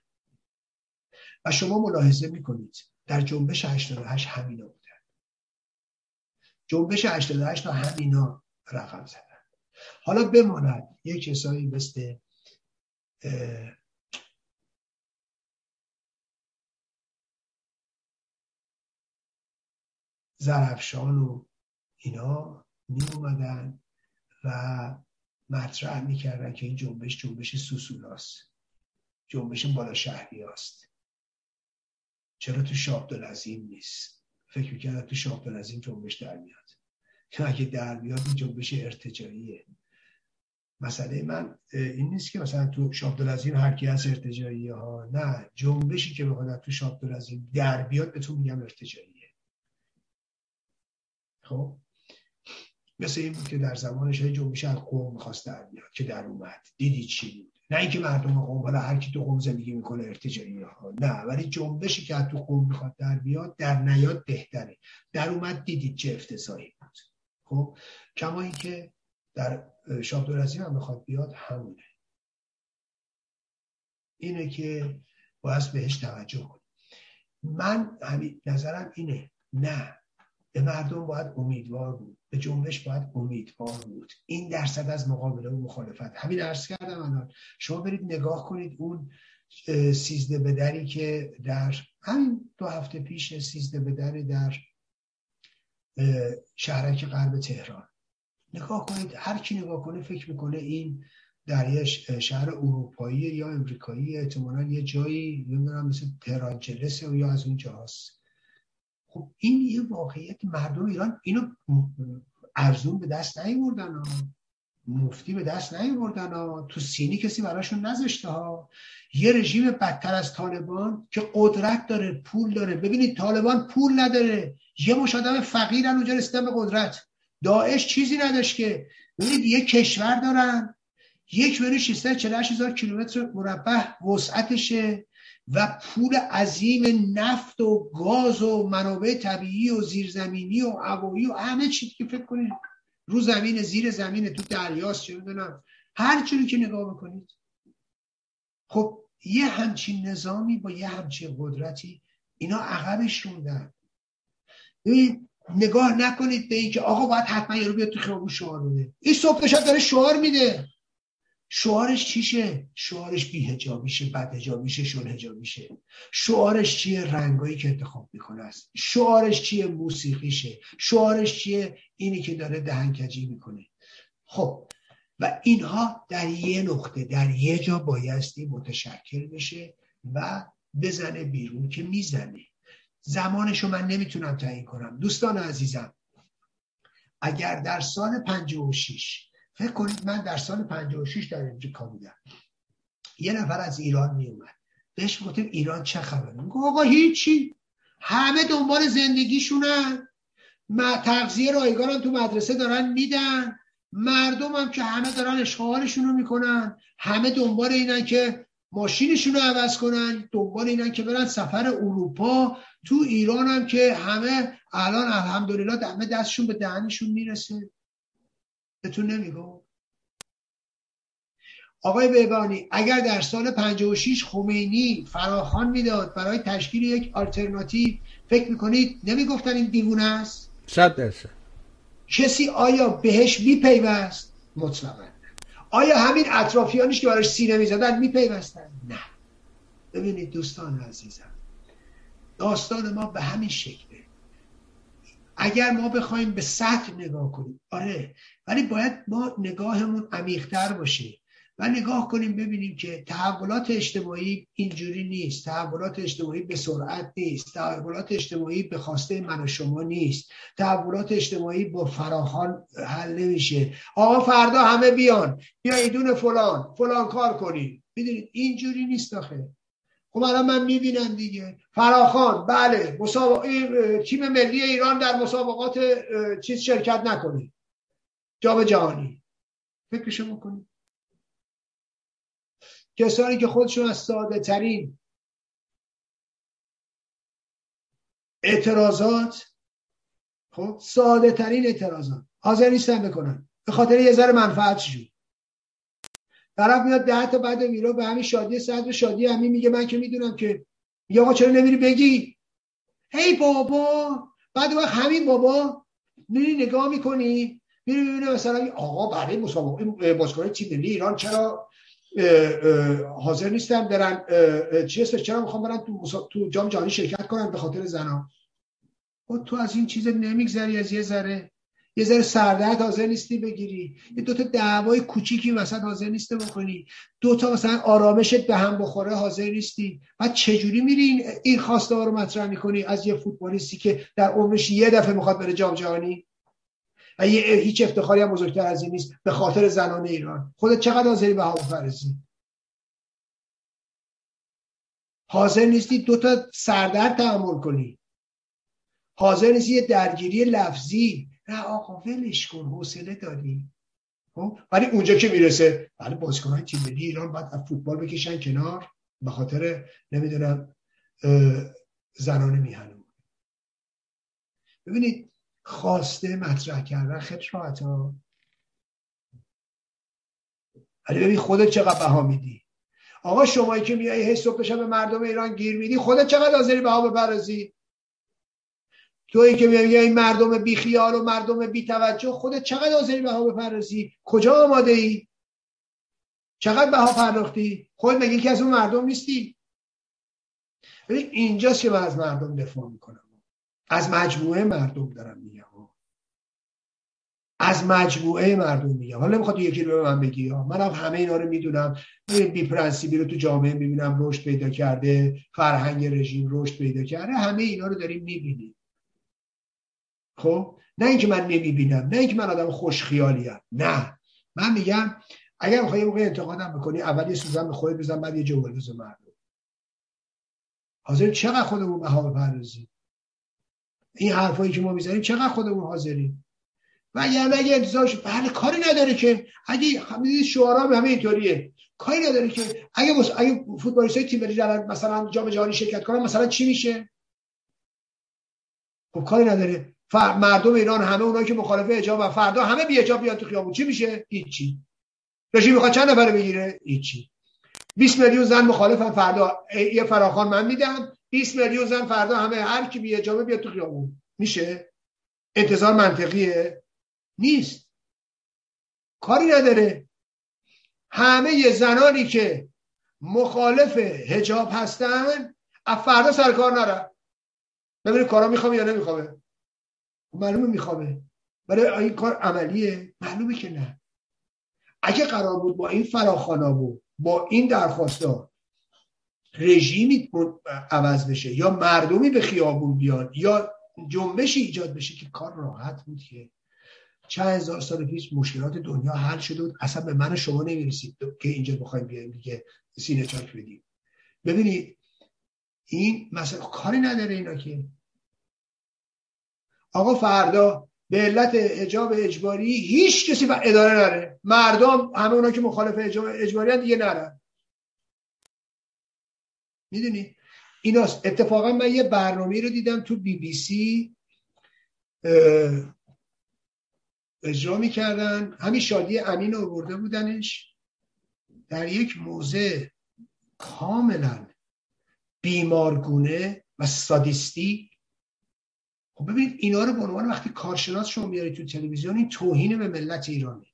و شما ملاحظه می‌کنید در جنبش 88 همینا جنبش 88 تا همینا رقم زدن. حالا بماند یک کسایی مثل زرفشان و اینا می اومدن و مطرح می‌کردن که این جنبش جنبش سوسولاست. جنبش بالا شهری است چرا تو شاب عظیم نیست؟ فکر می‌کردم تو از این جنبش در میاد. که اگه در میاد این جنبش ارتجاییه. مسئله من این نیست که مثلا تو شاه این هر کی هست ارتجاییه ها نه. جنبشی که بخواد تو شاه این در بیاد به تو میگم ارتجاییه. خب مثل این که در زمانش جنبش از قوم خواست در بیاد که در اومد. دیدی چی بود؟ نه اینکه مردم قوم حالا هر کی تو قوم زندگی می‌کنه ارتجاعی ها. نه ولی جنبشی که تو قوم می‌خواد در بیاد در نیاد بهتره. در اومد دیدید چه افتضاحی بود. خب کما اینکه در شاه هم بخواد بیاد همونه. اینه که باید بهش توجه کنیم من همین نظرم اینه. نه به مردم باید امیدوار بود به جنبش باید امیدوار بود. این درصد از مقابله و مخالفت. همین عرض کردم الان. شما برید نگاه کنید اون سیزده بدری که در همین دو هفته پیش سیزده بدری در شهرک غرب تهران. نگاه کنید هر کی نگاه کنه فکر می‌کنه این در یه شهر اروپایی یا امریکایی احتمالا یه جایی نمی‌دونم مثل تهران جلسه یا از اون جاست خب این یه واقعیت مردم ایران اینو ارزون به دست نیوردن مفتی به دست نیوردن تو سینی کسی براشون نذاشته ها. یه رژیم بدتر از طالبان که قدرت داره پول داره. ببینید طالبان پول نداره. یه مش آدم فقیرن اونجا رسیدن به قدرت. داعش چیزی نداشت که. ببینید یه کشور دارن. یک میلیون 648 هزار کیلومتر مربع وسعتشه. و پول عظیم نفت و گاز و منابع طبیعی و زیرزمینی و هوایی و همه چیزی که فکر کنید. رو زمین زیر زمین تو دریاست چه می‌دونم. هر چیزی که نگاه بکنید. خب یه همچین نظامی با یه همچین قدرتی اینا عقبش روندن نگاه نکنید به اینکه آقا باید حتما یارو بیاد تو خیابون شعار بده. این صبح داره شعار میده. شعارش چیشه؟ شعارش بیهجابیشه بدهجابیشه شلهجابیشه شعارش چیه؟ رنگایی که انتخاب می‌کنه است. شعارش چیه؟ موسیقیشه. شعارش چیه؟ اینی که داره دهنکجی می‌کنه. خب و اینها در یه نقطه در یه جا بایستی متشکل بشه و بزنه بیرون که می‌زنه. زمانشو من نمی‌تونم تعیین کنم. دوستان عزیزم اگر در سال 56 فکر کنید من در سال 56 در امریکا بودم یه نفر از ایران میومد بهش گفتیم ایران چه خبره؟ میگه آقا هیچی. همه دنبال زندگیشونن تغذیه رایگانم تو مدرسه دارن میدن. مردم هم که همه دارن اشغالشون رو می‌کنن. همه دنبال اینن که ماشینشون رو عوض کنن. دنبال اینن که برن سفر اروپا. تو ایران هم که همه الان الحمدلله همه دستشون به دهنشون می‌رسه. بهتون نمیگو آقای بهبانی اگر در سال 56 خمینی فراخان می‌داد برای تشکیل یک آلترناتیو فکر می‌کنید نمی‌گفتن این دیوونه است؟ صد درصد. کسی آیا بهش میپیوست؟ مطلقا آیا همین اطرافیانش که براش سینه می‌زدن میپیوستن؟ نه. ببینید دوستان عزیزم داستان ما به همین شکله اگر ما بخوایم به سطح نگاه کنیم آره ولی باید ما نگاهمون عمیقتر باشه و نگاه کنیم ببینیم که تحولات اجتماعی اینجوری نیست تحولات اجتماعی به سرعت نیست تحولات اجتماعی به خواسته من و شما نیست تحولات اجتماعی با فراخان حل نمیشه. آقا فردا همه بیان بیا ایدون فلان فلان کار کنید می‌دونید اینجوری نیست آخه. خب الان من می‌بینم دیگه. فراخان بله. مسابقه تیم ملی ایران در مسابقات چیز شرکت نکنه. جام جهانی. فکرشو بکنید کسانی که خودشون از ساده ترین اعتراضات خب ساده ترین اعتراضات. حاضر نیستن بکنن. به خاطر یه ذره منفعتشون طرف میاد ده تا بعد میرو به همین شادی صدر شادی همین میگه من که می‌دونم که میگه آقا چرا نمیری بگی؟ هی بابا بعد وقت همین بابا میری نگاه می‌کنی میری می‌بینی مثلا آقا برای مسابقه بازیکن تیم ملی ایران چرا حاضر نیستن برن چی چرا می‌خوام برن تو, تو جام جهانی شرکت کنن به خاطر زنا خب تو از این چیز نمیگذری از یه ذره. یه ذره سردرد حاضر نیستی بگیری. یه دوتا دعوای کوچیکی مثلا حاضر نیسته بکنی. دوتا مثلا آرامشت به هم بخوره حاضر نیستی. بعد چجوری میری این, این خواسته ها رو مطرح می‌کنی از یه فوتبالیستی که در عمرش یه دفعه می‌خواد بره جام جهانی؟ و یه هیچ افتخاری هم بزرگتر از این نیست به خاطر زنان ایران. خودت چقدر حاضری به هوا فرزی حاضر نیستی دوتا سردرد تحمل کنی. حاضر نیستی یه درگیری لفظی نه آقا ولش کن حوصله داری. خب؟ ولی اونجا که می‌رسه بله بازیکنان تیم ملی ایران باید از فوتبال بکشن کنار به خاطر نمی‌دونم زنان میهنم ببینید خواسته مطرح کردن خیلی راحت ها. ولی ببین خودت چقدر بها میدی؟ آقا شمایی که میای هی صبح به مردم ایران گیر میدی خودت چقدر حاضری بها بپرزی تویی که میای این مردم بی خیال و مردم بی توجه خودت چقدر حاضری بها بپرزی کجا آماده ای چقدر بها پرداختی؟ خود مگه که از اون مردم نیستی؟ اینجاست که من از مردم دفاع می‌کنم. از مجموعه مردم دارم میگم. از مجموعه مردم میگم. حالا نمی‌خواد یکی رو به من بگی. ها منم همه اینا رو می‌دونم. بی پرنسیبی رو تو جامعه می‌بینم رشد پیدا کرده فرهنگ رژیم رشد پیدا کرده همه اینا رو داریم می‌بینیم. خب؟ نه اینکه من نمی‌بینم نه اینکه من آدم خوش خیالیم نه. من میگم اگر می‌خوای موقع انتقادم بکنی اول یه سوزن به خودت بزن بعد یه جوال بزن مردم. حاضر؟ چقدر خودمون بها بپردازیم این حرفایی که ما می‌زنیم چقدر خودمون حاضریم؟ و یعنی اگه انتظارش بله کاری نداره که اگه همین شعارا به همه اینطوریه. کاری نداره که اگه بس... اگه فوتبالیستای تیم ملی مثلا جام جهانی شرکت کنن مثلا چی میشه؟ خب کاری نداره. مردم ایران همه اونایی که مخالف اجاب و فردا همه بی اجاب بیان تو خیابون. چی میشه؟ هیچی. رژیم می‌خواد چند نفره بگیره؟ هیچی. 20 میلیون زن مخالفن. فردا یه فراخان من میدم. 20 میلیون زن فردا همه هر کی بی اجابه بیاد تو خیابون. میشه؟ انتظار منطقیه. نیست. کاری نداره. همه زنانی که مخالف هجاب هستن از فردا سر کار نرن. ببینید کارا می‌خوام یا نمیخوامه معلومه میخوامه. برای این کار عملیه. معلومه که نه. اگه قرار بود با این فراخانا بود با این درخواستا رژیمی عوض بشه یا مردمی به خیابون بیان یا جنبشی ایجاد بشه که کار راحت بود که چند هزار سال پیش مشکلات دنیا حل شده بود. اصلا به من شما نمی‌رسید که اینجا بخوایم بیایم دیگه سینه چاک بدیم. ببینید این مثلا کاری نداره اینا که. آقا فردا به علت اجاب اجباری هیچ کسی اداره نره. مردم همه اونا که مخالف اجاب اجباری دیگه نرن. می‌دونی؟ ایناست. اتفاقا من یه برنامه رو دیدم تو بی بی سی اجرا می‌کردن. همین شادی امین رو برده بودنش. در یک موضع کاملا بیمارگونه و سادیستی خب ببینید اینا رو به عنوان وقتی کارشناس شما میارید تو تلویزیون این توهین به ملت ایرانه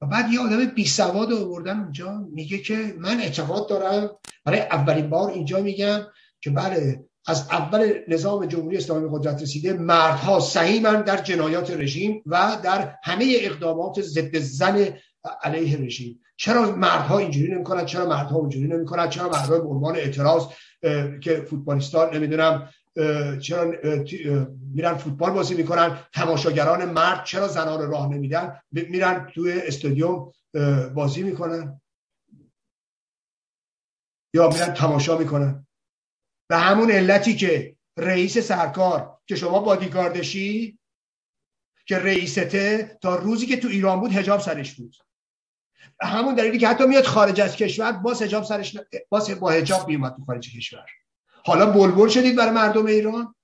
و بعد یه آدم بی سواد آوردن اونجا میگه که من اعتقاد دارم برای اولین بار اینجا میگم که بله از اول نظام جمهوری اسلامی قدرت رسیده مردها سهیمن در جنایات رژیم و در همه اقدامات ضد زن علیه رژیم. چرا مردها اینجوری نمی‌کنن؟ چرا مردها اونجوری نمی‌کنن؟ چرا مردها به عنوان اعتراض که فوتبالیستان نمی‌دونم چرا میرن فوتبال بازی می‌کنن. تماشاگران مرد چرا زنان راه نمیدن میرن توی استادیوم بازی می‌کنن. یا میرن تماشا می‌کنن. به همون علتی که رئیس سرکار که شما بادیگاردشی که رئیسته تا روزی که تو ایران بود هجاب سرش بود. به همون دلیلی که حتی میاد خارج از کشور باز هجاب سرش باز با هجاب میومد تو خارج کشور. حالا بلبل شدید برای مردم ایران؟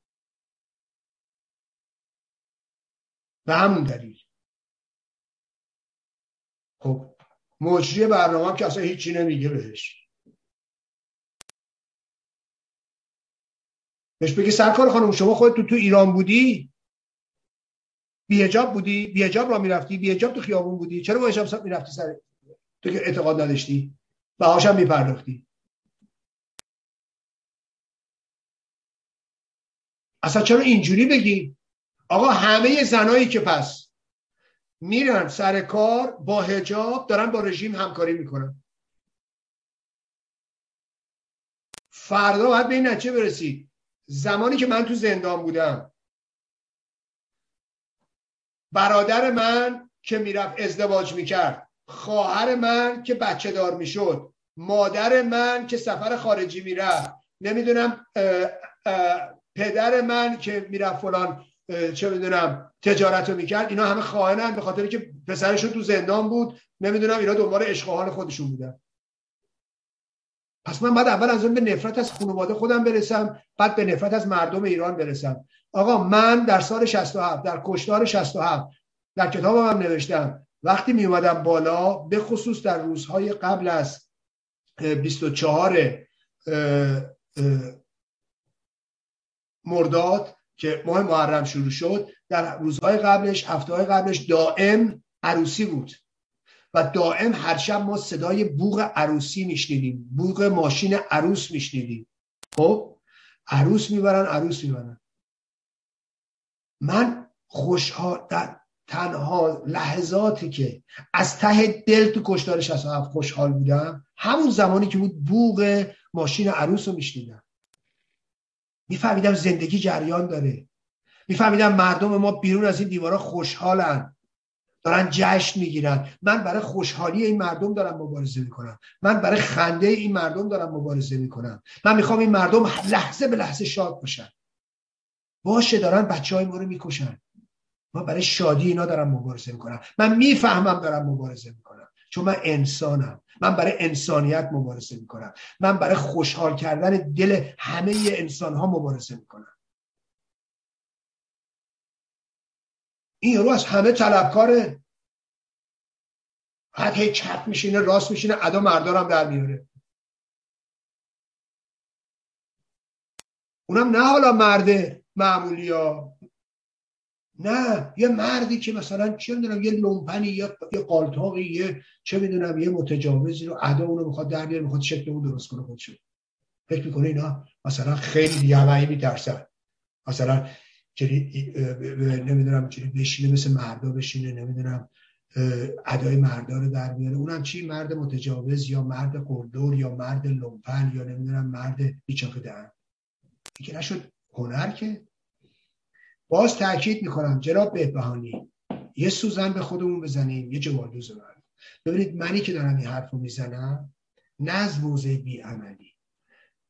به همون دلیل. خب مجری برنامه که اصلا هیچی نمیگه بهش. بهش بگی سرکار خانم شما خودت تو تو ایران بودی؟ بیهجاب بودی؟ بیهجاب را می‌رفتی؟ بیهجاب تو خیابون بودی؟ چرا با حجاب می‌رفتی سر تو که اعتقاد نداشتی؟ بهاشم میپرداختی. اصلا چرا اینجوری بگی؟ آقا همه زنایی که پس میرن سر کار با هجاب دارن با رژیم همکاری می‌کنن. فردا باید به این نتیجه برسید زمانی که من تو زندان بودم. برادر من که می‌رفت ازدواج می‌کرد. خواهر من که بچه دار می‌شد. مادر من که سفر خارجی می‌رفت. نمی‌دونم پدر من که می‌رفت فلان چه می‌دونم تجارت رو می‌کرد اینا همه خواهنن به خاطر که پسرشون تو زندان بود. نمی‌دونم اینا دنبال عشق خودشون بودن. پس من بعد اول از به نفرت از خانواده خودم برسم بعد به نفرت از مردم ایران برسم. آقا من در سال 67 در کشتار 67 در کتابم هم نوشتم وقتی می اومدم بالا به خصوص در روزهای قبل از 24 مرداد که ماه محرم شروع شد در روزهای قبلش هفته های قبلش دائم عروسی بود. و دائم هر شب ما صدای بوغ عروسی میشنیدیم بوغ ماشین عروس میشنیدیم. خب؟ عروس می‌برن عروس می‌برن. من خوشحال در تنها لحظاتی که از ته دل تو کشتار 67 خوشحال بودم همون زمانی که بود بوغ ماشین عروس رو میشنیدم. میفهمیدم زندگی جریان داره. میفهمیدم مردم ما بیرون از این دیوارا خوشحالن. دارن جشن می‌گیرن. من برای خوشحالی این مردم دارم مبارزه می‌کنم. من برای خنده این مردم دارم مبارزه می‌کنم. من می‌خوام این مردم لحظه به لحظه شاد باشن. باشه دارن بچه های ما رو می‌کشن. ما برای شادی اینا دارم مبارزه می‌کنم. من می‌فهمم دارم مبارزه می‌کنم. چون من انسانم. من برای انسانیت مبارزه می‌کنم. من برای خوشحال کردن دل همه انسان ها مبارزه می‌کنم. این یارو از همه طلبکاره. حد هی چپ میشینه راست میشینه ادا مردارم در میاره. اونم نه حالا مرده معمولی ها. نه یه مردی که مثلا چه می‌دونم یه لومپنی یه یه قالتاقی یه چه می‌دونم یه متجاوزی رو ادا اونو می‌خواد در بیاره می‌خواد شکل اون درست کنه خودشو. فکر می‌کنه اینا مثلا خیلی یمعی میترسن؟ مثلا چلی نمی‌دونم چلی بشینه مثل مردا بشینه نمی‌دونم ادای مردا رو در میاره اونم چی؟ مرد متجاوز یا مرد قلدر یا مرد لومپن یا نمی‌دونم مرد بیچاپ دهن. که نشد. هنر که باز تاکید می‌کنم جناب بهبهانی یه سوزن به خودمون بزنیم یه جوالدوز من ببینید منی که دارم این حرف رو می‌زنم نه از موضع بیعملی.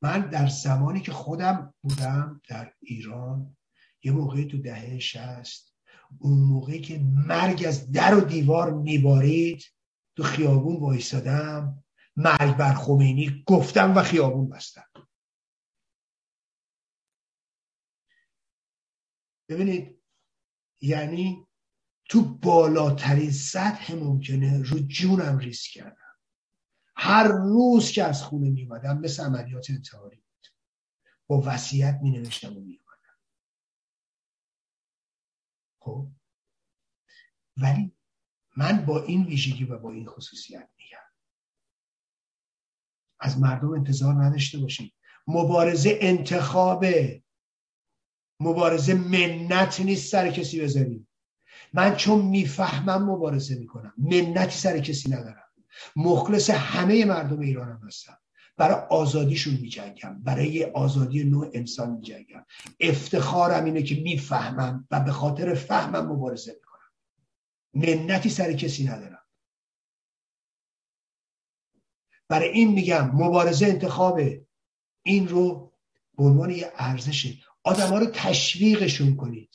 من در زمانی که خودم بودم در ایران یه موقعی تو دهه شست اون موقعی که مرگ از در و دیوار میبارید تو خیابون وایستادم مرگ بر خمینی گفتم و خیابون بستم. ببینید یعنی تو بالاترین سطح ممکنه رو جونم ریسک کردم. هر روز که از خونه میومدم مثل عملیات انتحاری بود. با وصیت می نوشتم و می خب؟ ولی من با این ویژگی و با این خصوصیت میگم. از مردم انتظار نداشته باشید مبارزه انتخاب مبارزه منت نیست سر کسی بذاریم من چون می‌فهمم مبارزه می‌کنم. منتی سر کسی ندارم. مخلص همه مردم ایرانم هستم. برای آزادیشون میجنگم. برای آزادی نوع انسان میجنگم. افتخارم اینه که می‌فهمم و به خاطر فهمم مبارزه می‌کنم. منتی سر کسی ندارم. برای این میگم مبارزه انتخاب این رو به عنوان یه ارزشه آدما رو تشویقشون کنید.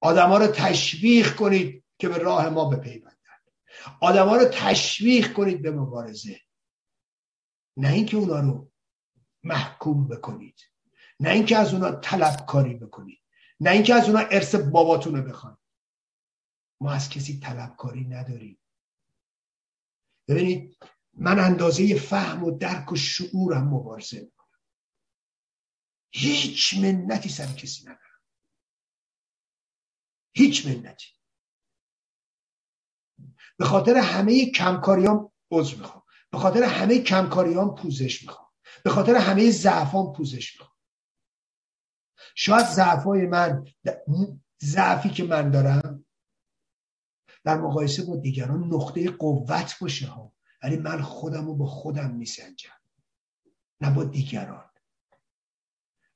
آدما رو تشویق کنید که به راه ما بپیوندن. آدما رو تشویق کنید به مبارزه. نه اینکه اونا رو محکوم بکنید. نه اینکه از اونا طلبکاری بکنید. نه اینکه از اونا ارث باباتون رو بخواید. ما از کسی طلبکاری نداریم. ببینید من اندازه فهم و درک و شعورم مبارزه. هیچ منتی سر کسی ندارم. هیچ منتی. به خاطر همه کمکاریام عذر می‌خوام. به خاطر همه کمکاریان پوزش می‌خوام. به خاطر همه ضعفان پوزش می‌خوام. شاید ضعفای من ضعفی که من دارم در مقایسه با دیگران نقطه قوت باشه ها. ولی من خودم رو با خودم میسنجم. نه با دیگران.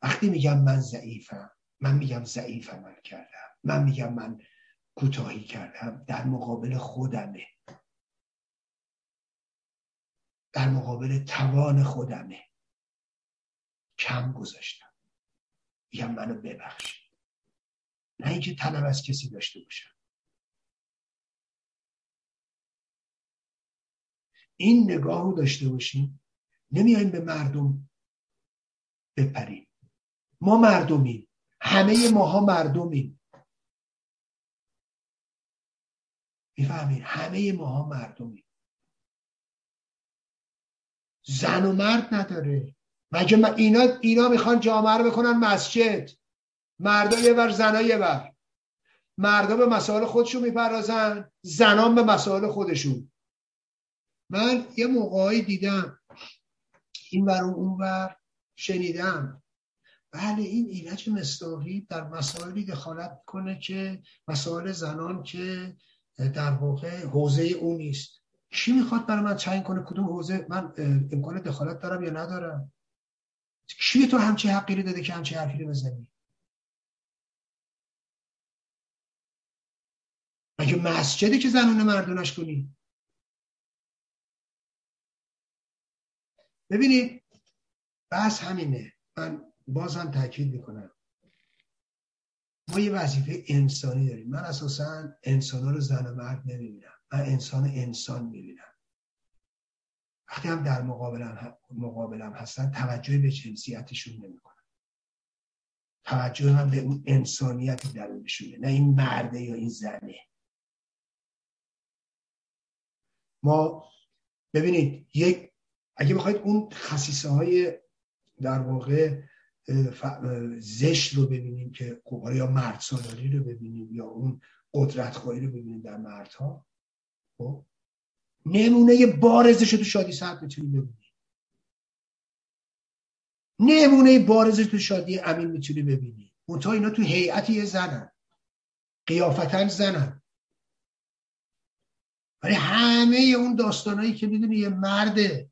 وقتی میگم من ضعیفم من میگم ضعیف عمل کردم. من میگم من کوتاهی کردم. در مقابل خودمه. در مقابل توان خودمه. کم گذاشتم. میگم منو ببخشید نه اینکه طلب از کسی داشته باشم این نگاه رو داشته باشیم. نمیایم به مردم بپریم. ما مردمیم. همه ماها مردمیم. می‌فهمید همه ماها مردمیم. زن و مرد نداره. مگه اینا اینا می‌خوان جامعه رو بکنن مسجد. مردا یه بر زنا یه بر. مردا به مسائل خودشون می‌پردازن زنان به مسائل خودشون. من یه موقعی دیدم این ور اون ور شنیدم. بله این ایرج مستاقی در مسائلی دخالت کنه که مسائل زنان که در واقع حوزه او نیست. کی می‌خواد برای من تعیین کنه؟ کدوم حوزه؟ من امکان دخالت دارم یا ندارم؟ کی تو همچی حقی داده که همچی حرفی رو بزنی؟ مگه مسجدی که زنون مردونش کنی ببینید بس همینه. من بازم تاکید می‌کنم. ما یه وظیفه انسانی داریم. من اساسا انسان رو زن و مرد نمی‌بینم. من انسان انسان می‌بینم. وقتی هم در مقابلم, مقابلم هستن توجه به جنسیتشون نمی‌کنم. توجه من به اون انسانیت درونشونه نه این مرده یا این زنه. ما ببینید یک اگه بخواید اون خصیصه های در واقع زشت رو ببینیم که خب یا مرد سالاری رو ببینیم یا اون قدرت رو ببینیم در مردها. خب؟ نمونه بارزش تو شادی سرد می‌تونی ببینی نمونه بارزش تو شادی امین می‌تونی ببینی منتها اینا تو هیئت یه زنن. قیافتن زنن. ولی همه اون داستانایی که می‌دونی یه مرده.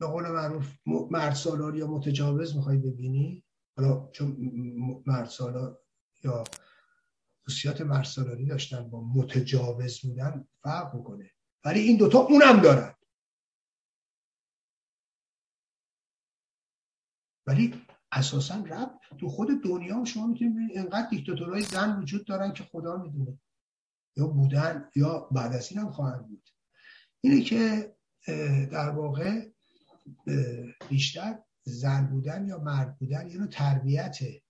به قول معروف مرد سالار یا متجاوز می‌خوای ببینی؟ حالا چون مرد سالار یا خصوصیات مرد سالاری داشتن با متجاوز بودن فرق می‌کنه. ولی این دوتا اونم دارن. ولی اساسا رب تو خود دنیا شما می‌تونید ببینید انقدر دیکتاتورهای زن وجود دارن که خدا می‌دونه. یا بودن یا بعد از این هم خواهند بود. اینه که در واقع بیشتر زن بودن یا مرد بودن یه نوع تربیته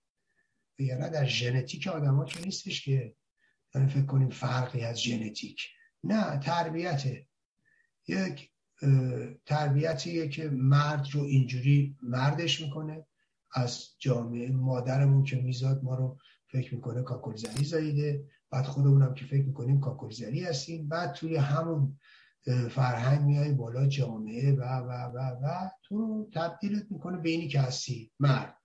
یعنی در ژنتیک آدما که نیستش که فکر کنیم فرقی از ژنتیک. نه تربیته یک تربیتیه که مرد رو اینجوری مردش می‌کنه از جامعه مادرمون که میزاد ما رو فکر می‌کنه کاکلزنی زاییده بعد خودمونم که فکر می‌کنیم کاکلزنی هستیم. بعد توی همون فرهنگ میای بالا جامعه و و و و تو تبدیلت می‌کنه به اینی که هستی مرد.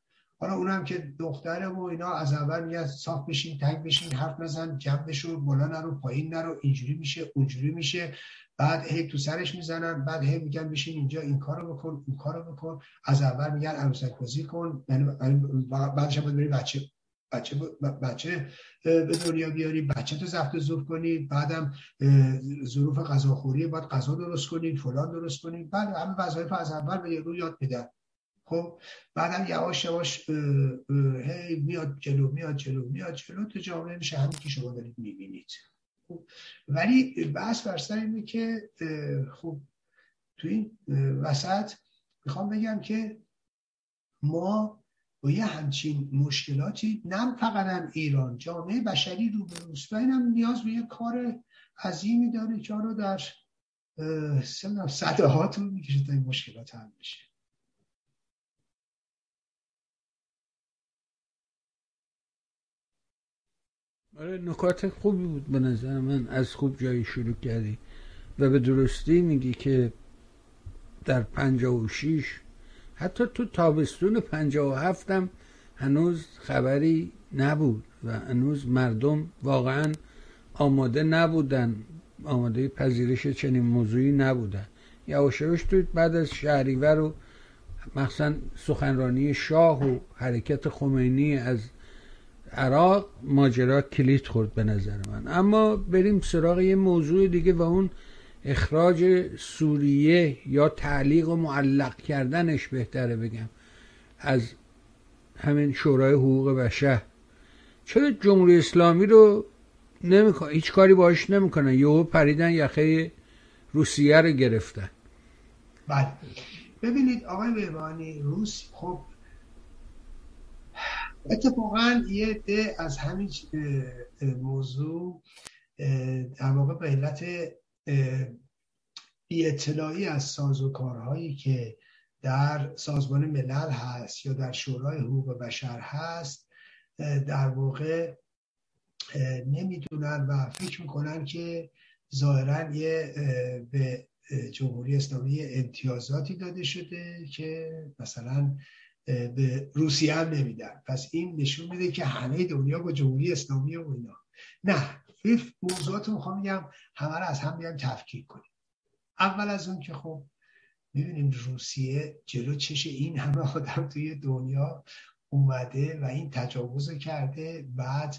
حالا اونم که دختره و اینا از اول میگه صاف بشین تنگ بشین حرف نزن جمع بشو بالا نرو پایین نرو اینجوری میشه اونجوری میشه. بعد هی تو سرش می‌زنن بعد هی میگن بشین اینجا این کارو بکن اون کارو بکن. از اول میگن عروسک بازی کن یعنی بعدش هم بری بچه بچه بچه به دنیا بیاری بچه تو زفت زوف کنی بعدم ظروف غذاخوری باید غذا درست کنی فلان درست کنی. بعد همه وظایف از اول به رو یاد میدن. خب؟ بعدم یواش یواش هی میاد جلو میاد جلو میاد جلو تو جامعه میشه همین که شما دارید می‌بینید. خب؟ ولی بحث بر سر اینه که خب تو این وسط می‌خوام بگم که ما با یه همچین مشکلاتی نه فقط هم ایران جامعه بشری رو به و هم نیاز به یه کار عظیمی داره که رو در صده ها می‌کشه تا این مشکلات حل بشه. آره نکات خوبی بود به نظر من. از خوب جایی شروع کردی و به درستی میگی که در پنجاه و شیش حتی تو تابستون پنجاه و هفتم هنوز خبری نبود و هنوز مردم واقعا آماده نبودن. آماده پذیرش چنین موضوعی نبودن. یواش تو بعد از شهریور و مخصوصا سخنرانی شاه و حرکت خمینی از عراق ماجرا کلید خورد به نظر من. اما بریم سراغ یه موضوع دیگه و اون اخراج سوریه یا تعلیق و معلق کردنش بهتره بگم. از همین شورای حقوق بشر. چرا جمهوری اسلامی رو نمی‌کنه هیچ کاری باش نمی‌کنن؟ یهو پریدن یخه روسیه رو گرفتن. بله. ببینید آقای بهبانی روس خب اتفاقا یه ده از همین موضوع در واقع به علت بی اطلاعی از ساز و کارهایی که در سازمان ملل هست یا در شورای حقوق بشر هست در واقع نمی‌دونن و فکر می‌کنن که ظاهرا یه به جمهوری اسلامی امتیازاتی داده شده که مثلا به روسیه هم نمیدن. پس این نشون میده که همه دنیا با جمهوری اسلامی و اینا. نه. این موضوعات می‌خوام میگم همه رو از هم بیایم تفکیک کنیم. اول از اون که خب می‌بینیم روسیه جلو چش این همه آدم توی دنیا اومده و این تجاوز کرده. بعد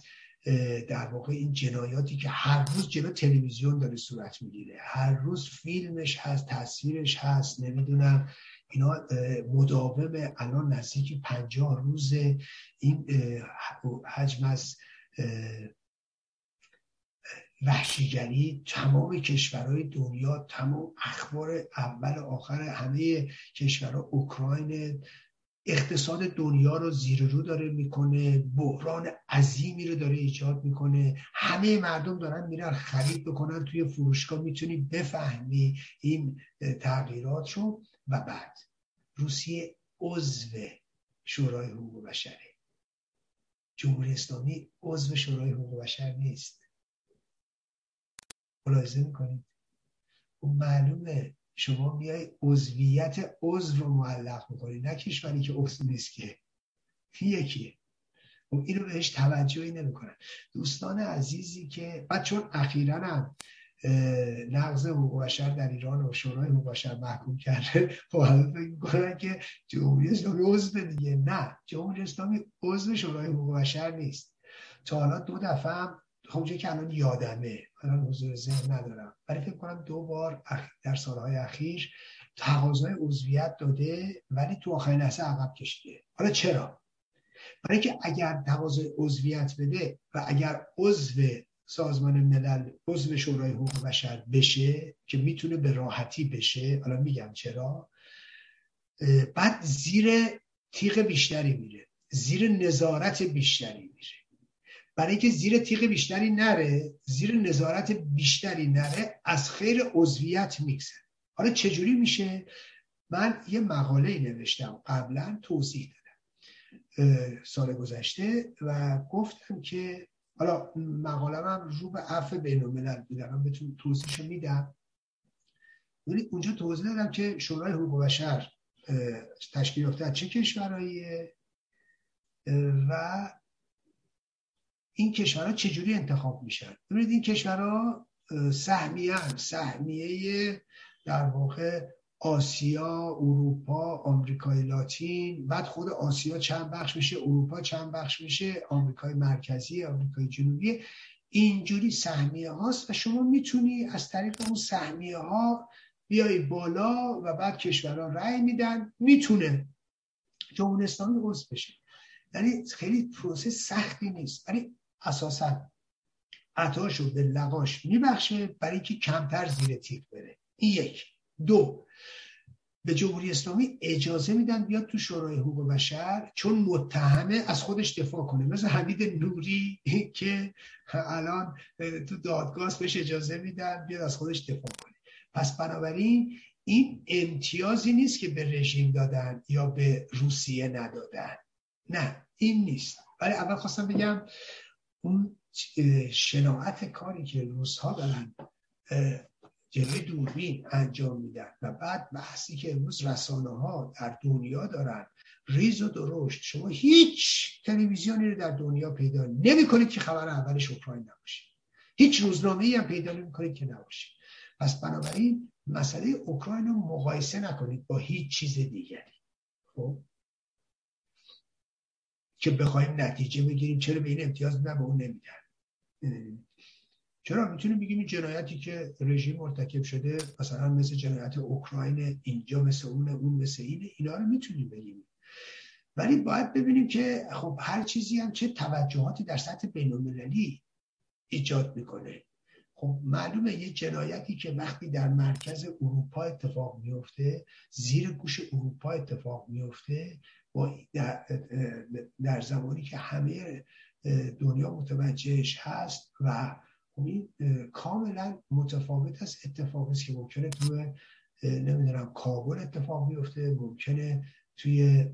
در واقع این جنایاتی که هر روز جلو تلویزیون داره صورت می‌گیره. هر روز فیلمش هست تصویرش هست نمی‌دونم. اینا مداوم الان نزدیک پنجاه روز این حجم از وحشیگری تمام کشورهای دنیا تمام اخبار اول آخر همه کشورها اوکراین اقتصاد دنیا رو زیر رو داره می‌کنه بحران عظیمی رو داره ایجاد می‌کنه. همه مردم دارن میرن خرید بکنن توی فروشگاه می‌تونی بفهمی این تغییرات رو و بعد روسیه عضو شورای حقوق بشره جمهوری اسلامی عضو شورای حقوق بشر نیست. ملاحظه می‌کنید. و خب معلومه. شما میای عضویت عضو رو معلق می‌کنی نه کشوری که عضو نیست که. یکیه. و خب اینو بهش توجهی نمی‌کنن. دوستان عزیزی که بعد چون اخیرا هم نقض حقوق بشر در ایران و شورای حقوق بشر محکوم کرده خب حالا فکر می‌کنن که جمهوری اسلامی عضو دیگه. نه. جمهوری اسلامی عضو شورای حقوق بشر نیست. تا حالا دو دفعه هم خب که الان یادمه الان حضور ذهن ندارم. ولی فکر کنم دو بار در سالهای اخیر تقاضای عضویت داده ولی تو آخرین لحظه عقب کشیده. حالا چرا؟ برای که اگر تقاضای عضویت بده و اگر عضو سازمان ملل عضو شورای حقوق بشر بشه که می‌تونه به راحتی بشه حالا میگم چرا بعد زیر تیغ بیشتری میره زیر نظارت بیشتری میره. برای اینکه زیر تیغ بیشتری نره زیر نظارت بیشتری نره از خیر عضویت میگذره. حالا چجوری میشه؟ من یه مقاله نوشتم قبلا توضیح دادم سال گذشته و گفتم که حالا مقاله هم رو به عفو بین الملل بودم بهتون توضیحش میدم. اونجا توضیح دادم که شورای حقوق بشر تشکیل یافته چه کشورهاییه و این کشورها چجوری انتخاب میشن؟ ببینید این کشورها سهمیه سهمیه در واقع آسیا اروپا آمریکای لاتین. بعد خود آسیا چند بخش میشه؟ اروپا چند بخش میشه؟ آمریکای مرکزی آمریکای جنوبی. اینجوری سهمیه هاست و شما می‌تونی از طریق اون سهمیه ها بیای بالا و بعد کشورها رأی میدن. می‌تونه. جمهوری اسلامی عضو بشه. یعنی خیلی پروسه سختی نیست. ولی اساسا عطاشو به لغاش میبخشه برای اینکه کمتر زیر تیغ بره. این یک. دو. به جمهوری اسلامی اجازه میدن بیاد تو شورای حقوق بشر چون متهمه از خودش دفاع کنه. مثل حمید نوری که الان تو دادگاه بهش اجازه میدن بیاد از خودش دفاع کنه. پس بنابراین این امتیازی نیست که به رژیم دادن یا به روسیه ندادن. نه این نیست. ولی اول خواستم بگم اون شناعت کاری که روس ها دارن جلوی دوربین انجام میدن و بعد بحثی که امروز رسانه ها در دنیا دارن ریز و درشت. شما هیچ تلویزیونی رو در دنیا پیدا نمی کنید که خبر اولش اوکراین نباشه. هیچ روزنامه ای هم پیدا نمی کنید که نباشه. پس بنابراین مسئله اوکراین رو مقایسه نکنید با هیچ چیز دیگری. خب؟ که بخوایم نتیجه بگیریم. چرا به این امتیاز نه به اون نمیدن. چرا؟ می‌تونیم بگیم این جنایتی که رژیم مرتکب شده مثلا مثل جنایت اوکراین اینجا مثل اون اون مثل این اینا رو می‌تونیم بگیم. ولی باید ببینیم که خب هر چیزی هم چه توجهاتی در سطح بینالمللی ایجاد می‌کنه. خب معلومه یه جنایتی که وقتی در مرکز اروپا اتفاق میفته زیر گوش اروپا اتفاق میفته با در, در زمانی که همه دنیا متوجهش هست و این کاملا متفاوت از اتفاقی است که ممکنه توی نمی‌دونم کابل اتفاق بیفته ممکنه توی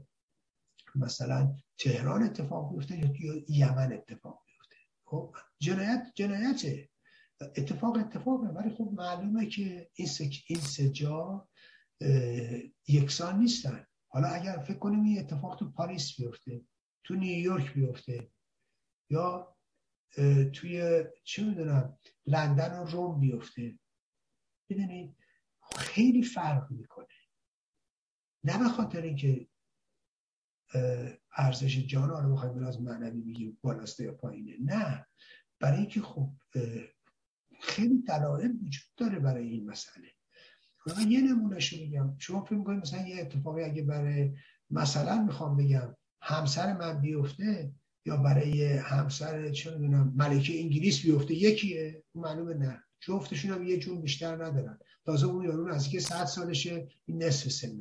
مثلا تهران اتفاق بیفته یا توی یمن اتفاق بیفته. خب جنایت جنایته. اتفاق اتفاقه ولی خب معلومه که این سجا یکسان نیستن. حالا اگر فکر کنیم این اتفاق تو پاریس بیفته تو نیویورک بیفته یا توی چه می‌دونم لندن و روم بیفته. می‌دونید خیلی فرق می‌کنه. نه به خاطر اینکه ارزش جان رو بخوایم از معنوی بگیم بالاسته یا پایینه. نه. برای اینکه خب خیلی دلایل وجود داره برای این مسئله. من یه نمونهشو میگم. شما فکر می‌کنید مثلا یه اتفاقی اگه برای مثلا می‌خوام بگم همسر من بیفته یا برای همسر چه می‌دونم ملکه انگلیس بیفته یکیه؟ معلومه نه. جفتشون هم یه جون بیشتر ندارن. تازه اون یارو از که 100 سالشه این نصف سن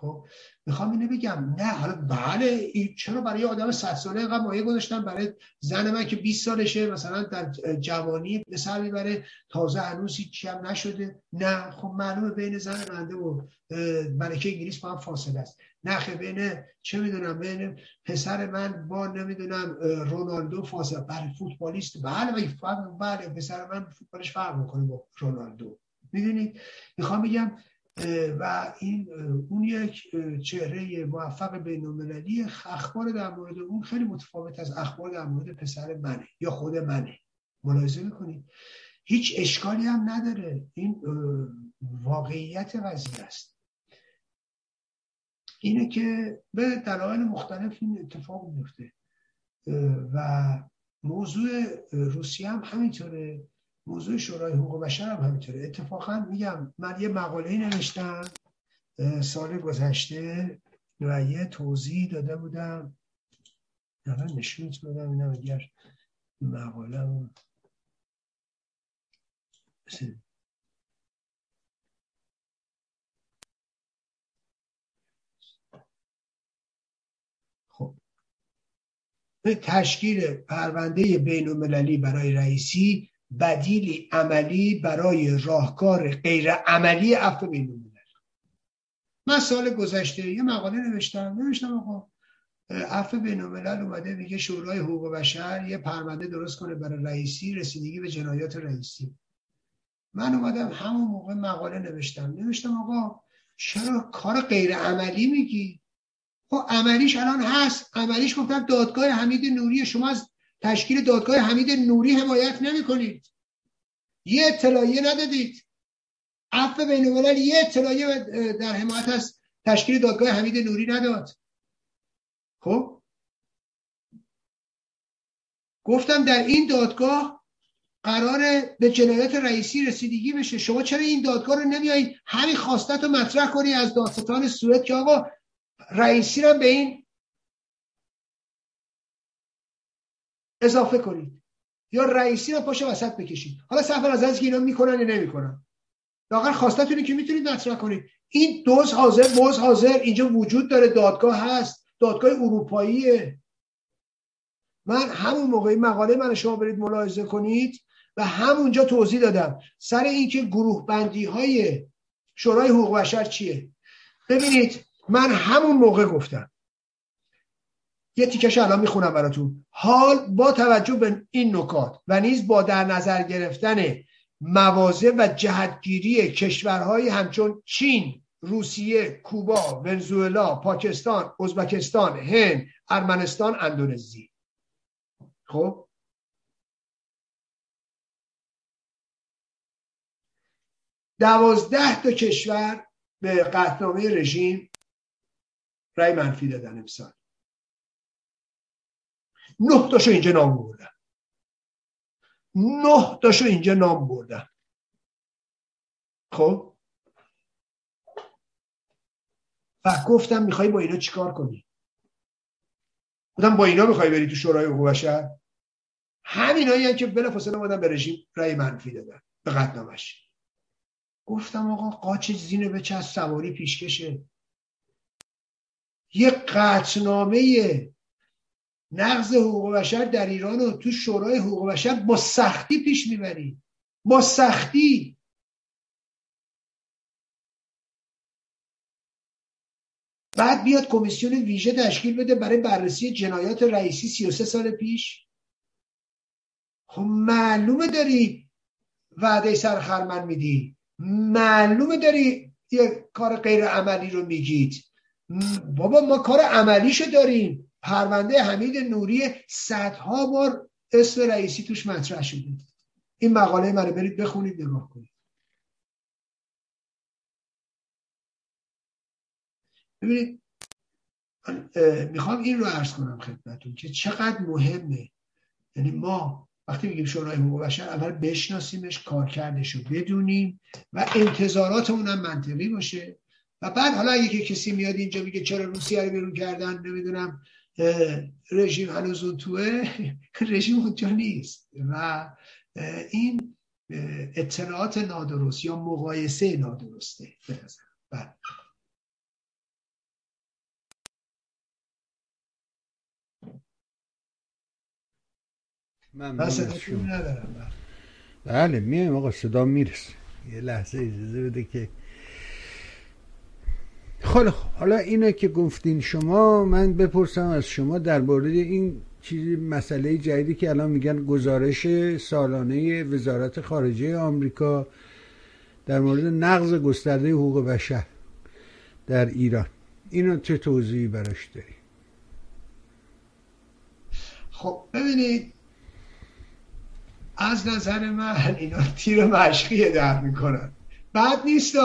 خب می‌خوام اینو بگم. نه حالا بله چرا برای آدم 100 ساله اینقدر مایه گذاشتن؟ برای زن من که 20 سالشه مثلا در جوانی به سر می‌بره تازه هنوز هیچی هم نشده. نه خب معلومه بین زن رنده و ملکه انگلیس با هم فاصله است. نه بین چه می‌دونم بین پسر من با نمی‌دونم رونالدو فاصله. بله فوتبالیست. بله بله پسر من فوتبالش فرق می‌کنه با رونالدو. می‌دونید می‌خوام بگم و این اون یک چهره موفق بین المللی اخبار در مورد اون خیلی متفاوت از اخبار در مورد پسر منه یا خود منه. ملاحظه می‌کنید؟ هیچ اشکالی هم نداره. این واقعیت قضیه است. اینه که به دلایل مختلف این اتفاق میفته و موضوع روسیه هم همینطوره. موضوع شورای حقوق بشر هم همینطوره. اتفاقا میگم من یه مقاله نوشتم سال گذشته و یه توضیح داده بودم. الان نشونت بدم اینم اگر مقاله خب. تشکیل پرونده بین المللی برای رئیسی بدیلی عملی برای راهکار غیر عملی عفو بین من سال گذشته یه مقاله نوشتم نوشتم آقا عفو بین الملل اومده میگه شورای حقوق بشر یه پرونده درست کنه برای رئیسی رسیدگی به جنایات رئیسی. من اومدم همون موقع مقاله نوشتم. نوشتم آقا چرا کار غیر عملی میگی؟ خب عملیش الان هست. عملیش گفتم دادگاه حمید نوری شما از تشکیل دادگاه حمید نوری حمایت نمی کنید یه اطلاعیه ندادید. عفو بین یه اطلاعیه در حمایت از تشکیل دادگاه حمید نوری نداد. خب؟ گفتم در این دادگاه قرار به جنایت رئیسی رسیدگی بشه. شما چرا این دادگاه رو نمیایید همین خواستت رو مطرح کنی از دادستان سوئد که آقا رئیسی رو به این اضافه کنید. یا رئیسی رو پاش وسط بکشید. حالا صرف از که اینا می‌کنن یا نمی‌کنن. لاغر خواستتونی که می‌تونید مطرح کنید. این دوز حاضر موز حاضر. اینجا وجود داره. دادگاه هست. دادگاه اروپاییه. من همون موقعی مقاله من شما برید ملاحظه کنید و همونجا توضیح دادم. سر اینکه گروه بندی های شورای حقوق بشر چیه؟ ببینید من همون موقع گفتم. یه تیکش الان می‌خونم براتون. حال با توجه به این نکات و نیز با در نظر گرفتن مواضع و جهتگیری کشورهای همچون چین روسیه کوبا ونزوئلا پاکستان ازبکستان هند ارمنستان اندونزی. خب؟ دوازده تا کشور به قطنامه رژیم رای منفی دادن امسال. نه تاشو اینجا نام بردن نه تاشو اینجا نام بردن خب؟ و گفتم می‌خوای با اینا چیکار کنی؟ گفتم با اینا می‌خوای بری تو شورای حقوق بشر؟ همینایی هم که بلافاصله اومدن به رژیم رأی منفی دادن به قطنامش. گفتم آقا قاچ زینه به چه سواری پیشکشه؟ یه قطنامه نقض حقوق بشر در ایران و تو شورای حقوق بشر با سختی پیش می‌بری. با سختی. بعد بیاد کمیسیون ویژه تشکیل بده برای بررسی جنایات رئیسی 33 سال پیش. خب معلومه داری وعده سرخرمن میدی. معلومه داری یه کار غیر عملی رو میگید. بابا ما کار عملیشو داریم. پرونده حمید نوری صدها بار اسم رئیسی توش مطرح شده. این مقاله منو برید بخونید نگاه کنید. ببینید می‌خوام این رو عرض کنم خدمتون که چقدر مهمه. یعنی ما وقتی میگیم شورای حقوق بشر اول بشناسیمش کارکردش رو بدونیم و انتظاراتمون هم منطقی باشه. و بعد حالا اگه کسی میاد اینجا میگه چرا روسیه رو بیرون کردن نمی‌دونم رژیم هنوز اون توه رژیم اونجا نیست. و این اطلاعات نادرست یا مقایسه نادرسته به بله. من بله میایم آقا صدا می‌رسه. یه لحظه اجازه بده که خیلی حالا اینه که گفتین شما من بپرسم از شما درباره این چیزی مسئله جدیدی که الان میگن گزارش سالانه وزارت خارجه آمریکا در مورد نقض گسترده حقوق بشر در ایران. اینو چه توضیحی براش داری؟ خب ببینید از نظر من اینا تیر مشقی در می‌کنن. بد نیست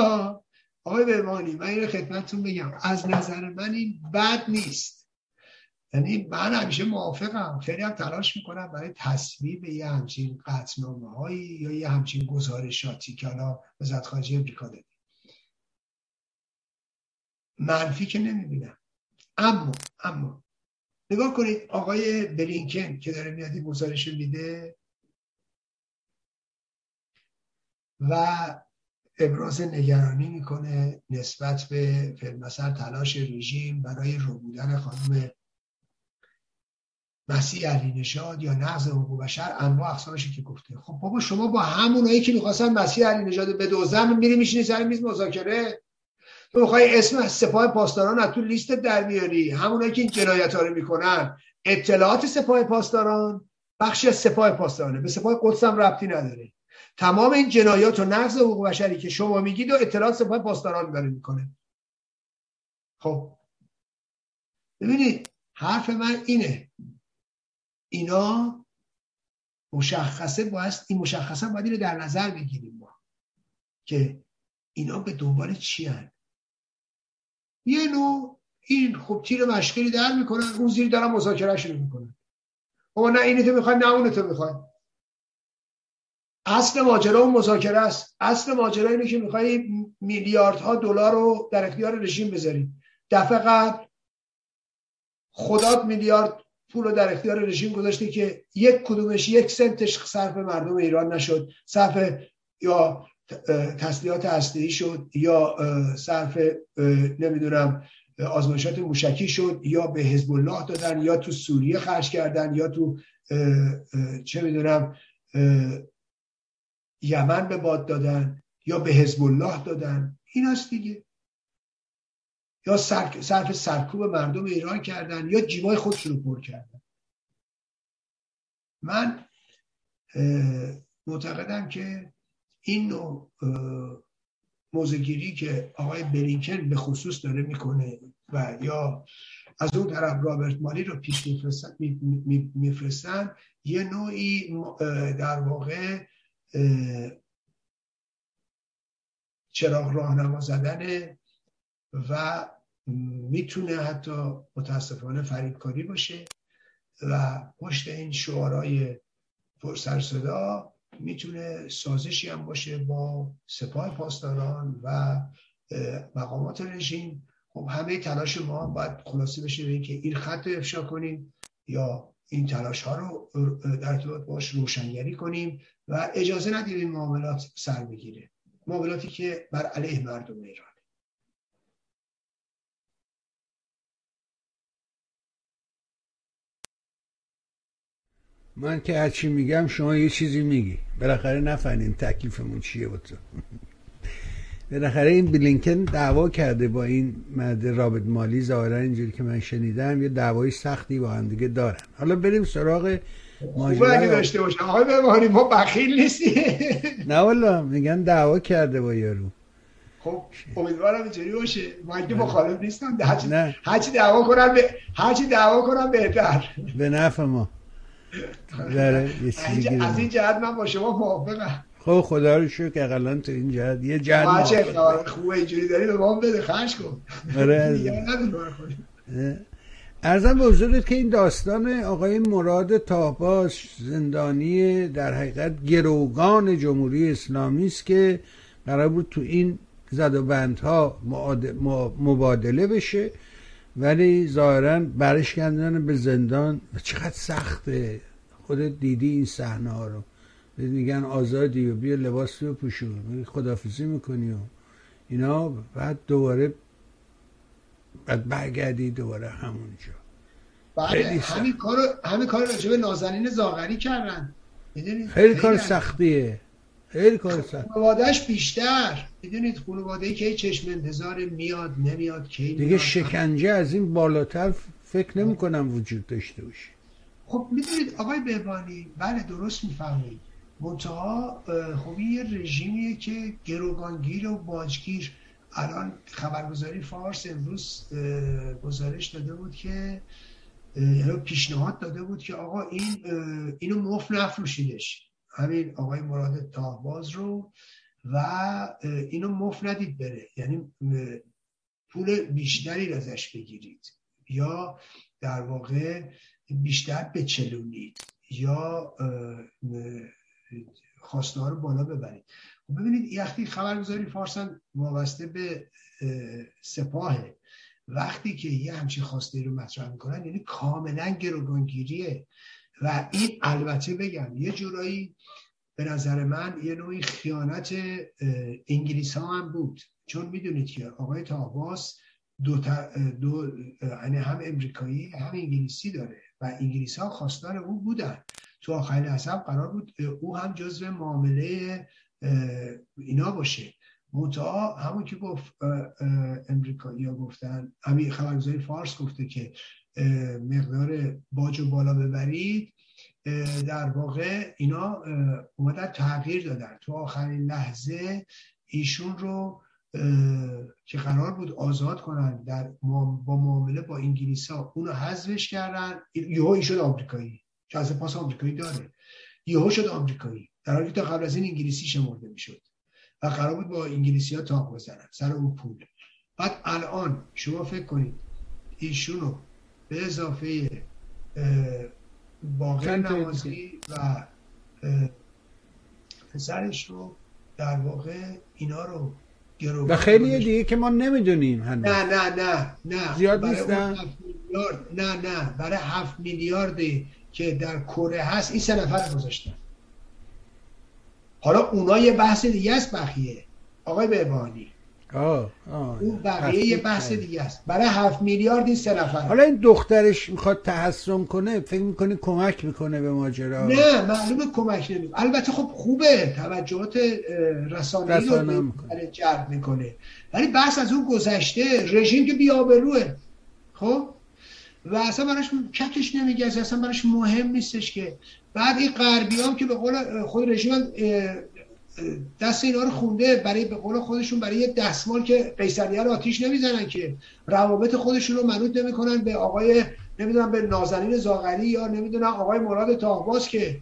آقای بهمانی من این خدمتتون بگم از نظر من این بد نیست. یعنی من همیشه موافقم. خیلی هم تلاش می‌کنم برای تصویب یه همچین قطنامه هایی یا یه همچین گزارشاتی که حالا وزارت خارجه امریکا داده. منفی که نمی‌بینم. اما اما نگاه کنید آقای بلینکن که داره میادی گزارش میده و ابراز نگرانی می‌کنه نسبت به فیلمسر تلاش رژیم برای رو بودن خانم مسیح علی نژاد یا نقض حقوق بشر انواع اقسامشی که گفته. خب بابا شما با همونایی که می‌خواستن مسیح علی نژاد به دوزن میری میشینی سر میز مذاکره؟ تو می‌خوای اسم سپاه پاسداران از تو لیست در میاری. همونایی که این جنایت رو می‌کنن اطلاعات سپاه پاسداران بخشی از سپاه پاسدارانه. به سپاه قدس هم ربطی نداره. تمام این جنایات و نقض حقوق بشری که شما میگید و اطلاعات سپاه پاسداران داره می‌کنه. خب. ببینید حرف من اینه. اینا مشخصه باید این مشخصه باید اینو در نظر بگیریم ما. که اینا به دنبال چی هن؟ یه نوع این خب تیر مشکلی در می‌کنن اون زیر دارن مذاکره شروع می‌کنن. اما نه اینو تو می‌خوای نه اونو تو می‌خوای. اصل ماجرا اون مذاکره است. اصل ماجرا اینه که می‌خوای میلیاردها دلار رو در اختیار رژیم بذاری دفعه قبل خدات میلیارد پول رو در اختیار رژیم گذاشته که یک کدومش یک سنتش صرف مردم ایران نشد. صرف یا تسلیحات هسته‌ای شد یا صرف نمی‌دونم آزمایشات موشکی شد یا به حزب الله دادن یا تو سوریه خرج کردن یا تو چه می‌دونم یمن به باد دادن یا به حزب الله دادن این است دیگه. یا صرف سرکوب مردم ایران کردن یا جیبای خودشون رو پر کردن. من معتقدم که این نوع موزگیری که آقای برینکن به خصوص داره می‌کنه و یا از اون طرف رابرت مالی رو پیش میفرستن یه نوعی در واقع چراغ راهنما زدن و می‌تونه حتی متاسفانه فریبکاری باشه و پشت این شعارهای پرسر صدا می‌تونه سازشی هم باشه با سپاه پاسداران و مقامات رژیم. خب همه تلاش ما باید خلاصه بشه به اینکه این خط افشا کنیم یا این تلاش ها رو در ارتباط باش روشنگری کنیم. و اجازه ندیم این معاملات سر بگیره. معاملاتی که بر علیه مردم ایران من که هرچی میگم شما یه چیزی میگی. بالاخره نفهمین تکلیفمون چیه با تو. بالاخره این بلینکن دعوا کرده با این مرد رابط مالی ظاهرا اینجوری که من شنیدم یه دعوای سختی با هم دیگه دارن. حالا بریم سراغ ماجرا داشته باشم. آقای بمانی ما بخیل نیستیم. نه والا میگن دعوا کرده با یارو. خب امیدوارم اینجوری باشه. من که مخالف نیستم هرچی دعوا کنم به هرچی دعوا کنم بهتر. به نفع ما. از این جهت من با شما موافقم. خب خدا رو شکر که اقلا تو این جهت. یه جهت چه خوبه اینجوری داری به ما بده. خرج کن. آره ارزم به حضورت که این داستان آقای مراد تاهباش زندانی در حقیقت گروگان جمهوری اسلامی است که قرار بود تو این زد و بندها مبادله بشه ولی ظاهرا برش کردن به زندان و چقدر سخته. خودت دیدی این صحنه ها رو. میگن آزادی و بیا لباس رو پوشون. خدافزی می‌کنی و اینا. بعد دوباره بعد برگردی دوباره همونجا. بعد همین کار همین کار راجع نازنین زاغری کردن. خیلی کار سختیه. خیلی کار سخت. خانوادهش بیشتر. می‌دونید؟ خانواده که چشم انتظار میاد نمیاد کی دیگه شکنجه از این بالاتر فکر نمی کنم وجود داشته باشه. خب می‌دونید آقای بهبانی؟ بله درست می‌فهمید منتها خب یه رژیمیه که گروگانگیر و باجگیر الان خبرگزاری فارس امروز گزارش داده بود که یعنی پیشنهاد داده بود که آقا این اینو مف نفروشیدش همین آقای مراد تاهباز رو و اینو مف ندید بره. یعنی پول بیشتری ازش بگیرید. یا در واقع بیشتر بچلونید یا خواسته رو بالا ببرید. ببینید وقتی خبرگزاری فارسن وابسته به سپاهه. وقتی که یه همچین خواسته رو مطرح می‌کنن یعنی کاملا گروگانگیریه. و این البته بگم یه جورایی به نظر من یه نوعی خیانت انگلیس ها هم بود. چون می‌دونید که آقای تاباس دو, دو یعنی هم امریکایی هم انگلیسی داره. و انگلیس ها خواستار او بودن. تو آخرین حساب قرار بود او هم جزو معامله اینا باشه. متا همون که گفت امریکایی ها گفتن همین خبرگزاری فارس گفته که مقدار باج و بالا ببرید. در واقع اینا اومدن تغییر دادن. تو آخرین لحظه ایشون رو که قرار بود آزاد کنن در با معامله با انگلیس ها اونو حذفش کردن. یهو شد آمریکایی. که از پاس آمریکایی داره. یهو شد آمریکایی. در حالی که تا قبل از این انگلیسی شمرده می‌شد و قرار بود با انگلیسی ها تاق بزنن سر اون پول. بعد الان شما فکر کنید ایشونو به اضافه باقر نمازی و پسرش رو در واقع اینا رو و خیلی دیگه که ما نمی‌دونیم هنوز. نه نه نه نه. زیاد نیستن؟ نه نه. برای هفت میلیاردی که در کره هست این سه نفر گذاشتن. حالا اونا یه بحث دیگه است بخیه آقای بهبانی آه اون بقیه یه بحث دیگه است. برای هفت میلیارد این سه نفر حالا این دخترش می‌خواد تحسن کنه فکر می‌کنی کمک می‌کنه به ماجرا؟ نه معلومه کمک نمی‌کنه. البته خب خوبه توجهات رسانه‌ای رو جلب می‌کنه. ولی بحث از اون گذشته رژیم که بیابروه خب؟ و اصلا براش ککش نمیگه اصلا براش مهم نیستش که بعد این غربی هم که به قول خود رژیم دست اینا رو خونده برای به قول خودشون برای یه دستمال که قیصریه رو آتیش نمی‌زنن که روابط خودشون رو منوط نمی‌کنن به آقای نمی‌دونم به نازنین زاغری یا نمی‌دونم آقای مراد تاهباز که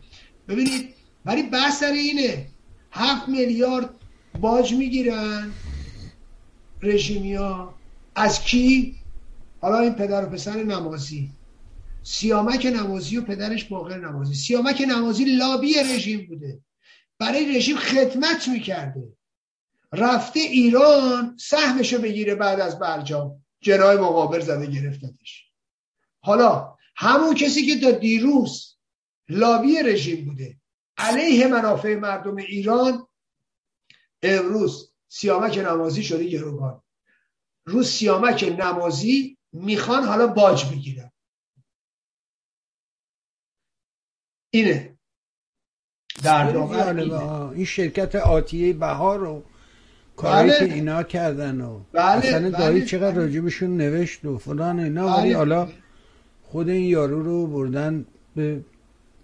ببینید ولی بحث سر اینه هفت میلیارد باج می‌گیرن رژیمیا. از کی؟ حالا این پدر و پسر نمازی. سیامک نمازی و پدرش باقر نمازی سیامک نمازی لابی رژیم بوده. برای رژیم خدمت می‌کرده. رفته ایران سهمشو بگیره بعد از برجام. جنای مقابل زده گرفتتش. حالا همون کسی که تا دیروز لابی رژیم بوده. علیه منافع مردم ایران امروز سیامک نمازی شده گروگان روز سیامک نمازی می‌خوان حالا باج بگیرن. اینه در این شرکت آتیه بهار رو کاری بله. که اینا کردن و بله. اصلا بله. چقدر بله. راجبشون نوشت و فلان اینا ولی بله. حالا خود این یارو رو بردن به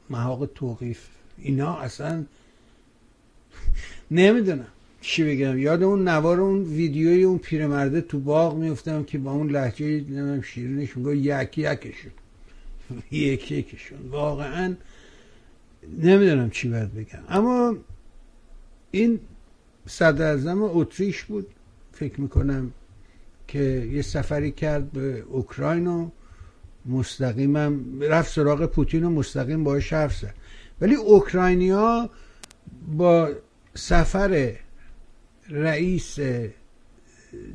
محاق توقیف اینا اصلا نمی‌دونم چی بگم یاد اون نوار اون ویدیوی اون پیرمرده تو باغ میفتم که با اون لحجه نمی‌دونم شیرینش میگو یک یکشون یک یکشون واقعا نمی‌دونم چی باید بگم. اما این صدر اعظم اتریش بود. فکر می‌کنم که یه سفری کرد به اوکراین و مستقیمم رفت سراغ پوتین و مستقیم باش حرف زد. ولی اوکراینیا با سفر رئیس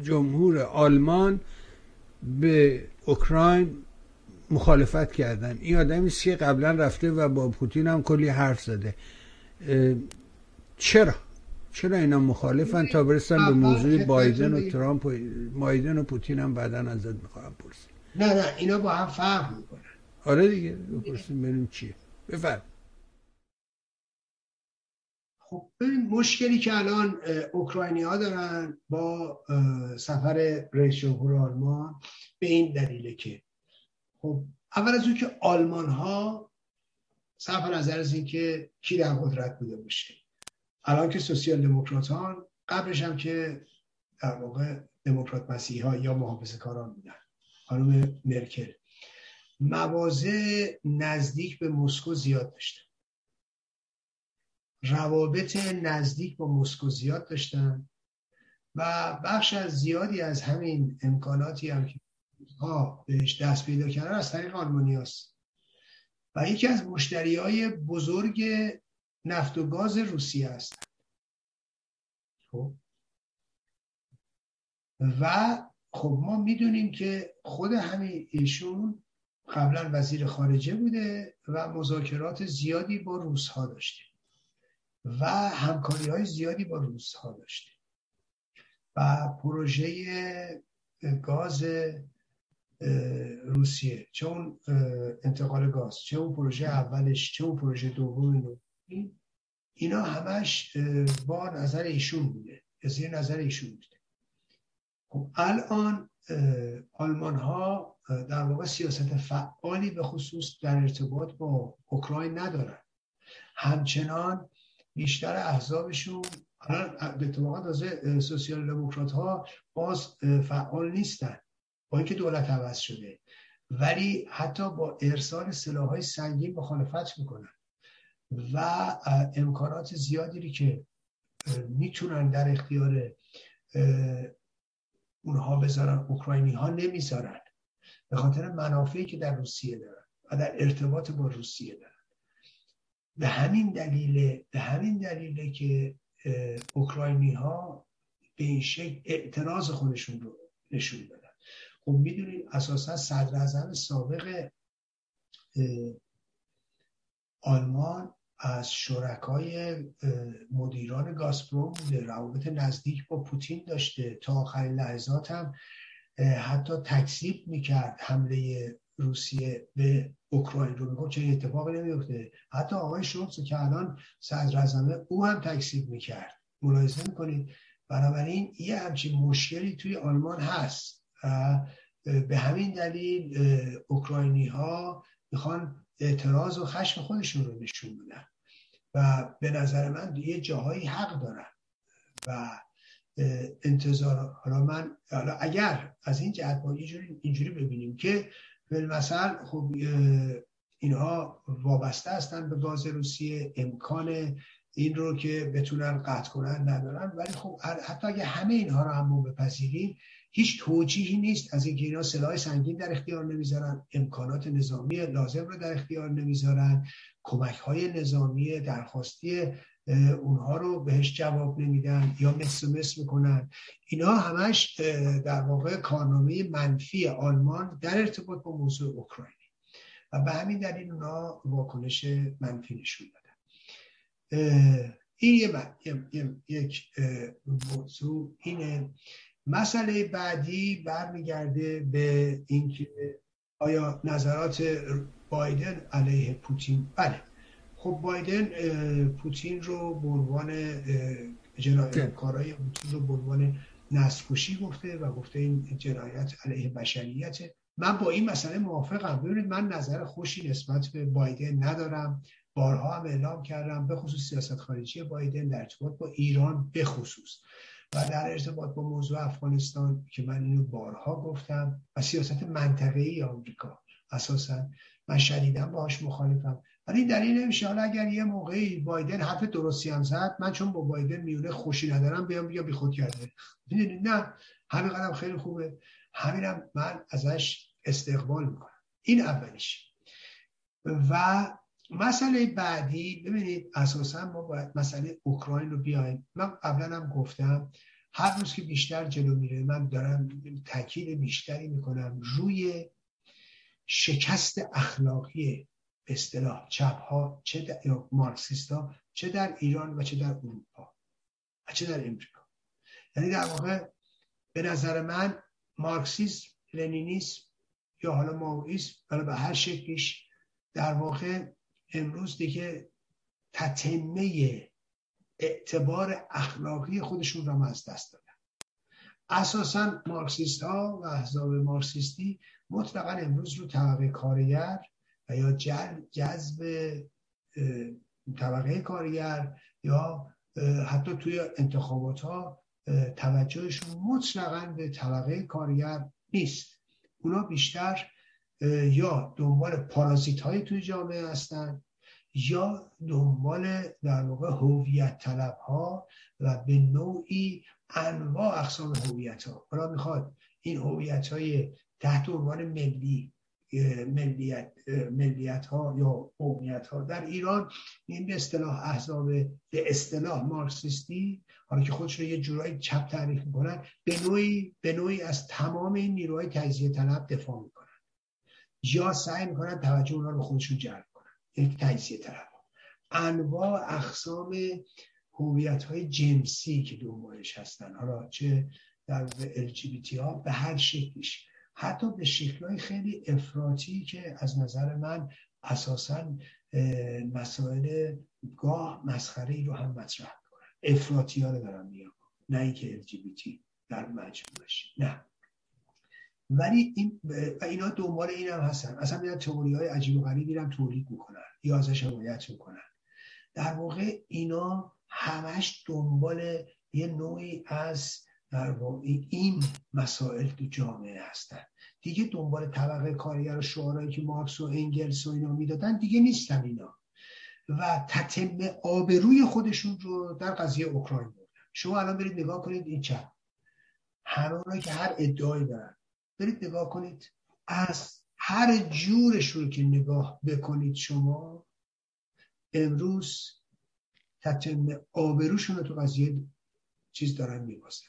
جمهور آلمان به اوکراین مخالفت کردن. این آدمی که قبلا رفته و با پوتین هم کلی حرف زده. چرا؟ چرا اینا مخالفن؟ تا برسن به موضوع بایدن و ترامپ و بایدن و پوتین هم بعدا ازت می‌خوام پرسیم نه نه اینا با هم فرق می‌کنن. آره دیگه بپرسیم ببینیم چیه. بفرم. خب ببین مشکلی که الان اوکراینی ها دارن با سفر رئیس جمهور آلمان به این دلیله که خب اول از اون که آلمان ها صرف نظر از اینکه کی در قدرت بوده باشه. الان که سوسیال دموکراتان قبلش هم که در واقع دموکرات مسیحی ها یا محافظه کاران بودن. خانم مرکل. موازه نزدیک به مسکو زیاد داشتن. روابط نزدیک با مسکو زیاد داشتن و بخش از زیادی از همین امکاناتی هم که ها بهش دست پیدا کردن از طریق آلمانی هست. و یکی از مشتری های بزرگ نفت و گاز روسیه هستند خب. و خب ما می‌دونیم که خود همین ایشون قبلا وزیر خارجه بوده و مذاکرات زیادی با روس ها داشته. و همکاری های زیادی با روس ها داشته. و پروژه گاز روسیه. چه اون انتقال گاز چه اون پروژه اولش چه اون پروژه دوم اینا همش با نظر ایشون بوده. زیر نظر ایشون بوده. خب الان آلمان ها در واقع سیاست فعالی به خصوص در ارتباط با اوکراین ندارن. همچنان بیشتر احزابشون الان به اتفاقا سوسیال دموکرات ها باز فعال نیستن. با اینکه دولت عوض شده. ولی حتی با ارسال سلاح های سنگین مخالفت می‌کنن. و امکانات زیادی که می‌تونن در اختیار اونها بذارن اوکراینی ها نمی‌ذارن. به خاطر منافعی که در روسیه دارن و در ارتباط با روسیه دارن. به همین دلیل به همین دلیله که اوکراینی ها به این شکل اعتراض خودشون رو نشون دادن. خب می‌دونید اساسا صدر سابق آلمان از شرکای مدیران گازپروم بوده روابط نزدیک با پوتین داشته. تا آخرین لحظات هم حتی تکذیب می‌کرد حمله روسیه به اوکراین رو. می‌گفت چه اتفاقی نمیفته حتی آقای شولز که الان صدر او هم تکذیب می‌کرد. ملاحظه می‌کنید؟ بنابراین یه همچین مشکلی توی آلمان هست. به همین دلیل اوکراینی ها می‌خوان اعتراض و خشم خودشون رو نشون بدن و به نظر من یه جاهایی حق دارن و انتظار حالا من حالا اگر از این جهت با اینجوری, اینجوری ببینیم که مثلا خب اینها وابسته هستن به گاز روسیه امکان این رو که بتونن قطع کنن ندارن ولی خب حتی اگه همه اینها رو هم بپذیریم هیچ توجیهی نیست از اینکه اینا سلاح سنگین در اختیار نمی‌ذارن امکانات نظامی لازم رو در اختیار نمی‌ذارن کمک های نظامی درخواستی اونها رو بهش جواب نمیدن یا مثل مثل می‌کنن. اینا همش در واقع کارنامه منفی آلمان در ارتباط با موضوع اوکراینی. و به همین دلیل اونا واکنش منفی نشون دادن. این یه یک موضوع اینه. مسئله بعدی برمیگرده به اینکه آیا نظرات بایدن علیه پوتین؟ بله. خب بایدن پوتین رو به عنوان جنایت کارهای پوتین رو به عنوان نسکشی گفته و گفته این جنایت علیه بشریت. من با این مسئله موافقم. ببینید من نظر خوشی نسبت به بایدن ندارم. بارها هم اعلام کردم به خصوص سیاست خارجی بایدن در ارتباط با ایران به خصوص. و در ارتباط با موضوع افغانستان که من اینو بارها گفتم و سیاست منطقه‌ای آمریکا. اساسا من شدیدا باهاش مخالفم. ولی دلیل نمیشه حالا اگر یه موقعی بایدن حرف درستی هم زد من چون با بایدن میونه خوشی ندارم بیام بیا بی خود کرده. می‌دونید نه. همین قدم خیلی خوبه. همینم من ازش استقبال می‌کنم. این اولیش و مسئله بعدی ببینید اساسا ما باید مسئله اوکراین رو بیایم. من قبلا هم گفتم هر روز که بیشتر جلو میره من دارم تاکید بیشتری می‌کنم روی شکست اخلاقی اصطلاح چپ ها چه در مارکسیست ها چه در ایران و چه در اروپا و چه در امریکا. یعنی در واقع به نظر من مارکسیسم لنینیسم یا حالا ماویسم حالا به هر شکلیش در واقع امروز دیگه تتمه اعتبار اخلاقی خودشون را از دست دادن. اساسا مارکسیست ها و احزاب مارکسیستی مطلقا امروز رو طبقه کارگر و یا جذب طبقه کارگر یا حتی توی انتخابات ها توجهشون مطلقا به طبقه کارگر نیست. اونا بیشتر یا دنبال پارازیت های توی جامعه هستن یا دنبال در واقع هویت طلب ها و به نوعی انواع اقسام هویت ها حالا می‌خواد این هویت های تحت عنوان ملی ملیت, ملیت ها یا قومیت ها در ایران این به اصطلاح احزاب به اصطلاح مارکسیستی حالا که خودش رو یه جورایی چپ تعریف می‌کنن به نوعی به نوعی از تمام این نیروهای تجزیه طلب دفاع می‌کنن. یا سعی می‌کنن توجه اونا رو خودشون جلب کنن. یک تجزیه طلب. انواع اقسام هویت های جنسی که دنبالش هستن. حالا چه در LGBT ها به هر شکلش حتی به شکلهای خیلی افراطی که از نظر من اساسا مسائل گاه مسخره رو هم مطرح می‌کنن. افراطی ها رو دارم میگم نه اینکه LGBT در مجموعش. نه. ولی این و اینا دنبال این هم هستن. اصلا میرن تئوری های عجیب و غریبی هم تولید می‌کنن یا ازش حمایت می‌کنن. در واقع اینا همش دنبال یه نوعی از در واقع این مسائل تو جامعه هستن. دیگه دنبال طبقه کارگر و شعارهایی که مارکس و انگلس و اینا می‌دادن دیگه نیستن اینا. و تتم آبروی خودشون رو در قضیه اوکراین بردن. شما الان برید نگاه کنید این چپ. همه که هر ادعایی دارن. برید نگاه کنید. از هر جورش که نگاه بکنید شما امروز تتم آبروشون رو تو قضیه چیز دارن میبازن.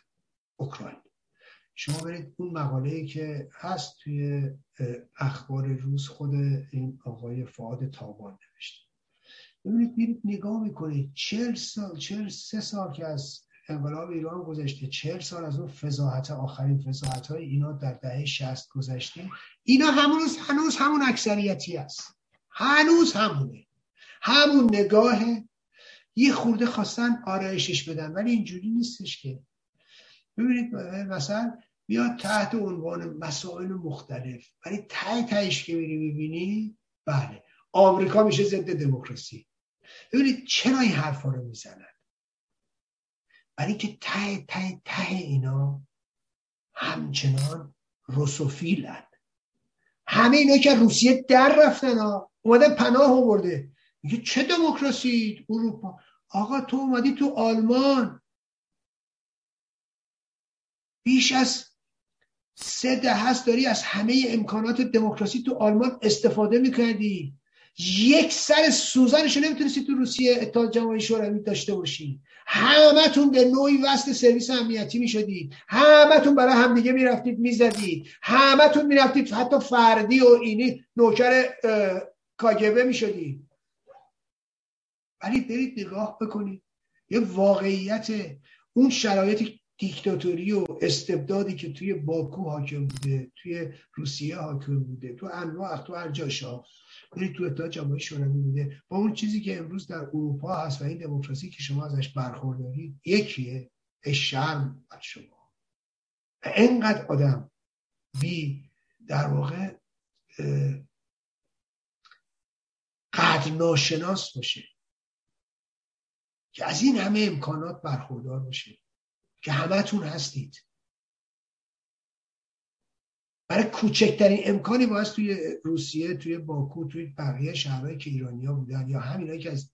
اوکراین. شما برید اون مقاله که هست توی اخبار روز خود این آقای فعاد تابان نوشته. ببینید میرید نگاه می‌کنید. چهل سال چهل سه سال که از انقلاب ایران گذشته. چهل سال از اون فضاحت آخرین فضاحت های اینا در دهه شست گذشته. اینا هنوز هنوز همون اکثریتی است هنوز همونه. همون نگاه یه خورده خواستن آرایشش بدن. ولی اینجوری نیستش که. ببینید مثلا میاد تحت عنوان مسائل مختلف. ولی ته تهش که میری می‌بینی بله. آمریکا میشه ضد دموکراسی. ببینید چرا این حرفا رو می‌زنن؟ برای که ته ته ته اینا همچنان روسوفیلن. همه اینا که روسیه در رفتن ها اومده پناه آورده. میگه چه دموکراسی اروپا؟ آقا تو اومدی تو آلمان. بیش از سه ده هست داری از همه امکانات دموکراسی تو آلمان استفاده می‌کردی. یک سر سوزنشو نمی‌تونستی تو روسیه اتحاد جماهیر شوروی داشته باشی. همتون به نوعی وصل سرویس امنیتی می‌شدید. همتون برای همدیگه می‌رفتید می‌زدید. همتون می‌رفتید حتی فردی و اینی نوکر کاگبه می‌شدید. ولی برید نگاه بکنید. یه واقعیت اون شرایط دیکتاتوری و استبدادی که توی باکو حاکم بوده توی روسیه حاکم بوده تو انواع تو هر جاشا برید تو اتحاد شوروی بوده. با اون چیزی که امروز در اروپا هست و این دموکراسی که شما ازش برخوردارید یکیه شرم بر شما. اینقدر آدم بی در واقع قدر ناشناس باشه که از این همه امکانات برخوردار باشه. که همتون هستید. برای کوچکترین امکانی باید توی روسیه توی باکو توی بقیه شهرهایی که ایرانیا بودن یا همینایی که از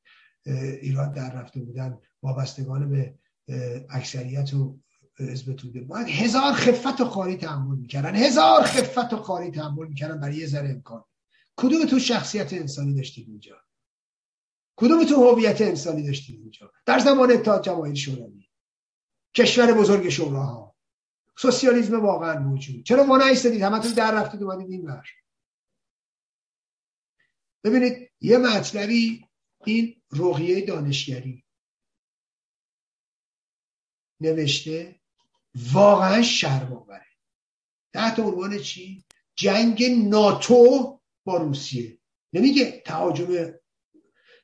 ایران در رفته بودن وابستگان به اکثریت و حزب توده باید هزار خفت و خاری تحمل می‌کردن. هزار خفت و خاری تحمل می‌کردن برای یه ذره امکان. کدوم تو شخصیت انسانی داشتید اینجا؟ کدوم تو هویت انسانی داشتید اینجا؟ در زمان اتحاد جماهیر شوروی. کشور بزرگ شوراها سوسیالیسم واقعا موجود. چرا ما نایستادید همتون در رفتید اومدید این بر ببینید یه مطلبی این رقیه دانشگری نوشته واقعا شرم تحت عنوان چی؟ جنگ ناتو با روسیه. نمیگه تهاجم.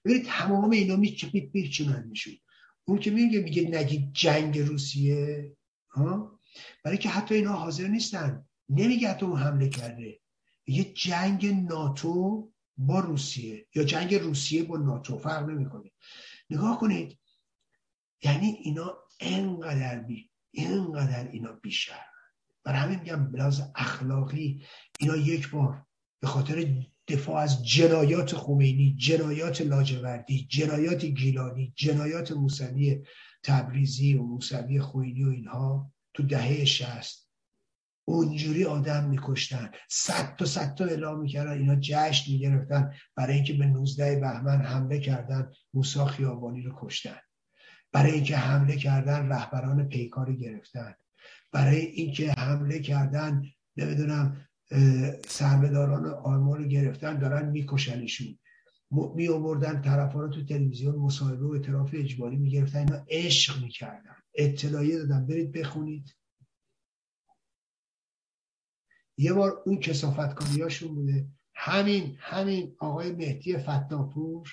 ببینید تمام اینا میچپید میرچونن میشون اون که میگه میگه نگید جنگ روسیه. ها؟ برای که حتی اینا حاضر نیستن. نمیگه اتم حمله کرده. یه جنگ ناتو با روسیه. یا جنگ روسیه با ناتو. فرق نمی‌کنه. نگاه کنید. یعنی اینا انقدر بی اینقدر اینا بیشتر برای همین میگم بلاز اخلاقی اینا یک بار به خاطر دفاع از جنایات خمینی جنایات لاجوردی جنایات گیلانی جنایات موسوی تبریزی و موسوی خوینی و اینها تو دهه شست اونجوری آدم میکشتن. صد تا صد تا اعلام می‌کردن. اینا جشن می‌گرفتن. برای اینکه به 19 بهمن حمله کردن موسا خیابانی رو کشتن. برای اینکه حمله کردن رهبران پیکار گرفتن. برای اینکه حمله کردن نمی‌دونم سربداران آلمان رو گرفتن دارن میکشنشون. می آوردن طرفا تو تلویزیون مصاحبه و اعتراف اجباری می‌گرفتن. اینا عشق می‌کردن. اطلاعیه دادن. برید بخونید. یه بار اون کسافتکاریاشون بوده. همین همین آقای مهدی فتناپور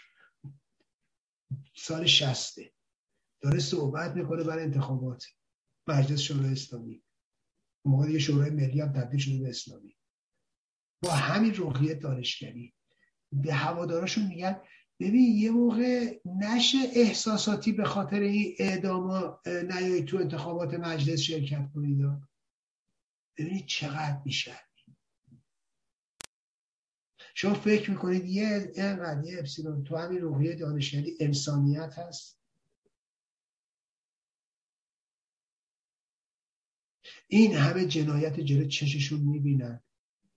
سال شسته داره صحبت می‌کنه برای انتخابات. مجلس شورای اسلامی. موقع دیگه شورای ملی هم تبدیل شده به اسلامی. با همین روحیه دانشگری به هواداراشون میگن ببین یه موقع نشه احساساتی به خاطر این اعدام نیایی تو انتخابات مجلس شرکت کنید ببینید چقدر میشه شما فکر می‌کنید یه اینقدر یه اپسیلون تو همین روحیه دانشگری انسانیت هست؟ این همه جنایت جلو چششون می‌بینن.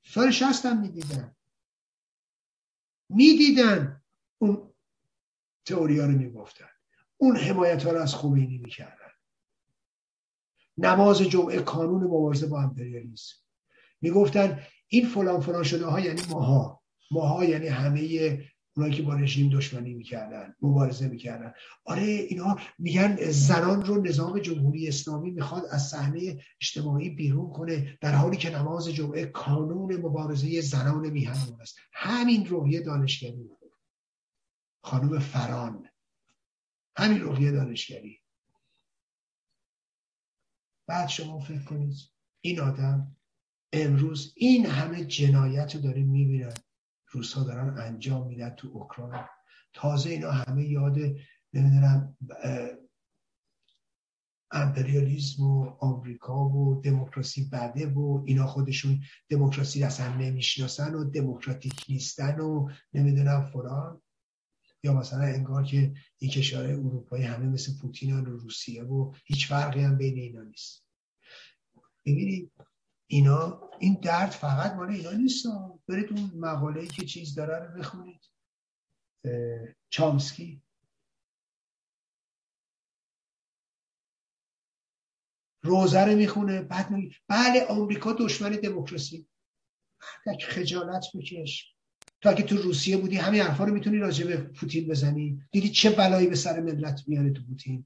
سال شست هم می‌دیدن. می‌دیدن اون تئوریا رو می‌گفتن. اون حمایت ها رو از خمینی می‌کردن. نماز جمعه کانون مبارزه با امپریالیسم. می‌گفتن این فلان فلان شده ها یعنی ماها. ماها یعنی همه اونایی که با رژیم دشمنی می‌کردن مبارزه می‌کردن. آره اینا میگن زنان رو نظام جمهوری اسلامی می‌خواد از صحنه اجتماعی بیرون کنه در حالی که نماز جمعه کانون مبارزه زنان میهن است. همین روحیه دانشگری. خانم فران. همین روحیه دانشگری. بعد شما فکر کنید این آدم امروز این همه جنایت رو داره می‌بینن روسا دارن انجام میدن تو اوکراین. تازه اینا همه یاد نمی‌دونم امپریالیزم و آمریکا و دموکراسی بده و اینا خودشون دموکراسی اصلا نمی‌شناسن و دموکراتیک نیستن و نمی‌دونم فلان. یا مثلا انگار که این کشورهای اروپایی همه مثل پوتین و روسیه و هیچ فرقی هم بین اینا نیست. ببینید اینا این درد فقط مال اینا نیست. برید اون مقاله که چیز داره رو بخونید. چامسکی. روزه رو می‌خونه بعد میگه بله آمریکا دشمن دموکراسی. خجالت بکش. تا که تو روسیه بودی همین حرفا رو می‌تونی راجع به پوتین بزنی. دیدی چه بلایی به سر ملت میاره تو پوتین؟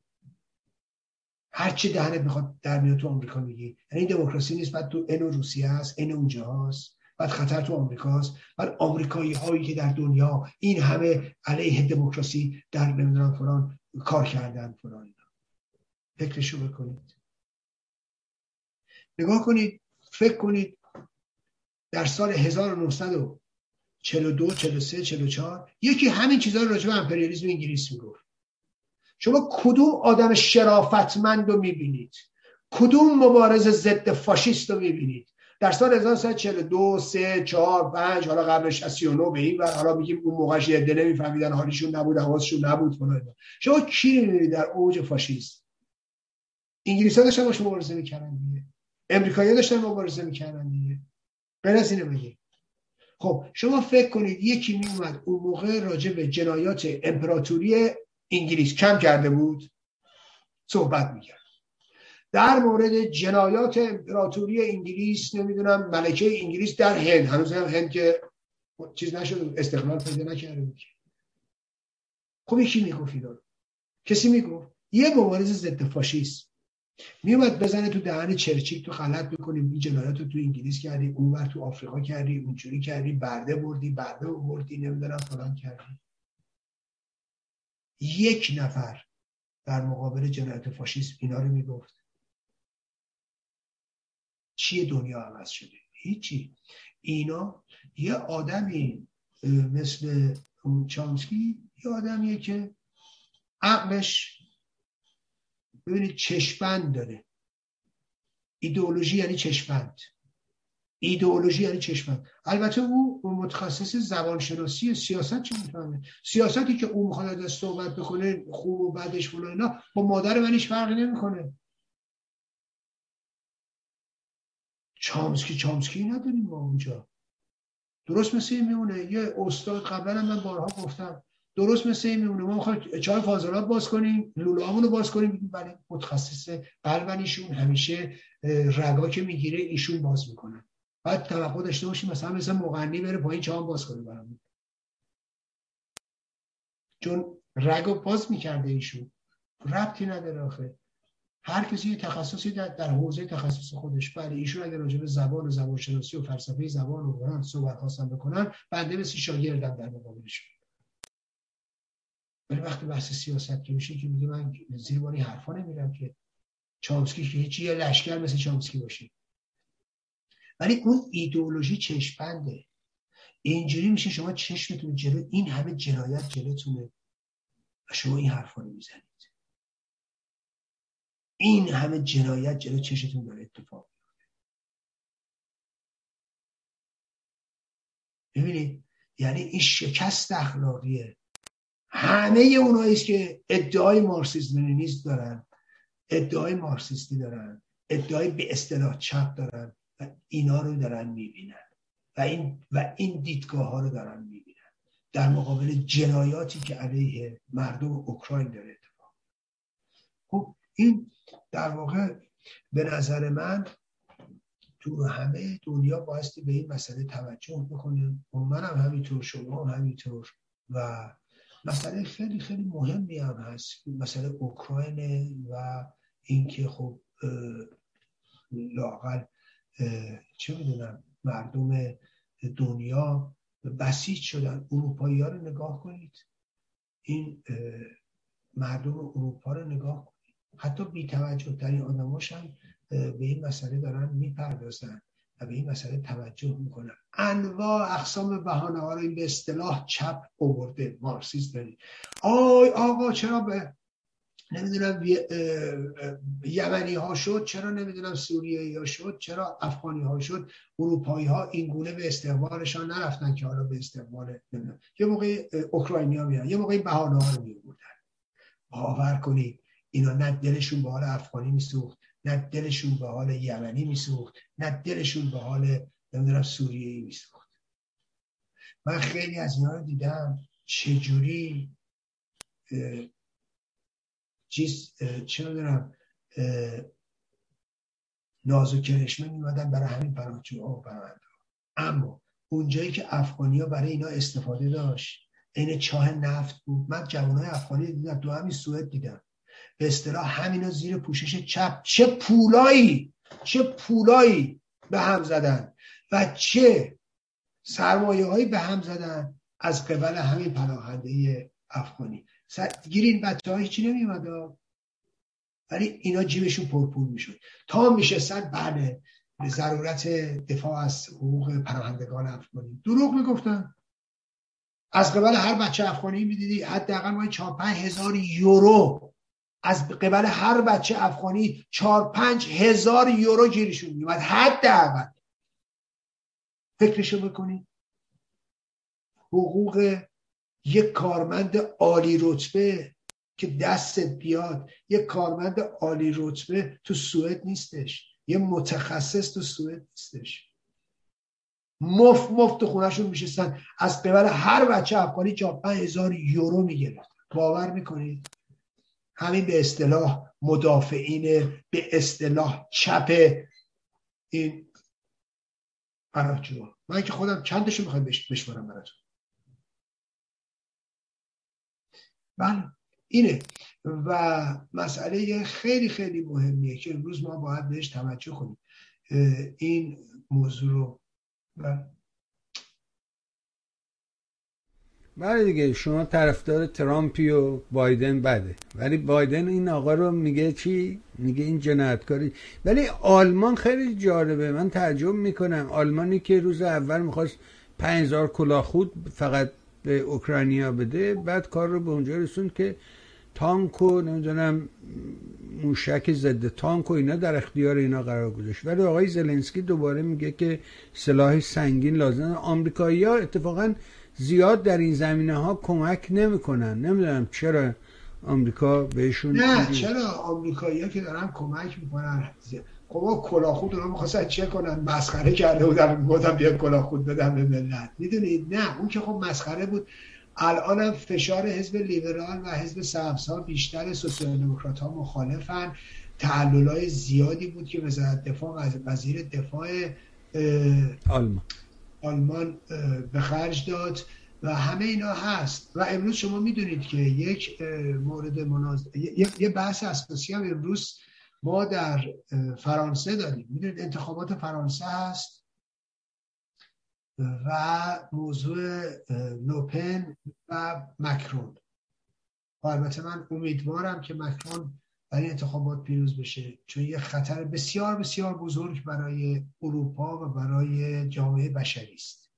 هر چی دهنت می‌خواد در میاد تو آمریکا میگی. یعنی دموکراسی نیست بعد تو ان روسیه ان اونجا هست بعد خطر تو آمریکاست بعد آمریکایی هایی که در دنیا این همه علیه دموکراسی در نمی‌دونم فلان کار کردن فلان. فکرشو بکنید. نگاه کنید فکر کنید در سال 1942 43 44 یکی همین چیزها رو راجع به امپریالیسم انگلیس می‌گفت. شما کدوم آدم شرافتمند رو می‌بینید؟ کدوم مبارز ضد فاشیست رو می‌بینید؟ در سال 1942 3 4 5 حالا قبل 69 به این و حالا میگیم اون موقعش یه عده نمیفهمیدن حالیشون نبود حواسشون نبود فلان شما کی می‌بینید در اوج فاشیست؟ انگلیس ها داشتن باش مبارزه می‌کردن دیگه. امریکایی داشتن مبارزه می‌کردن دیگه. غیر از اینو خب شما فکر کنید یکی میومد اون موقع راجع به جنایات امپراتوری انگلیس کم کرده بود صحبت می‌کرد. در مورد جنایات امپراتوری انگلیس نمی‌دونم ملکه انگلیس در هند هنوز هم هند که چیز نشد استقلال پیدا نکرده بود. خب یکی می‌گفت کسی می‌گفت؟ یه مبارز ضد فاشیست. میومد بزنه تو دهن چرچیک تو غلط می‌کنیم این جنایات رو تو انگلیس کردی اونور تو آفریقا کردی اونجوری کردی برده بردی برده بردی نمی‌دونم فلان کردی. یک نفر در مقابل جنایت فاشیسم اینا رو می‌گفت. چیه دنیا عوض شده؟ هیچی. اینا یه آدمی مثل چانسکی یه آدمیه که عقلش ببینید چشمند داره. ایدئولوژی یعنی چشمند ایدئولوژی یعنی چشمت البته او متخصص زبانشناسی سیاست چی می‌فهمه؟ سیاستی که او می‌خواد از صحبت بکنه خوب و بعدش فلان اینا با مادر منش فرقی نمی‌کنه. چامسکی چامسکی نداریم ما اونجا. درست مثل این میمونه. یه استاد قبلا من بارها گفتم. درست مثل این میمونه. ما می‌خوایم چای فاضلات باز کنیم لولو رو باز کنیم ولی متخصص قلبن همیشه رگا که می‌گیره ایشون باز می‌کنن بعد توقع داشته باشیم مثلا مثل مغنی بره پایین چهان باز کنه برامون. چون رگو باز می‌کرده ایشون. ربطی نداره آخه. هر کسی یه تخصصی در, در حوزه تخصص خودش. بله ایشون اگر راجع به زبان و زبان شناسی و فلسفه زبان و قرآن صحبت خواستن بکنن بنده مثل شاگردم در مقابلشون ولی وقتی بحث سیاست که میشه که میگه من زیر بانی حرفا نمیرم که چامسکی که هیچی یه لشکر مثل چامسکی باشه. ولی اون ایدئولوژی چشپنده اینجوری میشه شما چشمتون جلو این همه جنایت جلوتونه و شما این حرفا رو می‌زنید. این همه جنایت جلو چشتون داره اتفاق ببینید یعنی این شکست اخلاقیه. همه اونایی که ادعای مارکسیسم لنینیسم دارن ادعای مارکسیستی دارن ادعای به اصطلاح چپ دارن. و اینا رو دارن می‌بینن. و این و این دیدگاه ها رو دارن می‌بینن. در مقابل جنایاتی که علیه مردم اوکراین داره اتفاق خب این در واقع به نظر من تو همه دنیا بایستی به این مسئله توجه بکنیم. و منم همینطور شما هم همینطور. و مسئله خیلی خیلی مهمی هم هست. مسئله اوکراین و اینکه خب لاقل چه می‌دونم مردم دنیا بسیج شدن. اروپایی ها رو نگاه کنید. این مردم اروپا رو نگاه کنید. حتی بی توجه ترین آدماش هم به این مسئله دارن می‌پردازن و به این مسئله توجه می‌کنن. انواع اقسام بهانه ها رو این به اصطلاح چپ اوورده مارکسیست دارید آی آقا چرا به نمی‌دونم یمنی ها شد چرا نمی‌دونم سوریه ها شد چرا افغانی ها شد اروپایی ها این گونه به استقبالشان نرفتن که حالا به استقبال نمی‌دونم. یه موقع اوکراینی ها میرن یه موقع بهانه ها رو میبردن. باور کنید اینا نه دلشون به حال افغانی میسوخت نه دلشون به حال یمنی میسوخت نه دلشون به حال نمی‌دونم سوریه میسوخت. من خیلی از اینا رو دیدم چجوری چیز چه می‌دونم ناز و کرشمه میمدن برای همین پناهجوها و پناهنده اما اونجایی که افغانی ها برای اینا استفاده داشت این چاه نفت بود. من جوانای افغانی دیدم تو همین سوئد دیدم. به اصطلاح همینا زیر پوشش چپ. چه پولایی چه پولایی به هم زدن و چه سرمایه هایی به هم زدن از قبل همین پناهنده افغانی. گیرین بچه های چی نمیمد ولی اینا جیبشون پرپول می‌شد. تا میشستن بله به ضرورت دفاع از حقوق پناهندگان افغانی. دروغ می‌گفتن. از قبل هر بچه افغانی می‌دیدی حداقل ما 4 5 هزار یورو. از قبل هر بچه افغانی 4 5 هزار یورو گیرشون میومد حداقل. فکرشو بکنید حقوق یک کارمند عالی رتبه که دستت بیاد یک کارمند عالی رتبه تو سوئد نیستش. یه متخصص تو سوئد نیستش. مفت مفت خونهشون میشستن. از قبل هر بچه افغانی جا هزار یورو می‌گرفت. باور می‌کنید؟ همین به اصطلاح مدافعین به اصطلاح چپ این پناهجوها من که خودم چندشو می‌خوایم بشمارم براتون؟ بله. اینه. و مسئله خیلی خیلی مهمیه که امروز ما باید بهش توجه کنیم. این موضوع رو. بله. بله دیگه شما طرفدار ترامپی و بایدن بده. ولی بایدن این آقا رو میگه چی؟ میگه این جنایتکاری. ولی آلمان خیلی جالبه. من تعجب می‌کنم. آلمانی که روز اول می‌خواست 5000 کلاه خود فقط به اوکراینیا بده بعد کار رو به اونجا رسوند که تانک و نمی‌دونم موشک ضد تانک و اینا در اختیار اینا قرار گذاشت. ولی آقای زلنسکی دوباره میگه که سلاح سنگین لازم آمریکایی ها اتفاقا زیاد در این زمینه ها کمک نمی‌کنن. نمی‌دونم چرا آمریکا بهشون نه چرا آمریکایی ها که دارن کمک می‌کنن؟ خب کلا خود رو می‌خواستن چه کنن مسخره کرده بودن می‌گفتن بیا کلا خود بدن به ملت. می‌دونید؟ نه اون که خب مسخره بود. الان هم فشار حزب لیبرال و حزب سبزها بیشتر سوسیال دموکرات ها مخالفن. های زیادی بود که وزارت دفاع وزیر دفاع آلمان. آلمان به خرج داد و همه اینا هست. و امروز شما می‌دونید که یک مورد مناز... یه بحث اساسی هم امروز ما در فرانسه داریم. می‌دونید انتخابات فرانسه هست و موضوع لوپن و مکرون. و البته من امیدوارم که مکرون برای انتخابات پیروز بشه چون یه خطر بسیار بسیار بزرگ برای اروپا و برای جامعه بشری است.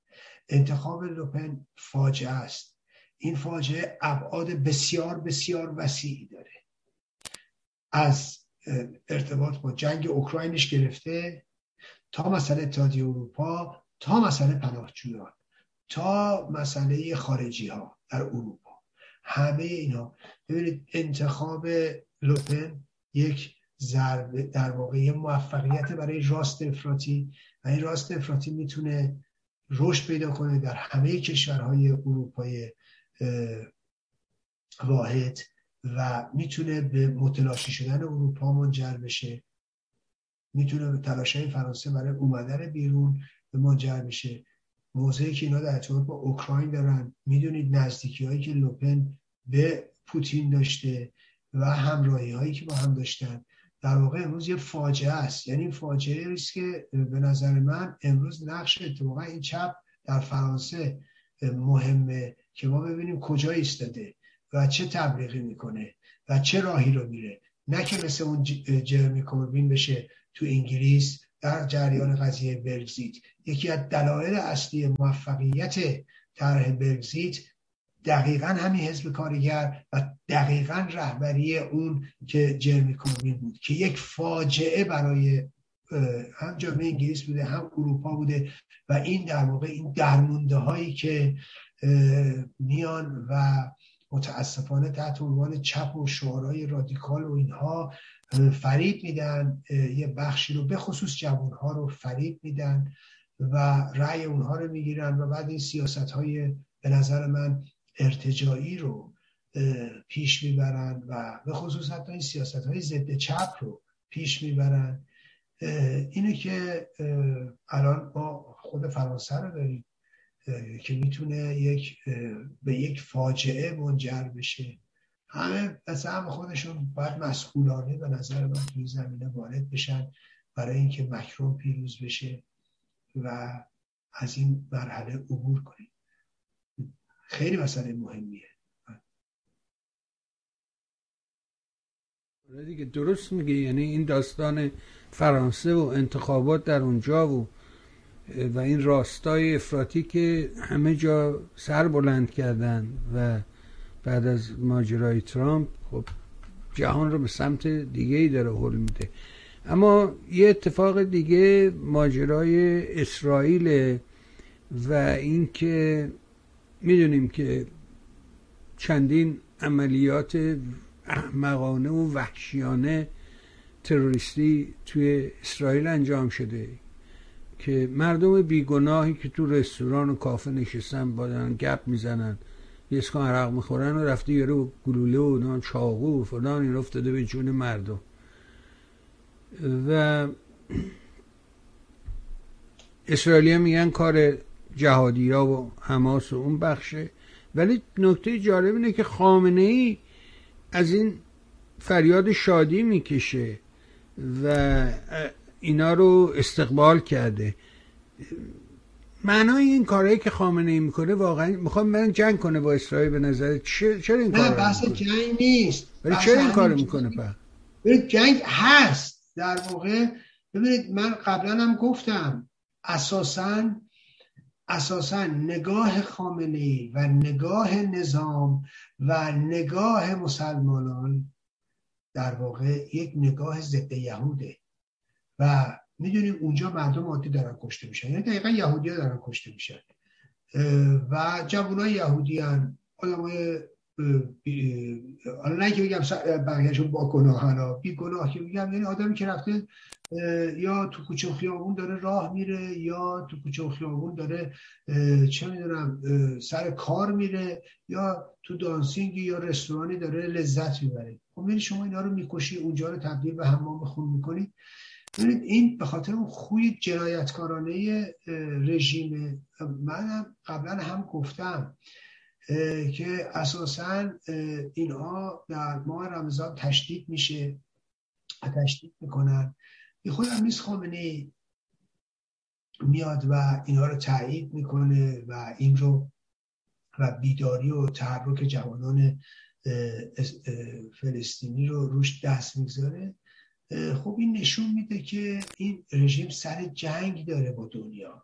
انتخاب لوپن فاجعه است. این فاجعه ابعاد بسیار بسیار وسیعی داره. از ارتباط با جنگ اوکراینش گرفته تا مسئله اتحادیه اروپا تا مسئله پناهجویان تا مسئله خارجی ها در اروپا. همه اینا. ببینید انتخاب لوپن یک ضربه در واقع موفقیت برای راست افراطی و این راست افراطی می‌تونه رشد پیدا کنه در همه کشورهای اروپای واحد. و می‌تونه به متلاشی شدن اروپا منجر بشه. می‌تونه به تلاش فرانسه برای اومدن بیرون به منجر بشه. موضعی که اینا در ارتباط با اوکراین دارن. می‌دونید نزدیکی هایی که لوپن به پوتین داشته و همراهی هایی که با هم داشتن. در واقع امروز یه فاجعه است. یعنی فاجعه است که به نظر من امروز نقش اتفاقا این چپ در فرانسه مهمه که ما ببینیم کجا ایستاده. و چه تبلیغی می‌کنه و چه راهی رو میره. نه که مثل اون جرمی کوربین بشه تو انگلیس در جریان قضیه برگزیت. یکی از دلایل اصلی موفقیت طرح برگزیت دقیقا همین حزب کارگر و دقیقا رهبری اون که جرمی کوربین بود که یک فاجعه برای هم جامعه انگلیس بوده هم اروپا بوده و این در واقع این درمونده هایی که میان و متاسفانه تحت عنوان چپ و شعارهای رادیکال و اینها فریب میدن یه بخشی رو به خصوص جوانها رو فریب میدن و رأی اونها رو می‌گیرن و بعد این سیاست های به نظر من ارتجایی رو پیش می‌برن و به خصوص حتی این سیاست های ضد چپ رو پیش می‌برن. اینه که الان ما خود فرانسه رو داریم. که می‌تونه یک به یک فاجعه منجر بشه. همه از هم خودشون باید مسئولانه به نظر من توی زمینه وارد بشن برای اینکه مکرون پیروز بشه و از این مرحله عبور کنیم خیلی مسئله مهمیه. آره دیگه درست میگه یعنی این داستان فرانسه و انتخابات در اونجا و و این راستای افراطی که همه جا سر بلند کردن و بعد از ماجرای ترامپ خب جهان رو به سمت دیگه ای داره حل میده. اما یه اتفاق دیگه ماجرای اسرائیل و اینکه می‌دونیم که چندین عملیات احمقانه و وحشیانه تروریستی توی اسرائیل انجام شده. که مردم بیگناهی که تو رستوران و کافه نشستن بادن گپ می‌زنن یه اسکان عرق می‌خورن و رفته یه رو گلوله و چاقو و فلان این افتاده به جون مردم. و اسرائیلی میگن کار جهادی ها و حماس و اون بخشه. ولی نکته جالب اینه که خامنه ای از این فریاد شادی می‌کشه و اینا رو استقبال کرده. معنای این کارهایی که خامنه ای می‌کنه واقعا می‌خوام من جنگ کنه با اسرائیل به نظر چرا این کار نه بحث جنگ نیست. ولی چرا این کارو می‌کنه؟ په ببینید جنگ هست. در واقع ببینید من قبلا هم گفتم اساسا اساسا نگاه خامنه ای و نگاه نظام و نگاه مسلمانان در واقع یک نگاه ضد یهوده. و می‌دونیم اونجا مردم عادی دارن کشته میشن. یعنی دقیقا یهودی ها دارن کشته میشن. و جوان های یهودی هن آدم های حالا نه که بگم بقیهشون با گناه بی گناه که بگم یعنی آدمی که رفته یا تو کوچه خیابون داره راه میره یا تو کوچه خیابون داره چه می‌دونم سر کار میره یا تو دانسینگی یا رستورانی داره لذت می‌بره. خب یعنی شما اینا رو می‌کشی اونجا رو تبدیل به حمام خون ببینید این به خاطر اون خوی جنایتکارانه رژیم. من قبلا هم گفتم که اساسا اینها در ماه رمضان تشدید میشه تشدید می‌کنن. بی خود امیز خامنه میاد و اینها رو تایید می‌کنه و این رو و بیداری و تحرک جوانان فلسطینی رو روش دست می‌گذاره. خب این نشون میده که این رژیم سر جنگ داره با دنیا.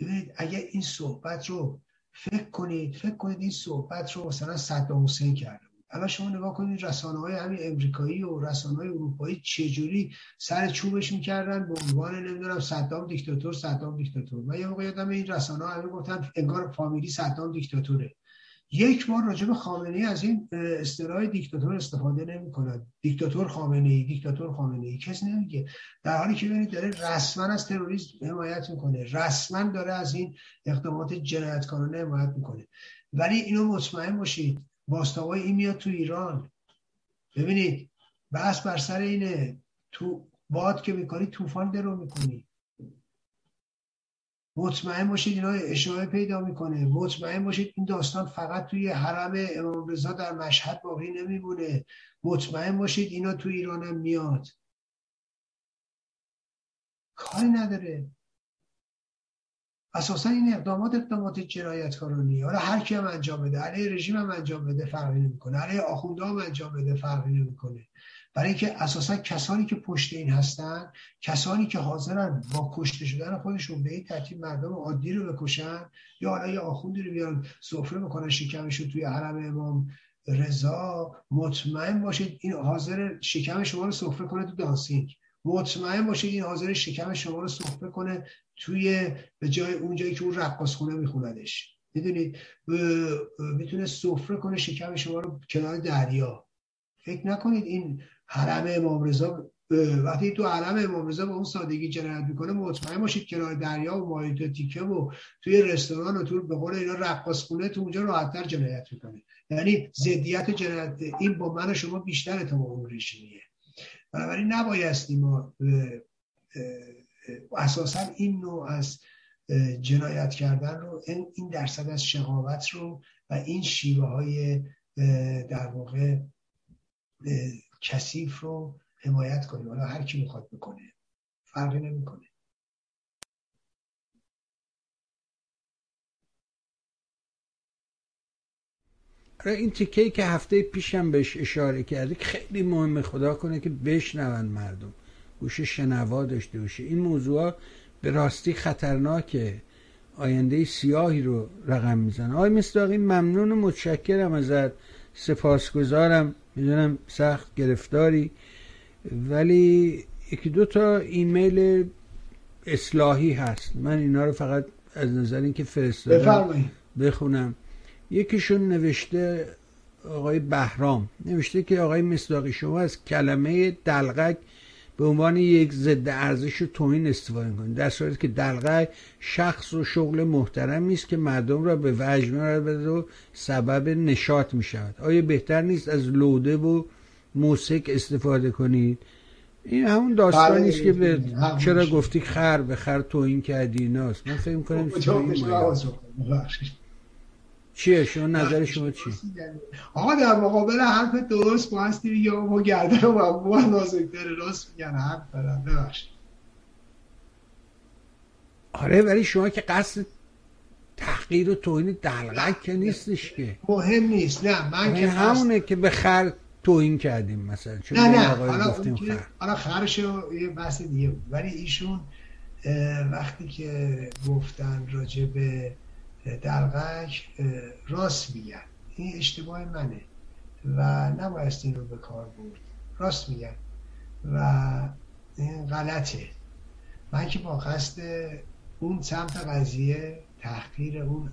ببینید اگر این صحبت رو فکر کنید فکر کنید این صحبت رو مثلا صدام حسین کرده الان شما نگاه کنید رسانه های همین امریکایی و رسانه های اروپایی چجوری سر چوبش می‌کردن به عنوان نمی‌دونم صدام دیکتاتور صدام دیکتاتور. من یه موقع یادم این رسانه ها همه گفتن انگار فامیلی صدام دیکتاتوره. یک بار راجع به خامنه ای از این اصطلاح دیکتاتور استفاده نمی کند دیکتاتور خامنه ای دیکتاتور خامنه ای کسی نمیگه. در حالی که ببینید داره رسما از تروریسم حمایت می‌کنه. رسما داره از این اقدامات جنایتکارانه حمایت می‌کنه. ولی اینو مطمئن باشید باستابای این میاد تو ایران. ببینید بحث بر سر اینه. تو باد که می‌کنی طوفان درو می‌کنی. مطمئن باشید اینا اشاره پیدا می‌کنه. مطمئن باشید این داستان فقط توی حرم امام رضا در مشهد باقی نمیمونه. مطمئن باشید اینا تو ایران هم میاد. کاری نداره. اساسا این اقدامات اقدامات جنایتکارانی. حالا هر کی هم انجام بده. علیه رژیم هم انجام بده فرقی نمی‌کنه. علیه آخونده هم انجام بده فرقی نمی‌کنه. برای اینکه اساسا کسانی که پشت این هستن کسانی که حاضرن با کشته شدن خودشون به این ترتیب مردم عادی رو بکشن یا حالا یه آخوندی رو بیان سفره بکنن شکمش توی حرم امام رضا مطمئن باشید این حاضر شکم شما رو سفره کنه تو دانسینگ. مطمئن باشید این حاضر شکم شما رو سفره کنه توی به جای اون جایی که اون رقاص خونه میخوندش می‌دونید می‌تونه سفره کنه شکم شما رو کنار دریا. فکر نکنید این حرم امام رضا وقتی تو حرم امام رضا به اون سادگی جنایت می‌کنه مطمئن باشید کنار دریا و ماهیت تیکه و توی رستوران و تو به قول اینا رقاص خونه تو اونجا راحتتر جنایت می‌کنه. یعنی ضدیت جنایت این با من و شما بیشتر تا اون رژیمیه بنابراین نبایستی ما اساسا این نوع از جنایت کردن رو این درصد از شقاوت رو و این شیوه های در واقع کثیف رو حمایت کنیم. حالا هر کی می‌خواد بکنه فرقی نمی‌کنه. آره این تیکه که هفته پیشم بهش اشاره کردی خیلی مهمه خدا کنه که بشنون مردم. گوش شنوا داشته باشه. این موضوع به راستی خطرناکه. آینده سیاهی رو رقم می‌زنه. آقای مصداقی ممنون و متشکرم ازت. سپاسگزارم. می‌دونم سخت گرفتاری. ولی یکی دو تا ایمیل اصلاحی هست. من اینا رو فقط از نظر اینکه فرستادم. بخونم. یکیشون نوشته آقای بهرام. نوشته که آقای مصداقی شما از کلمه دلغک به عنوان یک ضد ارزش و توهین استفاده کنید در صورتی که دلغک شخص و شغل محترمی است که مردم را به وجد میآورد و سبب نشاط می شود آیا بهتر نیست از لوده و موسیق استفاده کنید؟ این همون داستانی بله، است که به چرا گفتی خر به خر توهین کردی ایناست؟ من فکر کنم چیه شما نظر شما چی آقا در مقابل حرف درست هستی یا ما گردن و ما نازکتر راست میگن. حرف دارن ببخشید. آره ولی شما که قصد تحقیر و توهین دلغک که نیستش که. مهم نیست. نه من که همونه که به خر توهین کردیم مثلا چون نه نه. حالا, حالا خرش یه بحث دیگه ولی ایشون وقتی که گفتن راجع به دلغک راست میگن. این اشتباه منه. و نبایست این رو به کار برد. راست میگن. و این غلطه. من که با قصد اون سمت قضیه تحقیر اون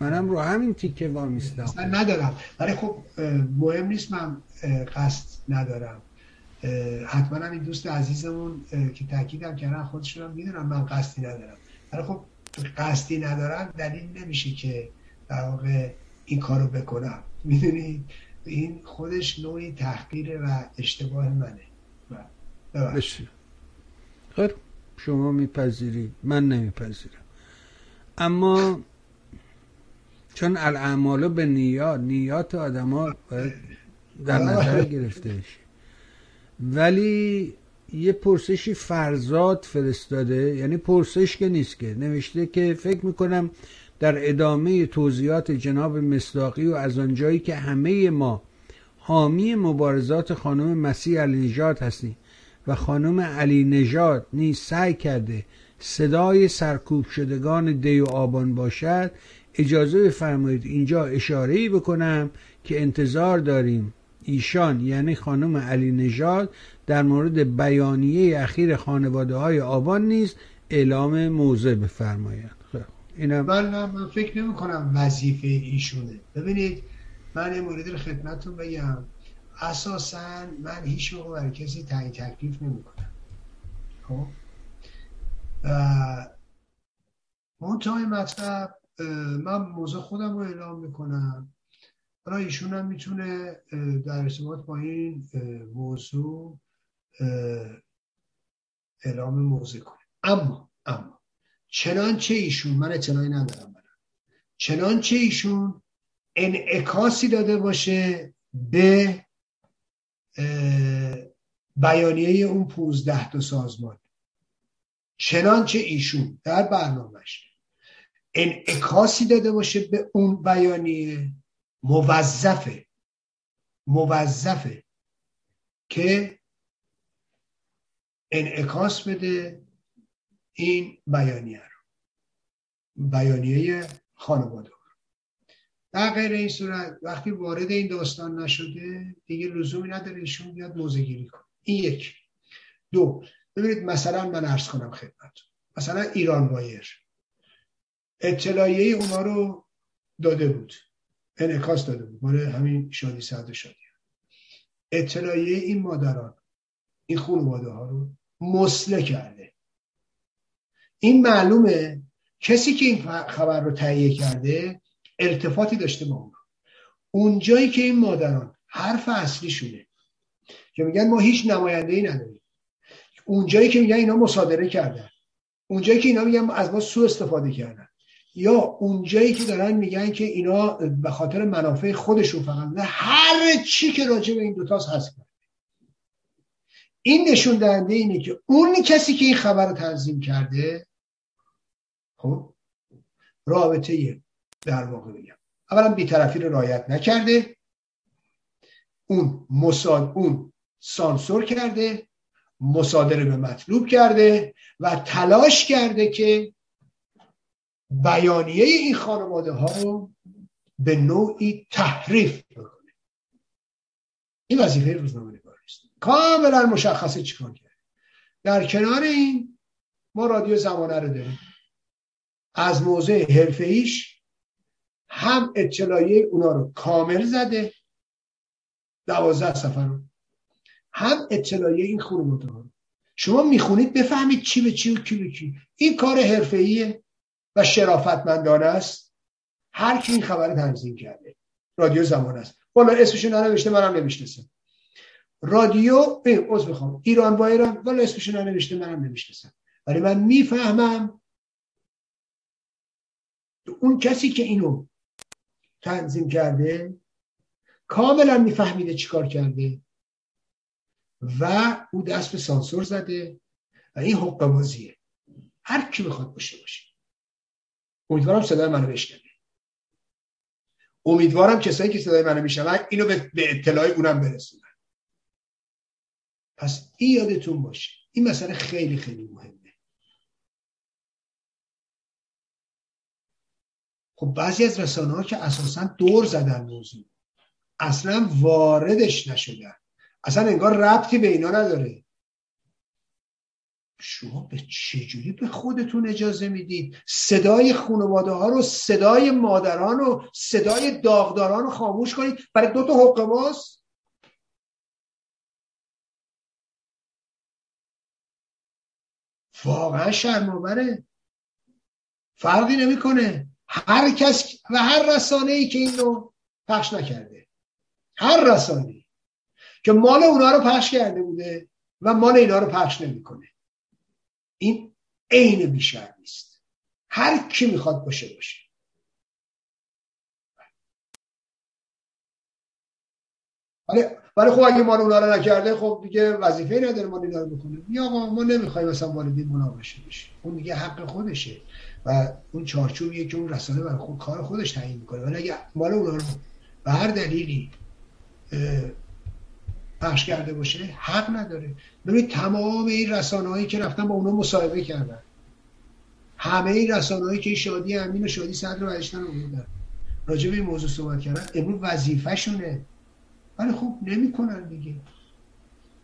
منم رو همین تیکه وامیستم. من ندارم. ولی خب مهم نیست من قصد ندارم. حتما هم این دوست عزیزمون که تاکیدم کردن خودشون هم می‌دونم من قصدی ندارم. ولی خب قصدی ندارم دلیل نمیشه که در واقع این کارو بکنم می‌دونید این خودش نوعی تحقیره و اشتباه منه. بسیار. خیر شما میپذیرید من نمیپذیرم. اما چون الاعمالو به نیات نیات آدم ها باید در نظر گرفته ولی یه پرسشی فرزاد فرستاده یعنی پرسش که نیست که نوشته که فکر می‌کنم در ادامه توضیحات جناب مصداقی و از آنجایی که همه ما حامی مبارزات خانم مسیح علی نژاد هستیم و خانم علی نژاد نیز سعی کرده صدای سرکوب شدگان دی و آبان باشد اجازه بفرمایید اینجا اشاره بکنم که انتظار داریم ایشان یعنی خانم علی نژاد در مورد بیانیه اخیر خانواده های آبان نیز اعلام موضع بفرمایند. خب، اینم من, فکر نمی کنم وظیفه ایشونه. ببینید من این مورد خدمتتون بگم. اساسا من هیچ موقع برای کسی تعیین تکلیف نمی کنم خب منتهای مطلب من موضوع خودم رو اعلام می‌کنم. حالا ایشون هم می‌تونه در ارتباط با این موضوع اعلام موضوع کنه. اما اما چنانچه ایشون من اطلاعی ندارم برم چنانچه ایشون انعکاسی داده باشه به بیانیه اون پوزده تا سازمان. چنانچه ایشون در برنامهش انعکاسی داده باشه به اون بیانیه. موظفه موظفه که انعکاس بده این بیانیه رو. بیانیه خانواده. در غیر این صورت وقتی وارد این داستان نشده دیگه لزومی نداره ایشون بیاد موزه گیری کنه. این یک. دو. ببینید مثلا من عرض کنم خدمت. مثلا ایران وایر اطلاعیه اونا رو داده بود. انعکاس داده بود. مال همین شادی سعد شادی. اطلاعیه این مادران این خانواده ها رو مسله کرده. این معلومه کسی که این خبر رو تهیه کرده ارتفاطی داشته با اون. اونجایی که این مادران حرف اصلیشونه. که میگن ما هیچ نماینده ای نداریم. اونجایی که میگن اینا مصادره کردن. اونجایی که اینا میگن از ما سو استفاده کردن. یا اونجایی که دارن میگن که اینا به خاطر منافع خودشون فقط هر چی که راجع به این دوتاست هست. این نشون دهنده اینه که اون کسی که این خبر رو تنظیم کرده خب رابطه در واقع بگم اولا بیطرفی رو رایت نکرده. اون مساد اون سانسور کرده مصادره به مطلوب کرده و تلاش کرده که بیانیه این خانواده ها رو به نوعی تحریف بکنه. این وظیفه روزنامه نگار است. کاملا مشخصه چیکار کرد. در کنار این ما رادیو زمانه رو داریم. از موضع حرفه ایش هم اطلاعیه اونا رو کامل زده. دوازده سفر رو. هم اطلاعیه این خانواده ها شما می‌خونید بفهمید چی به چی و کی به کی. این کار حرفه‌ایه. و شرافتمندانه است. هر کی این خبر تنظیم کرده. رادیو زمان است. والا اسمش ننوشته منم نمی‌شناسم. رادیو عذر بخوام ایران با ایران والا اسمش ننوشته منم نمی‌شناسم. ولی من می‌فهمم اون کسی که اینو تنظیم کرده کاملا میفهمیده چیکار کرده و او دست به سانسور زده و این حقوق بازیه. هر کی بخواد باشه باشه. امیدوارم صدای منو بشنوید امیدوارم کسایی که صدای منو میشنون اینو به اطلاع اونم برسونن. پس این یادتون باشه. این مسئله خیلی خیلی مهمه. خب بعضی از رسانه ها که اساسا دور زدن موضوع اصلا واردش نشدن. اصلا انگار ربطی به اینا نداره. شما به چجوری به خودتون اجازه می‌دید صدای خانواده ها رو صدای مادران و صدای داغداران رو خاموش کنید. برای دو تا حقوق باز واقعا شرمآوره. فرقی نمی‌کنه. هر کس و هر رسانه ای که این رو پخش نکرده. هر رسانه که مال اونا رو پخش کرده بوده و مال اینا رو پخش نمی‌کنه. این عین بیشتر نیست. هر کی می‌خواد باشه باشه. ولی ولی خب اگه مال اونا رو نکرده خب دیگه وظیفه نداره مال اینا رو بکنه. یا آقا ما نمی‌خوایم مثلا والدین مناقشه بشه. اون دیگه حق خودشه. و اون چارچوبیه که اون رسانه برای خود کار خودش تعیین می‌کنه. ولی اگه مال اونا رو به هر دلیلی پخش کرده باشه حق نداره. ببینید تمام این رسانه هایی که رفتن با اونا مصاحبه کردن. همه این رسانه هایی که شادی امین و شادی صدر رو برشتن اومدن راجع به این موضوع صحبت کردن. امروز وظیفه شونه ولی خوب نمی‌کنن دیگه.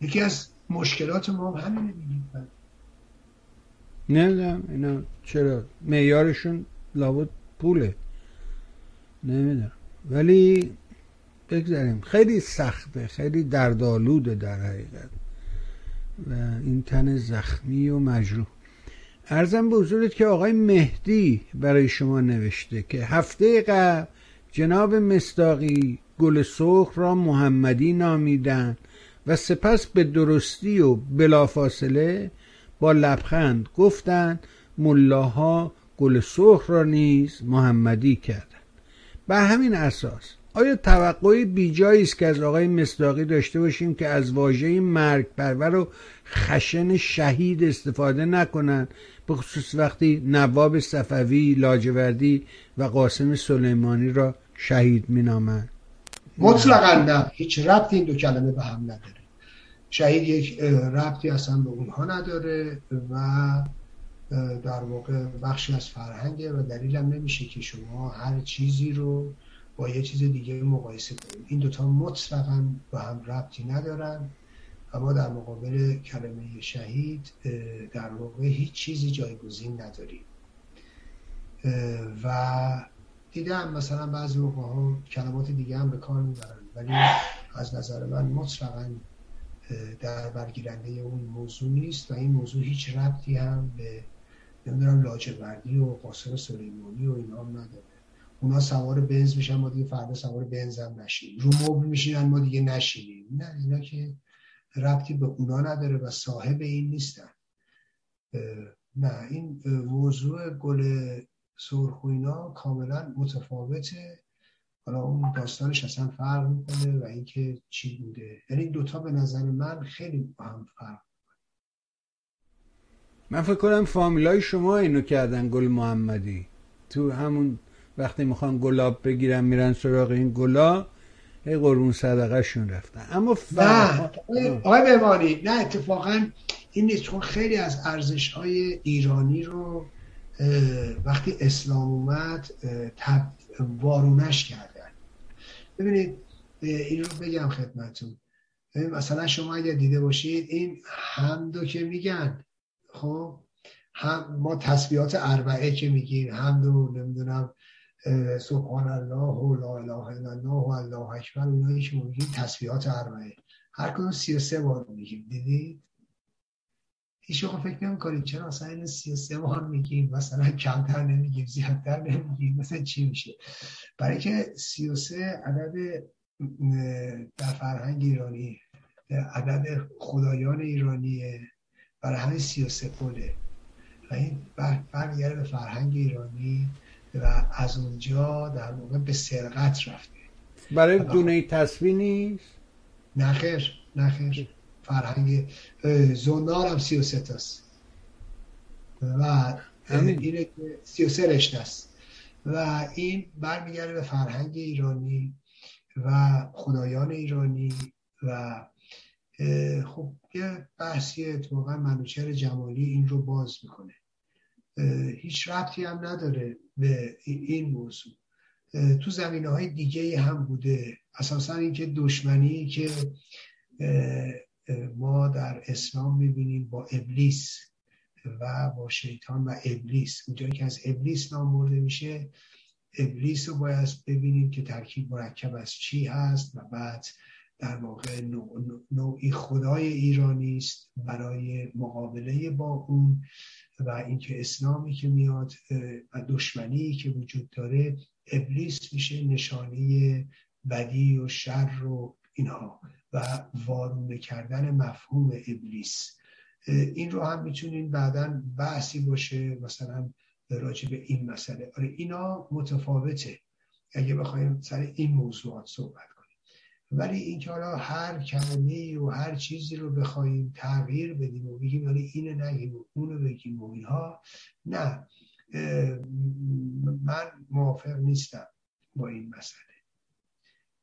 یکی از مشکلات ما همینه دیگه. نمی‌دونم اینا چرا؟ معیارشون لابد پوله. نمی‌دونم. ولی بگذاریم. خیلی سخته خیلی دردآلوده در حقیقت. و این تن زخمی و مجروح. ارزم به حضورت که آقای مهدی برای شما نوشته که هفته قبل جناب مستاقی گل سرخ را محمدی نامیدن و سپس به درستی و بلافاصله با لبخند گفتند ملاها گل سرخ را نیز محمدی کردند. به همین اساس آیا توقعی بیجایی است که از آقای مصداقی داشته باشیم که از واژه مرگ پرور و خشن شهید استفاده نکنند به خصوص وقتی نواب صفوی لاجوردی و قاسم سلیمانی را شهید مینامند؟ مطلقا نه. هیچ ربطی این دو کلمه به هم نداره. شهید یک ربطی اصلا به اونها نداره و در واقع بخشی از فرهنگه و دلیلم نمیشه که شما هر چیزی رو با یه چیز دیگه مقایسه کنیم. این دوتا مطلقا با هم ربطی ندارن اما در مقابل کلمه شهید در واقع هیچ چیزی جایگزین نداریم. و دیدم مثلا بعضی موقع ها کلمات دیگه هم به کار می‌برن ولی از نظر من مطلقا در برگیرنده اون موضوع نیست و این موضوع هیچ ربطی هم به نمی‌دونم لاجوردی و قاسم سلیمانی و اینا هم نداره. اونا سوار بنز میشن ما دیگه فردا سوار بنز هم نشیم. رو مبل میشینن ما دیگه نشینیم. نه اینا که ربطی به اونا نداره و صاحب این نیستن. نه این موضوع گل سرخ اینا کاملا متفاوته. حالا اون داستانش اصلا فرق می‌کنه و اینکه چی بوده. یعنی دوتا به نظر من خیلی با هم فرق من فکر کنم فامیلای شما اینو کردن گل محمدی. تو همون وقتی می‌خوان گلاب بگیرن میرن سراغ این گلا هی قربون صدقه شون رفتن. اما نه آقای بمانی نه اتفاقا این نیست چون خیلی از ارزش های ایرانی رو وقتی اسلام اومد وارونش کردن. ببینید این رو بگم خدمتون مثلا شما اگر دیده باشید این حمدو که میگن خب هم ما تسبیحات اربعه که میگیم حمد و نمی‌دونم سبحان الله و لا اله الا الله و الله اکبر اونایی که میگیم تسبیحات اربعه هر کدوم 33 بار میگیم دیدید؟ هیچ وقت فکر نمی‌کنید چرا اصلا این 33 بار میگیم مثلا کمتر نمیگیم زیادتر نمیگیم مثلا چی میشه؟ برای که 33 عدد در فرهنگ ایرانی عدد خدایان ایرانیه. برای همین 33 پله و این برمیگرده به فرهنگ ایرانی. و از اونجا در موقع به سرقت رفته. برای دونه تصوی نیست؟ نخیر نخیر فرهنگ زنار هم سی و سه تاست. و اینه که سی و سه رشته است. و این برمیگرده به فرهنگ ایرانی و خدایان ایرانی و خب یه بحثی اتفاقا منوچهر جمالی این رو باز می‌کنه. هیچ ربطی هم نداره به این موضوع. تو زمینه های دیگه هم بوده. اساسا اینکه دشمنی که ما در اسلام می‌بینیم با ابلیس و با شیطان و ابلیس. اونجایی که از ابلیس نام برده میشه ابلیس رو باید ببینیم که ترکیب مرکب از چی هست و بعد در واقع نوعی خدای ایرانی است برای مقابله با اون. و اینکه اسلامی که میاد و دشمنی که وجود داره ابلیس میشه نشانه بدی و شر و اینها و وارونه کردن مفهوم ابلیس. این رو هم می‌تونین بعدا بحثی باشه مثلا راجع به این مسئله. آره اینا متفاوته. اگه بخوایم سر این موضوعات صحبت ولی اینکه حالا هر کلمه و هر چیزی رو بخوایم تغییر بدیم و بگیم ولی اینه نگیم و اونو بگیم و اینها نه. من موافق نیستم با این مسئله.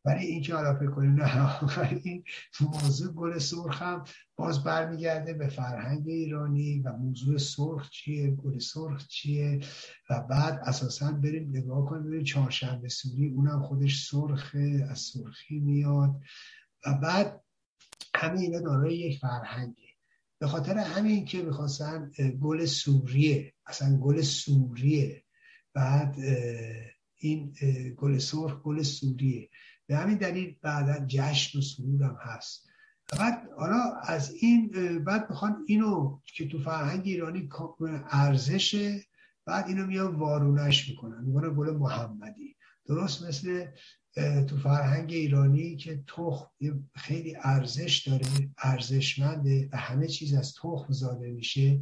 ولی اینکه حالا فکر کنیم نه این موضوع گل سرخ هم باز برمیگرده به فرهنگ ایرانی و موضوع سرخ چیه گل سرخ چیه؟ و بعد اساسا بریم نگاه کنیم بریم چهارشنبه سوری اونم خودش سرخه از سرخی میاد. و بعد همه اینا دارای یک فرهنگه. به خاطر همین که می‌خواستن گل سوریه اصلا گل سوریه. بعد این گل سرخ گل سوریه. به همین دلیل بعدا جشن و سرور هم هست. بعد حالا از این بعد بخوان اینو که تو فرهنگ ایرانی ارزشه بعد اینو میان وارونش می‌کنن می‌کنن گل محمدی. درست مثل تو فرهنگ ایرانی که تخم خیلی ارزش داره ارزشمنده و همه چیز از تخم زاده میشه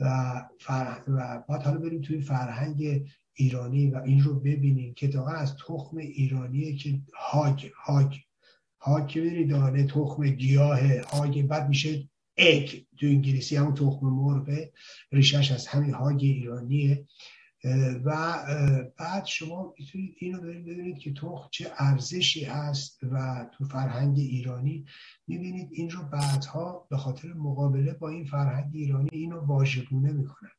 و, و بعد حالا بریم توی فرهنگ ایرانی و این رو ببینیم که تا از تخم ایرانیه که هاگ هاگ هاگ که دانه تخم گیاه هاگ بعد میشه اگ تو انگلیسی همون تخم مرغه ریشش از همین هاگ ایرانیه. و بعد شما می‌تونید اینو ببینید که تخم چه ارزشی هست و تو فرهنگ ایرانی می‌بینید این رو بعدها به خاطر مقابله با این فرهنگ ایرانی اینو واژگونه می‌کنن.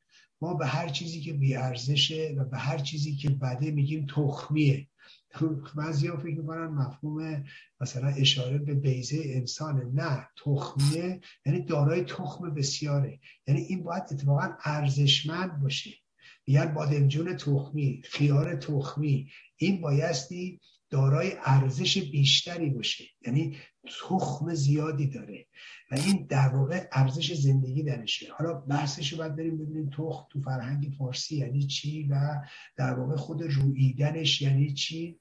ما به هر چیزی که بیارزشه و به هر چیزی که بده میگیم تخمیه. بعضی ها فکر می‌کنن مفهوم مثلا اشاره به بیزه انسانه. نه تخمیه یعنی دارای تخم بسیاره. یعنی این باید اتفاقا ارزشمند باشه. میگن بادمجون تخمی خیار تخمی. این بایستی دارای ارزش بیشتری باشه. یعنی تخم زیادی داره. و این در واقع ارزش زندگی درشه حالا بحثش رو باید بریم ببینیم. تخم تو فرهنگ فارسی یعنی چی و در واقع خود رویدنش یعنی چی؟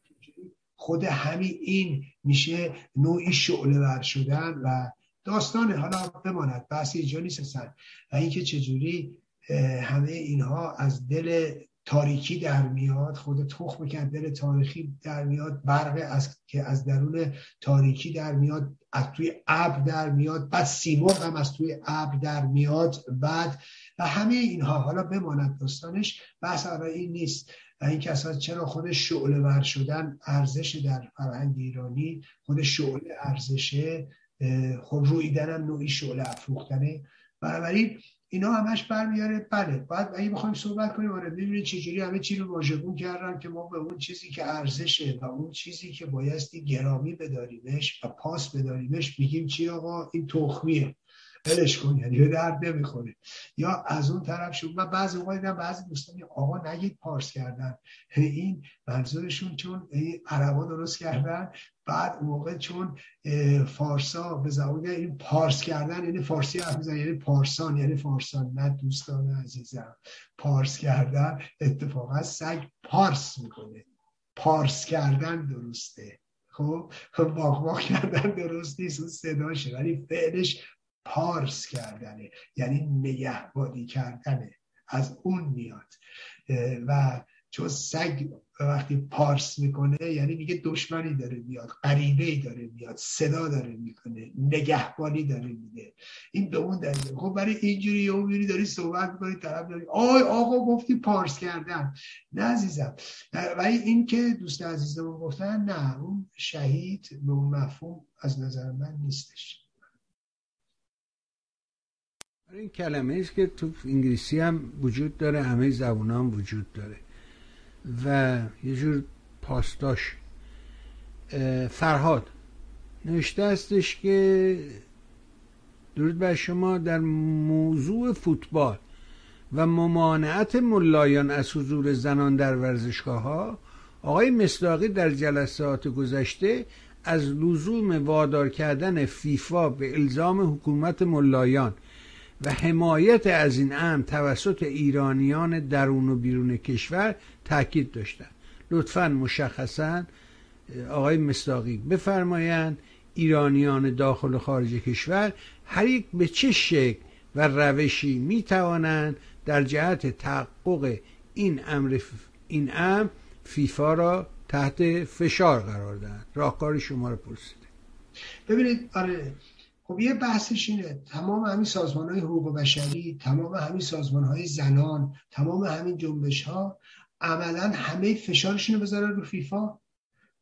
خود همین این میشه نوعی شعله ور شدن و داستان حالا بماند. بحث اینجا نیست و اینکه چجوری همه اینها از دل تاریکی در میاد خود تخم که از دل تاریخی در میاد برق از که از درون تاریکی در میاد از توی ابر در میاد بعد سیمرغ هم از توی ابر در میاد بعد و همه اینها. حالا بماند داستانش بحث این نیست. و این کسا چرا خود شعله ور شدن ارزش در فرهنگ ایرانی؟ خود شعله ارزشه خب رویدن هم نوعی شعله افروختنه. بنابراین اینا همش برمیاره. بله باید اگه بخوایم صحبت کنیم آره ببینید چجوری همه چی رو واژگون کردن که ما به اون چیزی که ارزشه و اون چیزی که بایستی گرامی بداریمش و پاس بداریمش میگیم چی آقا؟ این تخمیه. ولش کن یعنی به درد نمی‌خوره. یا از اون طرف شد من بعضی اوقات دیدم بعضی دوستان آقا نگید پارس کردن. این منظورشون چون عربا درست کردن بعد موقع چون فارسا به زبان این پارس کردن یعنی فارسی حرف یعنی پارسان یعنی فارسان نه دوستان عزیزم. پارس کردن اتفاقا سگ پارس می‌کنه. پارس کردن درسته. خب؟ واق واق کردن درست نیست اون صداشه ولی فعلش پارس کردنه. یعنی نگهبانی کردنه. از اون میاد. و چون سگ وقتی پارس می‌کنه یعنی میگه دشمنی داره میاد غریبه ای داره میاد صدا داره می‌کنه نگهبانی داره میده. این به اون دلیل. خب برای اینجوری یه میری داری صحبت می‌کنی طرف داری آی آقا گفتی پارس کردن. نه عزیزم. ولی این که دوست عزیزمون گفتن نه اون شهید به اون مفهوم از نظر من نیستش. این کلمه است که تو انگلیسی هم وجود داره همه زبان هم وجود داره. و یه جور پاسداش. فرهاد. نوشته استش که درود بر شما در موضوع فوتبال و ممانعت ملایان از حضور زنان در ورزشگاه ها آقای مصداقی در جلسات گذشته از لزوم وادار کردن فیفا به الزام حکومت ملایان و حمایت از این امر توسط ایرانیان درون و بیرون کشور تاکید داشتند لطفا مشخصا آقای مصداقی بفرمایند ایرانیان داخل و خارج کشور هر یک به چه شکل و روشی می توانند در جهت تحقق این امر این امر فیفا را تحت فشار قرار دهند راهکار شما رو پرسیده. ببینید آره خب یه بحثش اینه. تمام همین سازمان های حقوق بشری تمام همین سازمان های زنان تمام همین جنبش ها عملا همه فشارشون رو بذارن رو فیفا.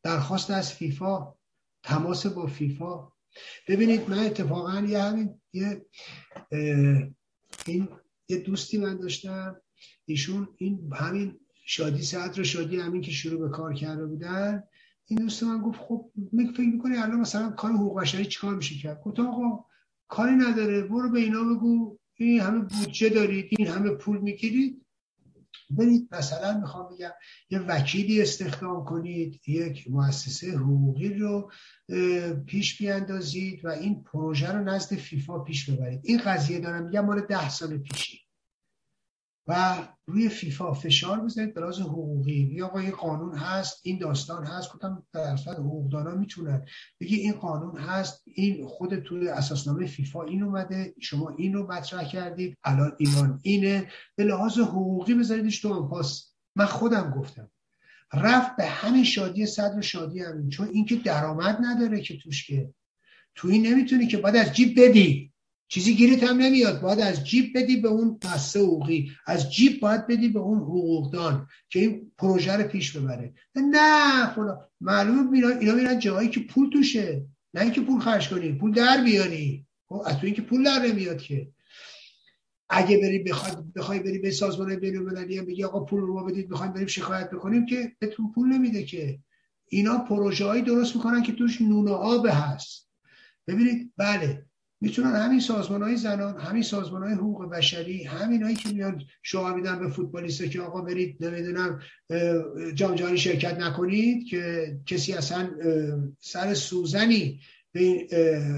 درخواست از فیفا تماس با فیفا. ببینید من اتفاقا یه همین یه این یه دوستی من داشتم. ایشون این همین شادی رو شادی همین که شروع به کار کرده بودن. این دوست من گفت خب فکر می‌کنی الان مثلا کار حقوق بشری چیکار میشه کرد؟ گفت آقا کاری نداره برو به اینا بگو. این همه بودجه دارید این همه پول می‌گیرید. برید مثلا می‌خوام بگم یه وکیلی استخدام کنید یک مؤسسه حقوقی رو پیش بیاندازید و این پروژه رو نزد فیفا پیش ببرید. این قضیه دارم میگم مال ده سال پیشی. و روی فیفا فشار بزنید به لحاظ حقوقی. یا آقا این قانون هست این داستان هست. گفتم درصد حقوقدانا می‌تونن. بگی این قانون هست این خود توی اساسنامه فیفا این اومده شما این رو مطرح کردید الان ایران اینه. به لحاظ حقوقی بذاریدش تو پاس من خودم گفتم. رفت به همین شادی صدر شادی همین چون اینکه درآمد نداره که توش که. توی نمی‌تونی که بعد از جیب بدی. چیزی گیرت هم نمیاد. باید از جیب بدی به اون بسته حقوقی. از جیب باید بدی به اون حقوقدان که این پروژه رو پیش ببره. نه خدا معلومه میرن اینا میرن جایی که پول توشه. نه اینکه پول خرج کنی پول در بیاری. خب از تو اینکه پول در نمیاد که. اگه بری بخوای بخوای بری به سازمان بین المللی بگی آقا پول رو بدید بخوایم بریم شکایت بکنیم که بهتون پول نمیده که. اینا پروژه درست می‌کنن که توش نون آب هست. ببینید بله می‌تونن همین سازمان های زنان همین سازمان های حقوق بشری همین هایی که میان شعار میدن به فوتبالیست که آقا برید نمی‌دونم جام جهانی شرکت نکنید که کسی اصلا سر سوزنی به این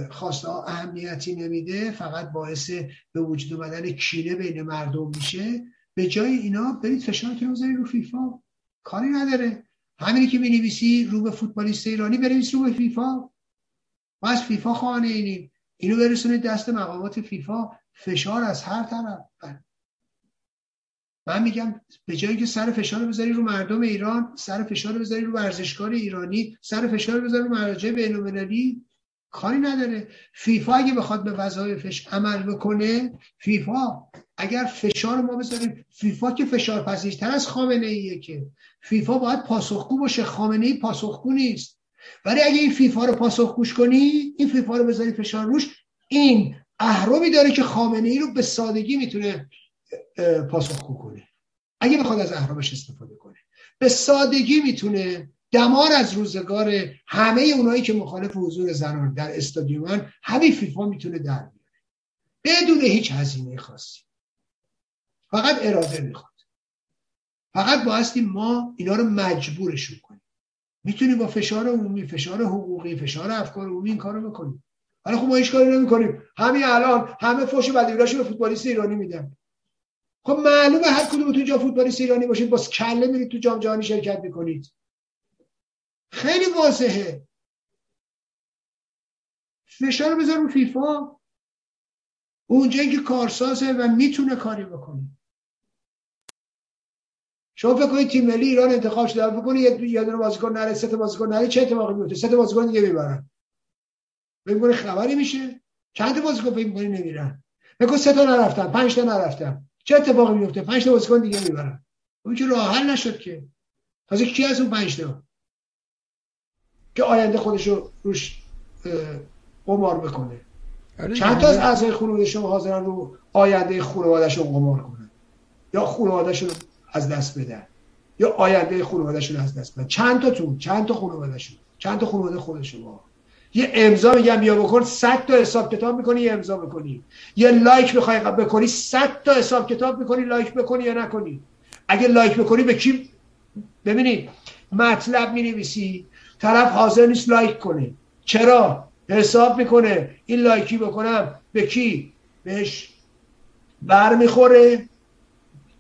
خواسته اهمیتی نمیده فقط باعث به وجود اومدن کینه بین مردم میشه. به جای اینا برید فشارتون بذارید رو فیفا. کاری نداره. همینی که می رو به فوتبالیست ایرانی بنویس رو به فیفا. ما از فیفا خانه اینیم. اینو برسونید دست مقامات فیفا فشار از هر طرف. من میگم به جایی که سر فشار بذاری رو مردم ایران سر فشار بذاری رو ورزشکار ایرانی سر فشار بذاری رو مراجع بین‌المللی کاری نداره. فیفا اگه بخواد به وظایفش عمل بکنه فیفا اگر فشار ما بذاریم فیفا که فشار پذیرتر از خامنه ایه که. فیفا باید پاسخگو باشه. خامنه ای پاسخگو نیست. ولی اگه این فیفا رو پاسخگوش کنی این فیفا رو بذاری فشار روش این اهرمی داره که خامنه ای رو به سادگی می‌تونه پاسخگو کنه. اگه بخواد از اهرامش استفاده کنه. به سادگی می‌تونه دمار از روزگار همه اونایی که مخالف حضور زنان در استادیومن همین فیفا می‌تونه در بیاره. بدون هیچ هزینه خاصی. فقط اراده می‌خواد. فقط بایستی ما اینا رو مجبورشون کنیم. می‌تونیم با فشار عمومی فشار حقوقی فشار افکار عمومی این کارو بکنیم. حالا خب ما هیچ کاری نمی‌کنیم. همین الان همه فوش بدیراشو به فوتبالیست ایرانی میدن. خب معلومه هر کدوم تو جا فوتبالیست ایرانی باشید با کله میرید تو جام جهانی شرکت می‌کنید. خیلی واضحه. فشار بذار رو فیفا. اونجایی که کارسازه و می‌تونه کاری بکنه. شما فکر کنید تیم ملی ایران انتخاب شده فکر کنید یه یه دونه بازیکن نره سه تا بازیکن نره چه اتفاقی میفته؟ سه تا بازیکن دیگه می‌برن. فکر خبری میشه؟ چند تا بازیکن فکر کنید نمیرن؟ فکر سه تا نرفتن پنج تا نرفتن. چه اتفاقی میفته؟ پنج تا بازیکن دیگه می‌برن. اون که راه حل نشد که. تازه کی از اون پنج تا؟ که آینده خودش رو روش قمار بکنه. آره چند تا از اعضای خانواده شما حاضرن رو آینده خانوادهشون قمار کنن؟ یا خانوادهشون از دست بدن. یا آینده خانوادهشون از دست بدن. چند تا تون چند تا خانوادهشون. چند تا خانواده خود شما یه امضا میگم بیا بکن 100 تا حساب کتاب می‌کنی یه امضا بکنی. یه لایک بخوای بکنی 100 تا حساب کتاب می‌کنی لایک بکنی یا نکنی. اگه لایک بکنی به کی؟ ببینید مطلب می طرف حاضر نیست لایک کنه. چرا؟ حساب می‌کنه. این لایکی بکنم به کی؟ بهش. بر می‌خوره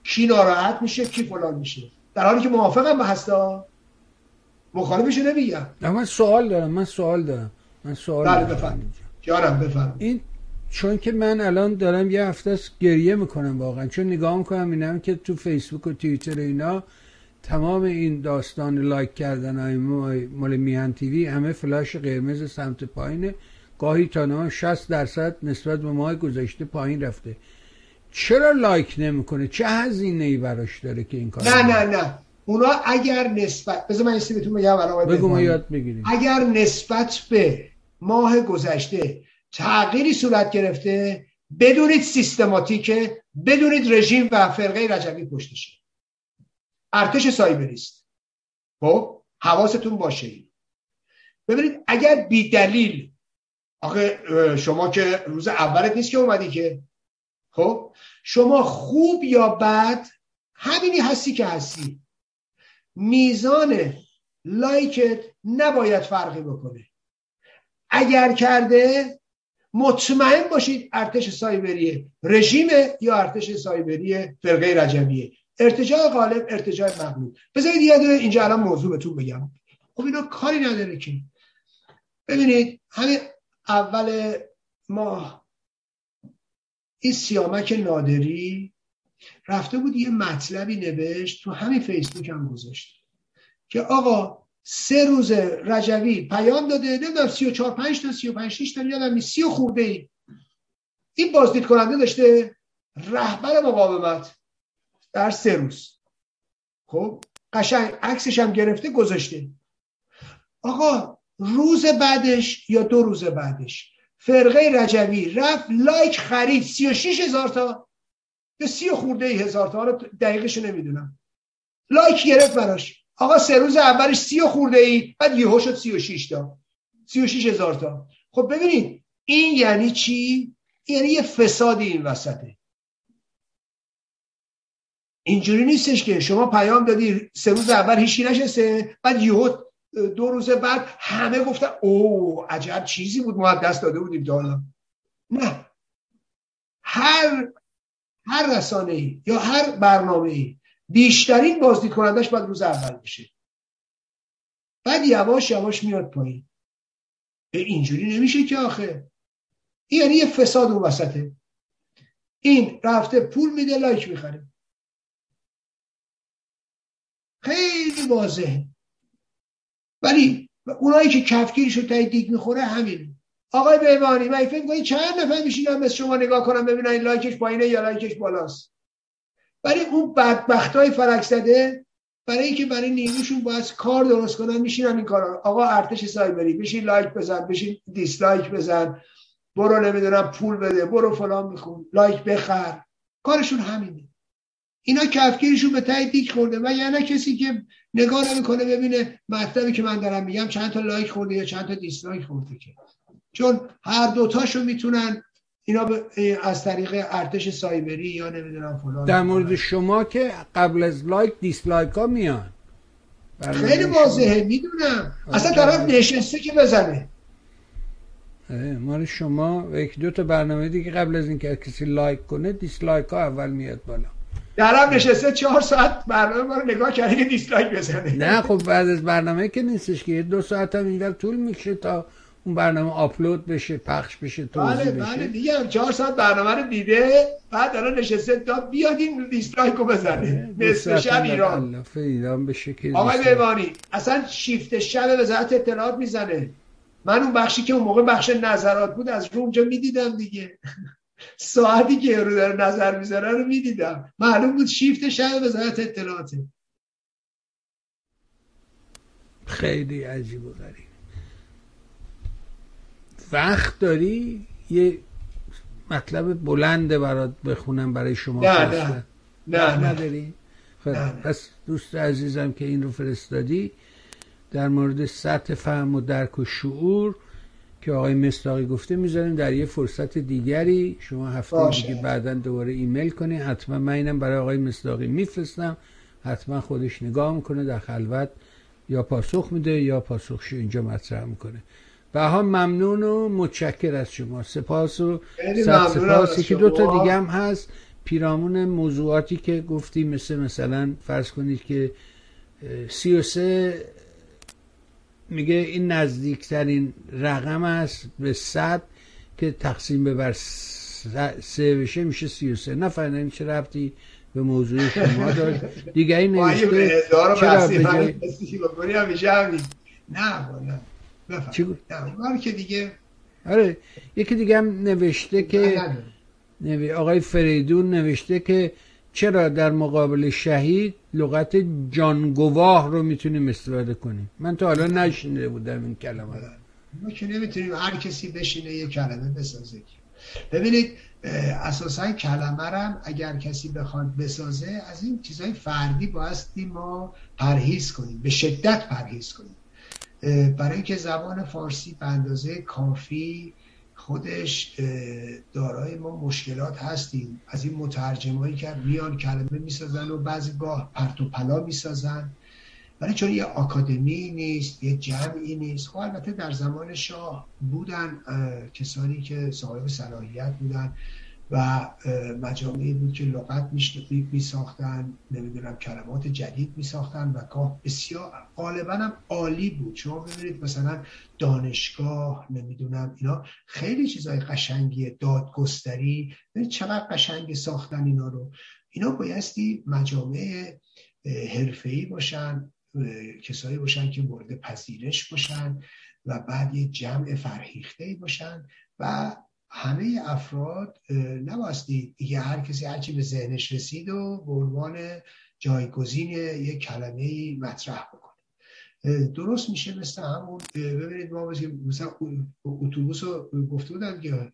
کی ناراحت میشه کی فلان میشه. در حالی که موافقم به هستا. مخالفش نمیگم. من سوال دارم من سوال دارم. من سوال بله بفرم جارم بفرم این چون که من الان دارم یه هفته است گریه می‌کنم واقعا. چون نگاه می‌کنم اینم که تو فیسبوک و توییتر اینا تمام این داستان لایک کردن های مال میهن تی‌وی همه فلش قرمز سمت پایینه. گاهی تا 60 درصد نسبت به ماه گذشته پایین رفته. چرا لایک نمی‌کنه؟ چه هزینه ای براش داره که این کار نه نه نه. اونا اگر نسبت بذار من این بهتون بگم بگو ما یاد بگیریم اگر نسبت به ماه گذشته تغییری صورت گرفته بدونید سیستماتیکه بدونید رژیم و فرقه رجبی پشتشه ارتش سایبریست خب حواستون باشه ببینید اگر بی دلیل آخه شما که روز اولت نیست که اومدی که خب؟ شما خوب یا بد همینی هستی که هستی. میزان لایکت نباید فرقی بکنه. اگر کرده مطمئن باشید ارتش سایبریه رژیم یا ارتش سایبری فرقه رجبیه. ارتجاع غالب ارتجاع مغلوب. بذارید یه اینجا الان موضوع بهتون بگم. خب اینا کاری نداره که. ببینید همین اول ماه این سیامک نادری رفته بود یه مطلبی نوشت تو همین فیسبوک هم گذاشت که آقا سه روز رجوی پیام داده نمی‌دونم 34 5 تا 35 6 تا یادم 30 خورده ای. این بازدید کننده داشته رهبر مقاومت در سه روز. خب قشنگ عکسش هم گرفته گذاشته. آقا روز بعدش یا دو روز بعدش؟ فرقه رجوی رفت لایک خرید 36 هزار تا. به سی خورده ای هزار تا. رو دقیقش نمی‌دونم. لایک گرفت براش. آقا سه روز اولش سی خورده ای بعد یهو شد سی و شیش تا. سی و شیش هزار تا. خب ببینید این یعنی چی؟ یعنی یه فسادی این وسطه. اینجوری نیستش که شما پیام دادی سه روز اول هیچی نشسته بعد یهو دو روز بعد همه گفتن او عجب چیزی بود ما دست داده بودیم تا نه. هر هر رسانه ای یا هر برنامه ای بیشترین بازدید کنندش باید روز اول بشه. بعد یواش یواش میاد پایین. اینجوری نمیشه که آخه. این یعنی یه فساد اون وسطه. این رفته پول میده لایک می‌خره. خیلی واضحه. ولی اونایی که کفگیرش رو دیگ می‌خوره همین. آقای بهبهانی من فکر کنید چند نفر میشینم مثل شما نگاه کنم ببینن این لایکش پایینه یا لایکش بالاست. ولی اون بدبخت های فلک زده برای اینکه برای نیروشون باید کار درست کنن میشینن این کارا. آقا ارتش سایبری بشین لایک بزن بشین دیسلایک بزن. برو نمی‌دونم پول بده برو فلان میخون. لایک بخر. کارشون همینه. اینا کفگیرشون به ته دیگ خورده. و یعنی کسی که نگاه نمی‌کنه ببینه مطلبی که من دارم میگم چند تا لایک خورده یا چند تا دیسلایک خورده که. چون هر دوتاشو می‌تونن اینا از طریق ارتش سایبری یا نمی‌دونم فلان. در مورد شما که قبل از لایک دیسلایک ها میان. خیلی واضحه می‌دونم. اصلا طرف نشسته که بزنه. مال شما یک دو تا برنامه دیگه قبل از اینکه کسی لایک کنه دیسلایک ها اول میاد بالا. درم نشسته چهار ساعت برنامه ما رو نگاه کرده که دیسلایک بزنه. نه خب بعد از برنامه که نیستش که دو ساعت هم اینجا طول می‌کشه تا اون برنامه آپلود بشه پخش بشه توضیح بله بشه. بله دیگه چهار ساعت برنامه رو دیده بعد الان نشسته تا بیاد این دیسلایک رو بزنه. نصف شب ایران. ایران بشه که آقای بهبهانی اصلا شیفت شب وزارت اطلاعات می‌زنه. من اون بخشی که اون موقع بخش نظرات بود از رو اونجا می‌دیدم دیگه. ساعتی که رو داره نظر می‌ذاره رو می‌دیدم. معلوم بود شیفت شب وزارت اطلاعاته. خیلی عجیب و غریب. وقت داری؟ یه مطلب بلنده برات بخونم برای شما نه نه. نه نداری؟ خب پس دوست عزیزم که این رو فرستادی در مورد سطح فهم و درک و شعور که آقای مستاقی گفته می‌ذاریم در یه فرصت دیگری. شما هفته دیگه بعدا دوباره ایمیل کنی. حتما من اینم برای آقای مستاقی میفرستم. حتما خودش نگاه می‌کنه در خلوت یا پاسخ میده یا پاسخش اینجا مطرح می‌کنه. بها ممنون و متشکر از شما. سپاس و صد سپاسی که دو تا دیگه هم هست. پیرامون موضوعاتی که گفتی مثل مثلا فرض کنید که سی و سه میگه این نزدیکترین رقم است به صد که تقسیم به بر سه بشه میشه سی و سه. نفردن چه رفتی به موضوع شما داشت دیگه این نوشته چرا به نه بفرم که دیگه آره یکی دیگه هم نوشته که آقای فریدون نوشته که چرا در مقابل شهید لغت جانگواه رو می‌تونیم استفاده کنیم؟ من تا حالا نشینده بودم این کلمه رو. ما که نمی‌تونیم هر کسی بشینه یه کلمه بسازه. ببینید اساسا کلمه رم اگر کسی بخواد بسازه از این چیزهای فردی بایستی ما پرهیز کنیم به شدت پرهیز کنیم. برای اینکه زبان فارسی به اندازه کافی خودش دارای ما مشکلات هستیم. از این مترجمایی که میان کلمه می‌سازن و بعضی گاه پرت و پلا می‌سازن. ولی چون یه آکادمی نیست یه جمعی نیست خب البته در زمان شاه بودن کسانی که صاحب صلاحیت بودن. و مجامعی بود که لغت می ساختن نمی‌دونم کلمات جدید می ساختن و گاه بسیار غالبا هم عالی بود. شما ببینید مثلا دانشگاه نمی‌دونم اینا خیلی چیزای قشنگی دادگستری چقدر قشنگ ساختن اینا رو. اینا بایستی مجامع حرفه‌ای باشن کسایی باشن که مورد پذیرش باشن و بعد یه جمع فرهیخته باشن و همه افراد نباستی دیگه هر کسی هرچی به ذهنش رسید و به عنوان جایگزین یک کلمه مطرح بکنه. درست میشه مثل همون ببینید ما مثلا اتوبوس رو گفته بودم که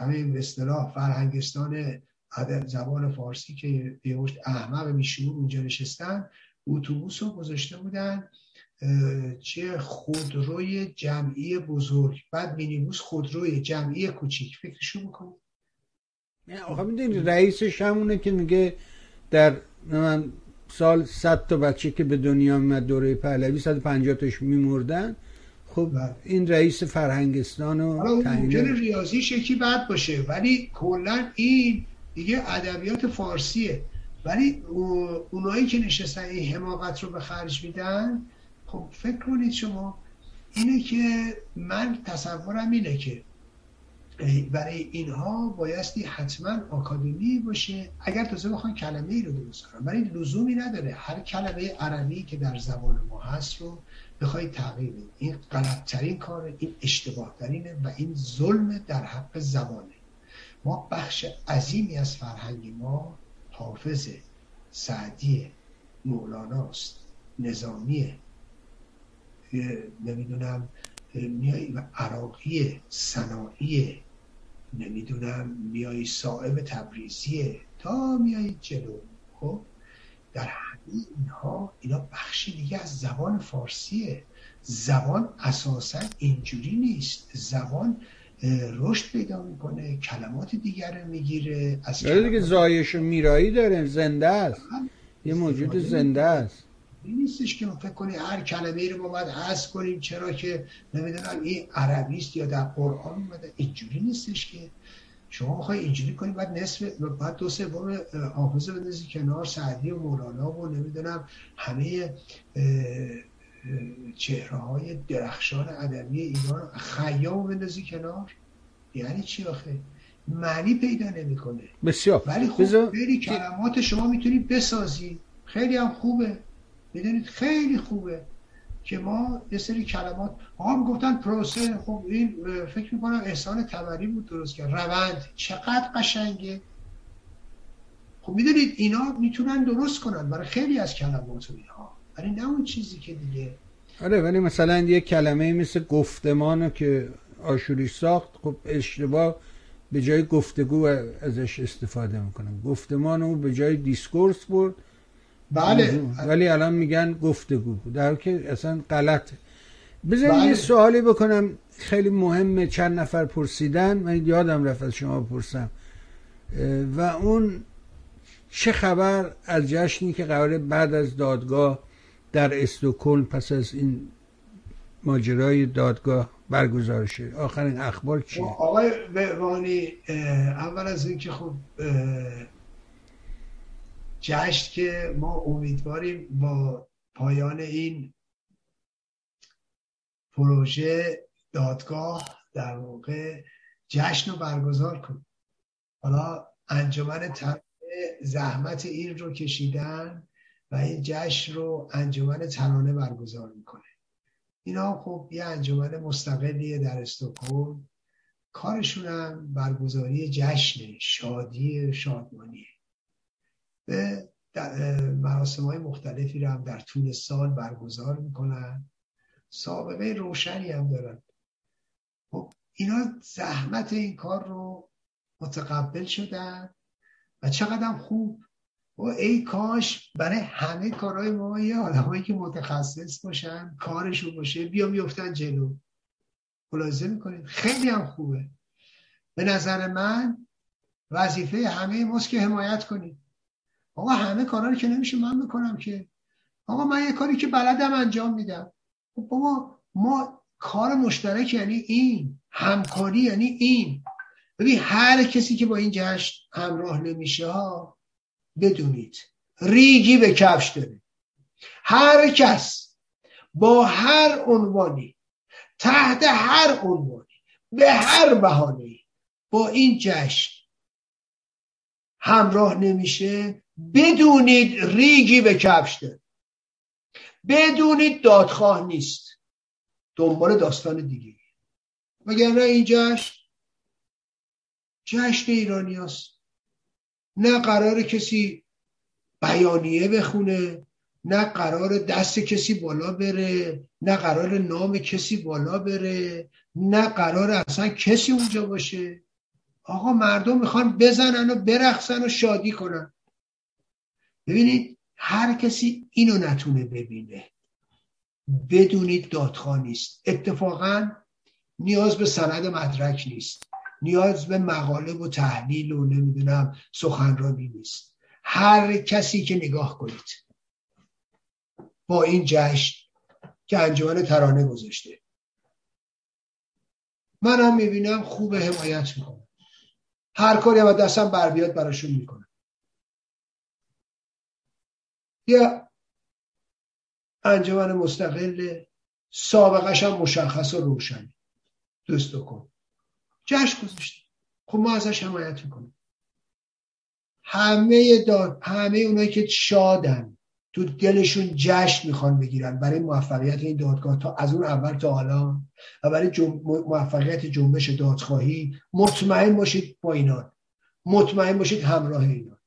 همین به اصطلاح فرهنگستان زبان فارسی که یه احمق میشون اونجا نشستن اتوبوس رو گذاشته بودن چه خودروی جمعی بزرگ. بعد مینیبوس خودروی جمعی کوچیک. فکرشو بکنید آقا می‌دونی رئیسش همونه که میگه در من سال 100 تا بچه که به دنیا میمد دوره پهلوی 150 تاش میمردن. خب بله. این رئیس فرهنگستان و ممکنه ریاضیش یکی بد باشه ولی کلا این دیگه ادبیات فارسیه. ولی اونایی که نشستن این حماقت رو به خرج میدن خب فکر کنید شما اینه که من تصورم اینه که برای اینها بایستی حتما آکادمی باشه. اگر تازه بخوان کلمه ای رو درست کنن ولی لزومی نداره. هر کلمه عربی که در زبان ما هست رو بخواید تغییر بدید. این غلطترین کاره این اشتباه ترینه و این ظلم در حق زبانه. ما بخش عظیمی از فرهنگ ما حافظ سعدی مولاناست نظامیه. نمی‌دونم میای و عراقی صناعی نمی‌دونم میای صاحب تبریزیه تا میای جلو. خب در همه اینها اینا بخشی دیگه از زبان فارسیه زبان اساسا اینجوری نیست. زبان رشد پیدا می‌کنه کلمات دیگر رو می‌گیره از دیگه زایش و میرایی داره. زنده است. یه موجود زنده است. این نیستش که فکر کنی هر کلمه ای رو ما باید حذف کنیم چرا که نمی‌دونم این عربی است یا در قرآن اومده. اینجوری نیستش که شما می‌خوای اینجوری کنی بعد نصف بعد دو سوم حافظه بندازی کنار سعدی و مولانا و نمی‌دونم همه چهره های درخشان ادبی ایران خیام بندازی کنار. یعنی چی آخه؟ معنی پیدا نمی‌کنه. بسیار. ولی خب خیلی کلمات شما می‌تونی بسازی. خیلی هم خوبه. می‌دونید خیلی خوبه که ما یه سری کلمات هم گفتن پروسه خب این فکر می‌کنم احسان تبری بود درست کرد. روند چقدر قشنگه. خب می‌دونید اینا می‌تونن درست کنن برای خیلی از کلمات و اینها. ولی نه اون چیزی که دیگه. آره ولی مثلا یه کلمه مثل گفتمان که آشوری ساخت خب اشتباه به جای گفتگو ازش استفاده می‌کنن گفتمان او به جای دیسکورس بود بله. ولی الان میگن گفتگو. در که اصلا غلط بذار بله. یه سوالی بکنم. خیلی مهمه. چند نفر پرسیدن. من یادم رفت از شما پرسم. و اون چه خبر از جشنی که قرار بعد از دادگاه در استوکل پس از این ماجرای دادگاه برگزار شد آخرین اخبار چیه؟ آقای بهوانی اول از اینکه خب جشن که ما امیدواریم با پایان این پروژه دادگاه در واقع جشن رو برگزار کنیم. حالا انجمن زحمت این رو کشیدن و این جشن رو انجمن ترانه برگزار می‌کنه. اینا خب یه انجمن مستقلیه در استکهلم. کارشون هم برگزاری جشن شادی شادمانیه به مراسم های مختلفی رو هم در طول سال برگزار می‌کنن. سابقه روشنی هم دارن. خب اینا زحمت این کار رو متقبل شدن و چقدر خوب. و ای کاش برای همه کارهای ما یه آدمایی که متخصص باشن کارشون باشه بیا میفتن جلو. ملاحظه می‌کنید؟ خیلی هم خوبه. به نظر من وظیفه همه ماست که حمایت کنید آقا همه کارا رو که نمیشه من می‌کنم که. آقا من یه کاری که بلدم انجام میدم. خب بابا ما کار مشترک یعنی این. همکاری یعنی این. ببین هر کسی که با این جشن همراه نمیشه ها بدونید. ریگی به کفش داره. هر کس با هر عنوانی تحت هر عنوانی به هر بهانه با این جشن همراه نمیشه بدونید ریگی به کفش داره بدونید دادخواه نیست. دنبال داستان دیگه. نه این جشن جشن ایرانی هست نه قرار کسی بیانیه بخونه نه قرار دست کسی بالا بره نه قرار نام کسی بالا بره نه قرار اصلا کسی اونجا باشه. آقا مردم می‌خوان بزنن و برخصن و شادی کنن. ببینید هر کسی اینو نتونه ببینه. بدونید دادخواه نیست. اتفاقا نیاز به سند مدرک نیست. نیاز به مقاله و تحلیل و نمی‌دونم سخنرانی نیست. هر کسی که نگاه کنید با این جشن که انجمن ترانه گذاشته. منم می‌بینم خوب حمایت می‌کنم هر کاری هم دستم بر بیاد براشون می‌کنم یا انجمن مستقل سابقش هم مشخص و روشنی دوست کن. جشن گذاشته خب ما ازش حمایت می‌کنیم. همه داد همه اونایی که شادن تو دلشون جشن می‌خوان بگیرن برای موفقیت این دادگاه تا از اون اول تا حالا و برای موفقیت جنبش دادخواهی. مطمئن باشید با اینا. مطمئن باشید همراه اینا.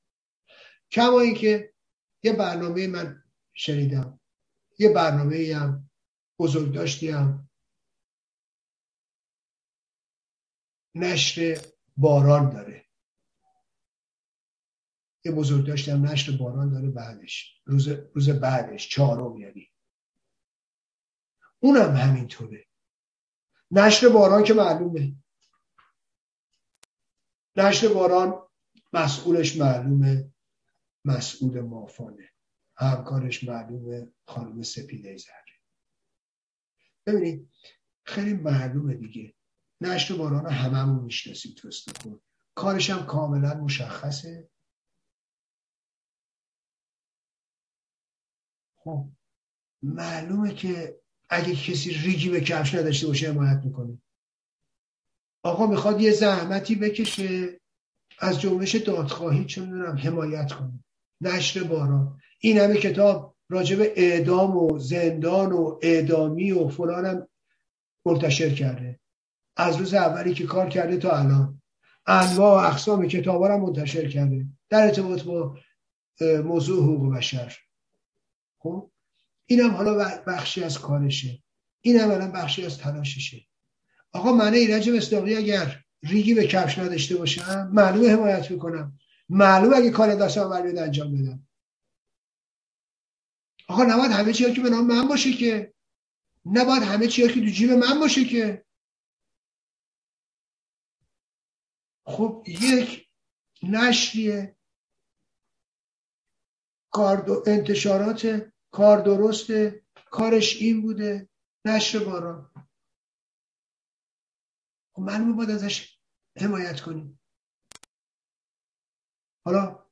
کما اینکه یه برنامه من شنیدم. یه برنامه هم بزرگ داشتیم. نشر باران داره. یه بزرگ داشتم نشر باران داره بعدش. روز, روز بعدش چهارم یعنی. اونم همینطوره. نشر باران که معلومه. نشر باران مسئولش معلومه. مسئول مافانه. همکارش معلومه خانم سپیده زهره. ببینید خیلی معلومه دیگه. نشر باران هممون می‌شناسیم تو استکهلم. کارش هم کاملا مشخصه. خب معلومه که اگه کسی ریگی به کفش نداشته باشه حمایت می‌کنه. آقا می‌خواد یه زحمتی بکشه از جنبش دادخواهی چون حمایت کنه. نشر باران. این همه کتاب راجب اعدام و زندان و اعدامی و فلانم منتشر کرده. از روز اولی که کار کرده تا الان. انواع و اقسام کتاب را منتشر کرده. در ارتباط با موضوع حقوق بشر. خب؟ اینم حالا بخشی از کارشه. اینم الان بخشی از تلاششه. آقا من ایرج مصداقی اگر ریگی به کفش نداشته باشم معلومه حمایت می‌کنم. معلومه اگه کار دست آوری انجام بدم. آقا نباید همه چی که به نام من باشه که. نباید همه چی که تو جیب من باشه که. خب یک نشریه کار انتشارات کار درسته کارش این بوده نشر باران. خب معلومه باید ازش حمایت کنیم. حالا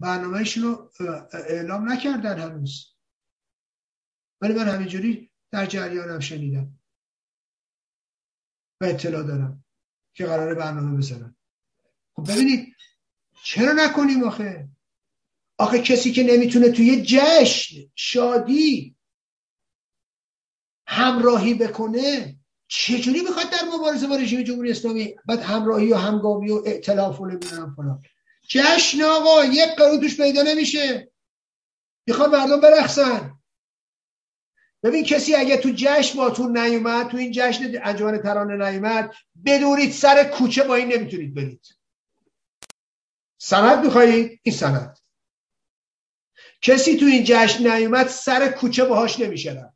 برنامهشون رو اعلام نکردن هنوز. ولی من همینجوری در جریانم شنیدم. و اطلاع دارم که قرار برنامه بزنن. خب ببینید چرا نکنیم آخه؟ آخه کسی که نمی‌تونه توی جشن شادی همراهی بکنه چجوری می‌خواد در مبارزه با رژیم جمهوری اسلامی؟ بعد همراهی و همگامی و ائتلاف و نمی‌دونم فلان. جشن آقا یک قرون توش پیدا نمیشه. می‌خواد مردم برخصن ببین کسی اگه تو جشن باتون نیومد تو این جشن انجمن ترانه نیومد بدونید سر کوچه با این نمی‌تونید برید. سند می‌خواهید؟ این سند. کسی تو این جشن نیومد سر کوچه باهاش نمیشه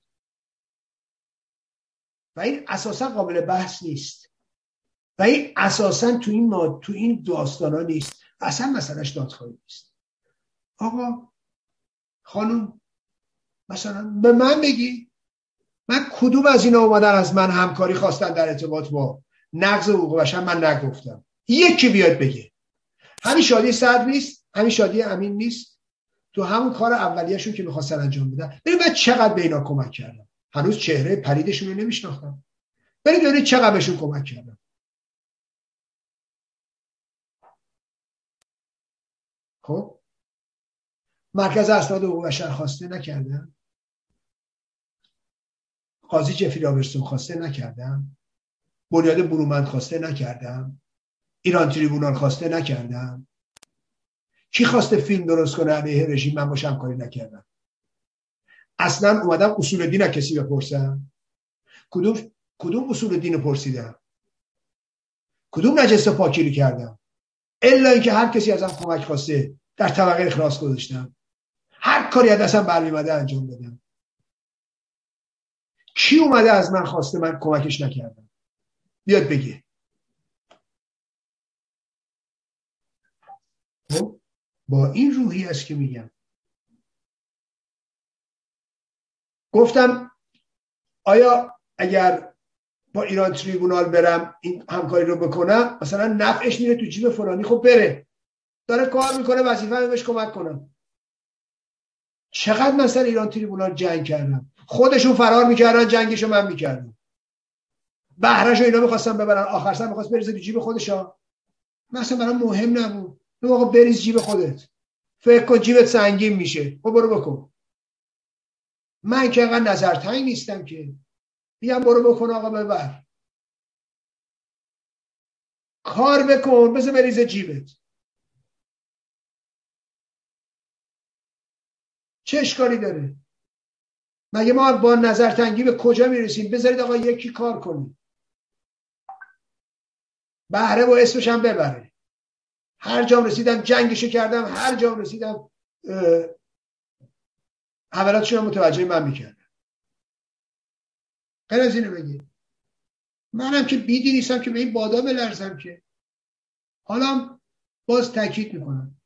و این اساسا قابل بحث نیست. و این اساسا تو این تو این داستانا نیست. اصلا مسئلهش دادخواهی نیست. آقا خانم مثلا به من بگی من کدوم از اینا اومدن از من همکاری خواستن در ارتباط با نقض حقوق بشر؟ من نگفتم. یکی بیاد بگه. همین شادی صدر نیست همین شادی امین نیست. تو همون کار اولیهشون که می‌خواستن انجام بدن. ببین من چقدر به اینا کمک کردم. هنوز چهره پریدشون رو نمیشناختم. ببینید چقدر بهشون کمک کردم. خب؟ مرکز اسناد حقوق بشر خواسته نکردم قاضی جفری رابرسون خواسته نکردم بنیاد برومند خواسته نکردم ایران تریبونال خواسته نکردم کی خواسته فیلم درست کنه؟ علیه رژیم من باشم کاری نکردم. اصلا اومدم اصول دین کسی بپرسم. کدوم کدوم اصول دین پرسیدم؟ کدوم نجس پاکی کردم؟ الا اینکه هر کسی ازم کمک خواسته در طبقه اخلاص گذاشتم. هر کاری از دستم برمیمده انجام بدم. کی اومده از من خواسته من کمکش نکردم؟ بیاد بگه. خب با این روحی است که میگم. گفتم آیا اگر با ایران تریبونال برم این همکاری رو بکنم مثلا نفعش میره تو جیب فلانی خب بره. داره کار می‌کنه وظیفه بهش کمک کنم. چقدر مثلا ایران تریبونال جنگ کردم؟ خودشون فرار می‌کردن جنگشو من می‌کردم. بهرش اینا می‌خواستم ببرن آخر سر می‌خواست بریزه تو جیب خودشا. مثلا برام مهم نبود. تو آقا بریز جیب خودت. فکر کن جیبت سنگین میشه. خب برو بکن. من که انقدر نظر نیستم که. میگم برو بکن آقا ببر. کار بکن بذار بریز جیبت. چه اشکالی داره؟ مگه ما با نظر تنگی به کجا می‌رسیم؟ بذارید آقا یکی کار کنیم. بهره و اسمش هم ببره. هر جام رسیدم جنگشو کردم هر جام رسیدم حملاتشون هم متوجه من می‌کردم. غیر از اینو بگید منم که بیدی نیستم که به این بادا بلرزم که. حالا باز تاکید می‌کنم.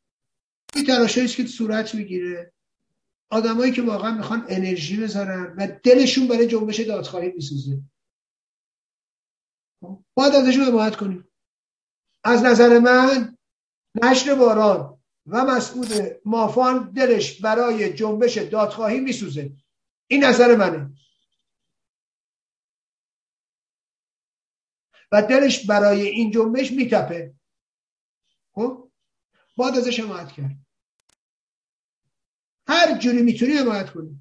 این تلاشایی که صورت می‌گیره. آدمایی که واقعا می‌خوان انرژی بذارن و دلشون برای جنبش دادخواهی میسوزه. باید ازشون حمایت کنیم. از نظر من نشر باران و مسعود مافان دلش برای جنبش دادخواهی میسوزه. این نظر منه. و دلش برای این جنبش میتپه. خب؟ باید ازش حمایت کرد. هر جوری می‌تونی حمایت کنی.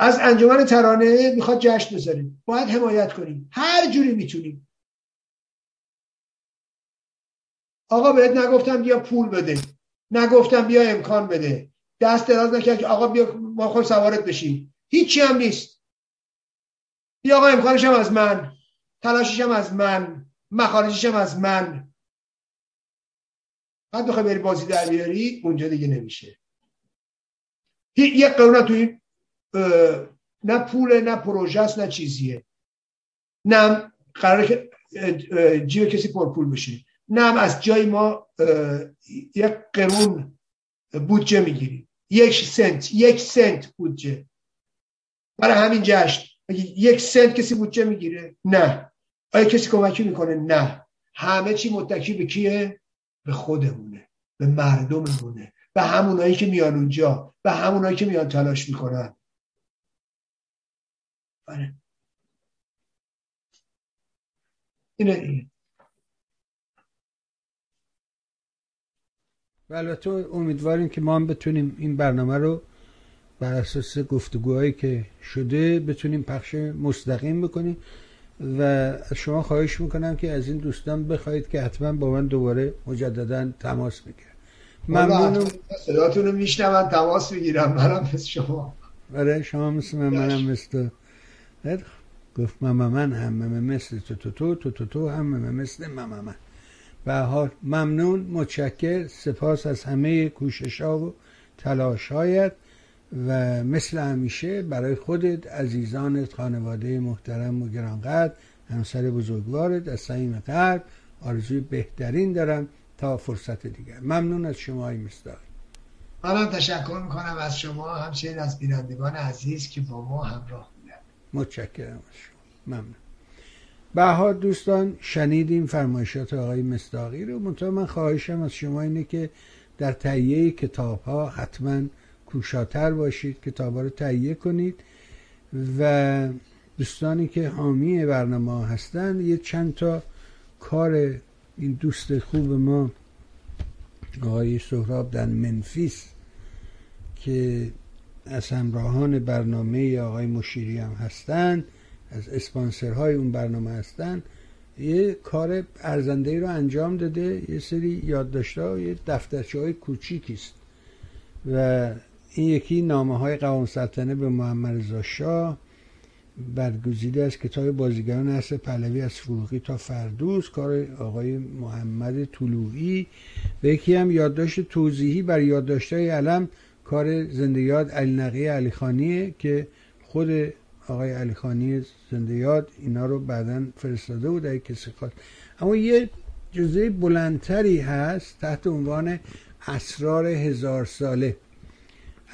از انجمن ترانه می‌خواد جشن بذاریم. باید حمایت کنیم. هر جوری می‌تونیم آقا بهت نگفتم بیا پول بده. نگفتم بیا امکان بده. دست دراز نکرد که آقا بیا ما خود سوارت بشیم. هیچی هم نیست. بیا آقا امکانش هم از من. تلاشش هم از من. مخارجش هم از من. بعد بخوای بری بازی در بیاری؟ اونجا دیگه نمیشه. یک قانون تو این نه پول نه پروژه است نه چیزیه. نه قراره که جیب کسی پرپول بشه. نه از جای ما یک قرون بودجه می‌گیریم. یک سنت یک سنت بودجه. برای همین جشن. یک سنت کسی بودجه می‌گیره؟ نه. آیا کسی کمکی می‌کنه؟ نه. همه چی متکی به کیه؟ به خودمونه. به مردممونه. به همونایی که میان اونجا. به همونایی که میان تلاش می‌کنن. بله اینه بله تو امیدواریم که ما هم بتونیم این برنامه رو بر اساس گفتگوهایی که شده بتونیم پخش مستقیم بکنیم و از شما خواهش می‌کنم که از این دوستان بخواهید که حتما با من دوباره مجددا تماس بگیرن. ممنونم. صداتون رو میشنم تماس بگیرم منم مثل شما. آره شما مثل من منم مثل گفت ماما من هم مثل تو تو تو تو تو تو هم مثل ماما من. به حال ممنون متشکر. سپاس از همه کوشش ها و تلاش هایت و مثل همیشه برای خودت عزیزانت خانواده محترم و گرانقدر همسر بزرگوارت از صمیم قلب آرزوی بهترین دارم تا فرصت دیگر. ممنون از شما های مصداق منم تشکر می‌کنم از شما همچنین از بینندگان عزیز که با ما همراه بودن. متشکرم از شما. ممنون. بها دوستان شنیدیم فرمایشات آقای مصداقی رو. منتها من خواهشم از شما اینه که در تهیه کتاب ها حتما کوشاتر باشید کتاب ها رو تهیه کنید و دوستانی که حامی برنامه هستند یه چند تا کار این دوست خوب ما آقای سهراب در منفیس که از همراهان برنامه آقای مشیری هم هستند از اسپانسرهای اون برنامه هستن یه کار ارزنده ای رو انجام داده یه سری یادداشته ها یه دفترچه های کوچیکی است. و این یکی نامه های قوام سلطنه به محمد رضا شاه برگزیده از کتاب بازیگران اصر پهلوی از فروغی تا فردوس کار آقای محمد طلوعی و یکی هم یادداشت توضیحی بر یادداشت های علم کار زنده یاد علی نقی علی خانیه که خود آقای علی خانی زنده یاد اینا رو بعدا فرستاده بود اگه کسی خواست. اما یه جزء بلندتری هست تحت عنوان اسرار هزار ساله.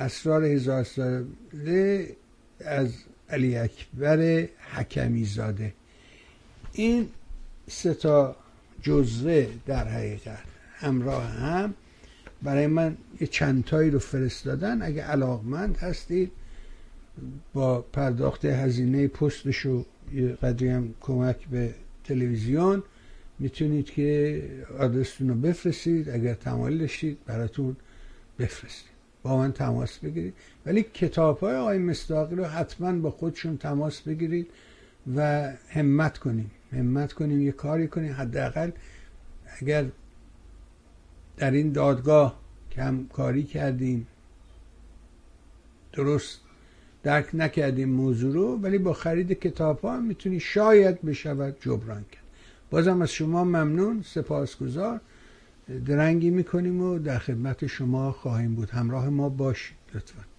اسرار هزار ساله از علی اکبر حکمی زاده این سه تا جزوه در حقیقت همراه هم برای من یه چندتایی رو فرستادن. اگه علاقمند هستید با پرداخت هزینه پستش و یه قدری هم کمک به تلویزیون می‌تونید که آدرستون رو بفرستید. اگر تمایل داشتید براتون بفرستید. با من تماس بگیرید. ولی کتاب های آقای مصداقی رو حتما با خودشون تماس بگیرید و همت کنیم. همت کنیم یه کاری کنیم. حداقل اگر در این دادگاه کم کاری کردیم درست درک نکردیم موضوع رو ولی با خرید کتاب ها می‌تونی شاید بشود جبران کرد. بازم از شما ممنون سپاسگزار. درنگی می‌کنیم و در خدمت شما خواهیم بود. همراه ما باشید لطفا.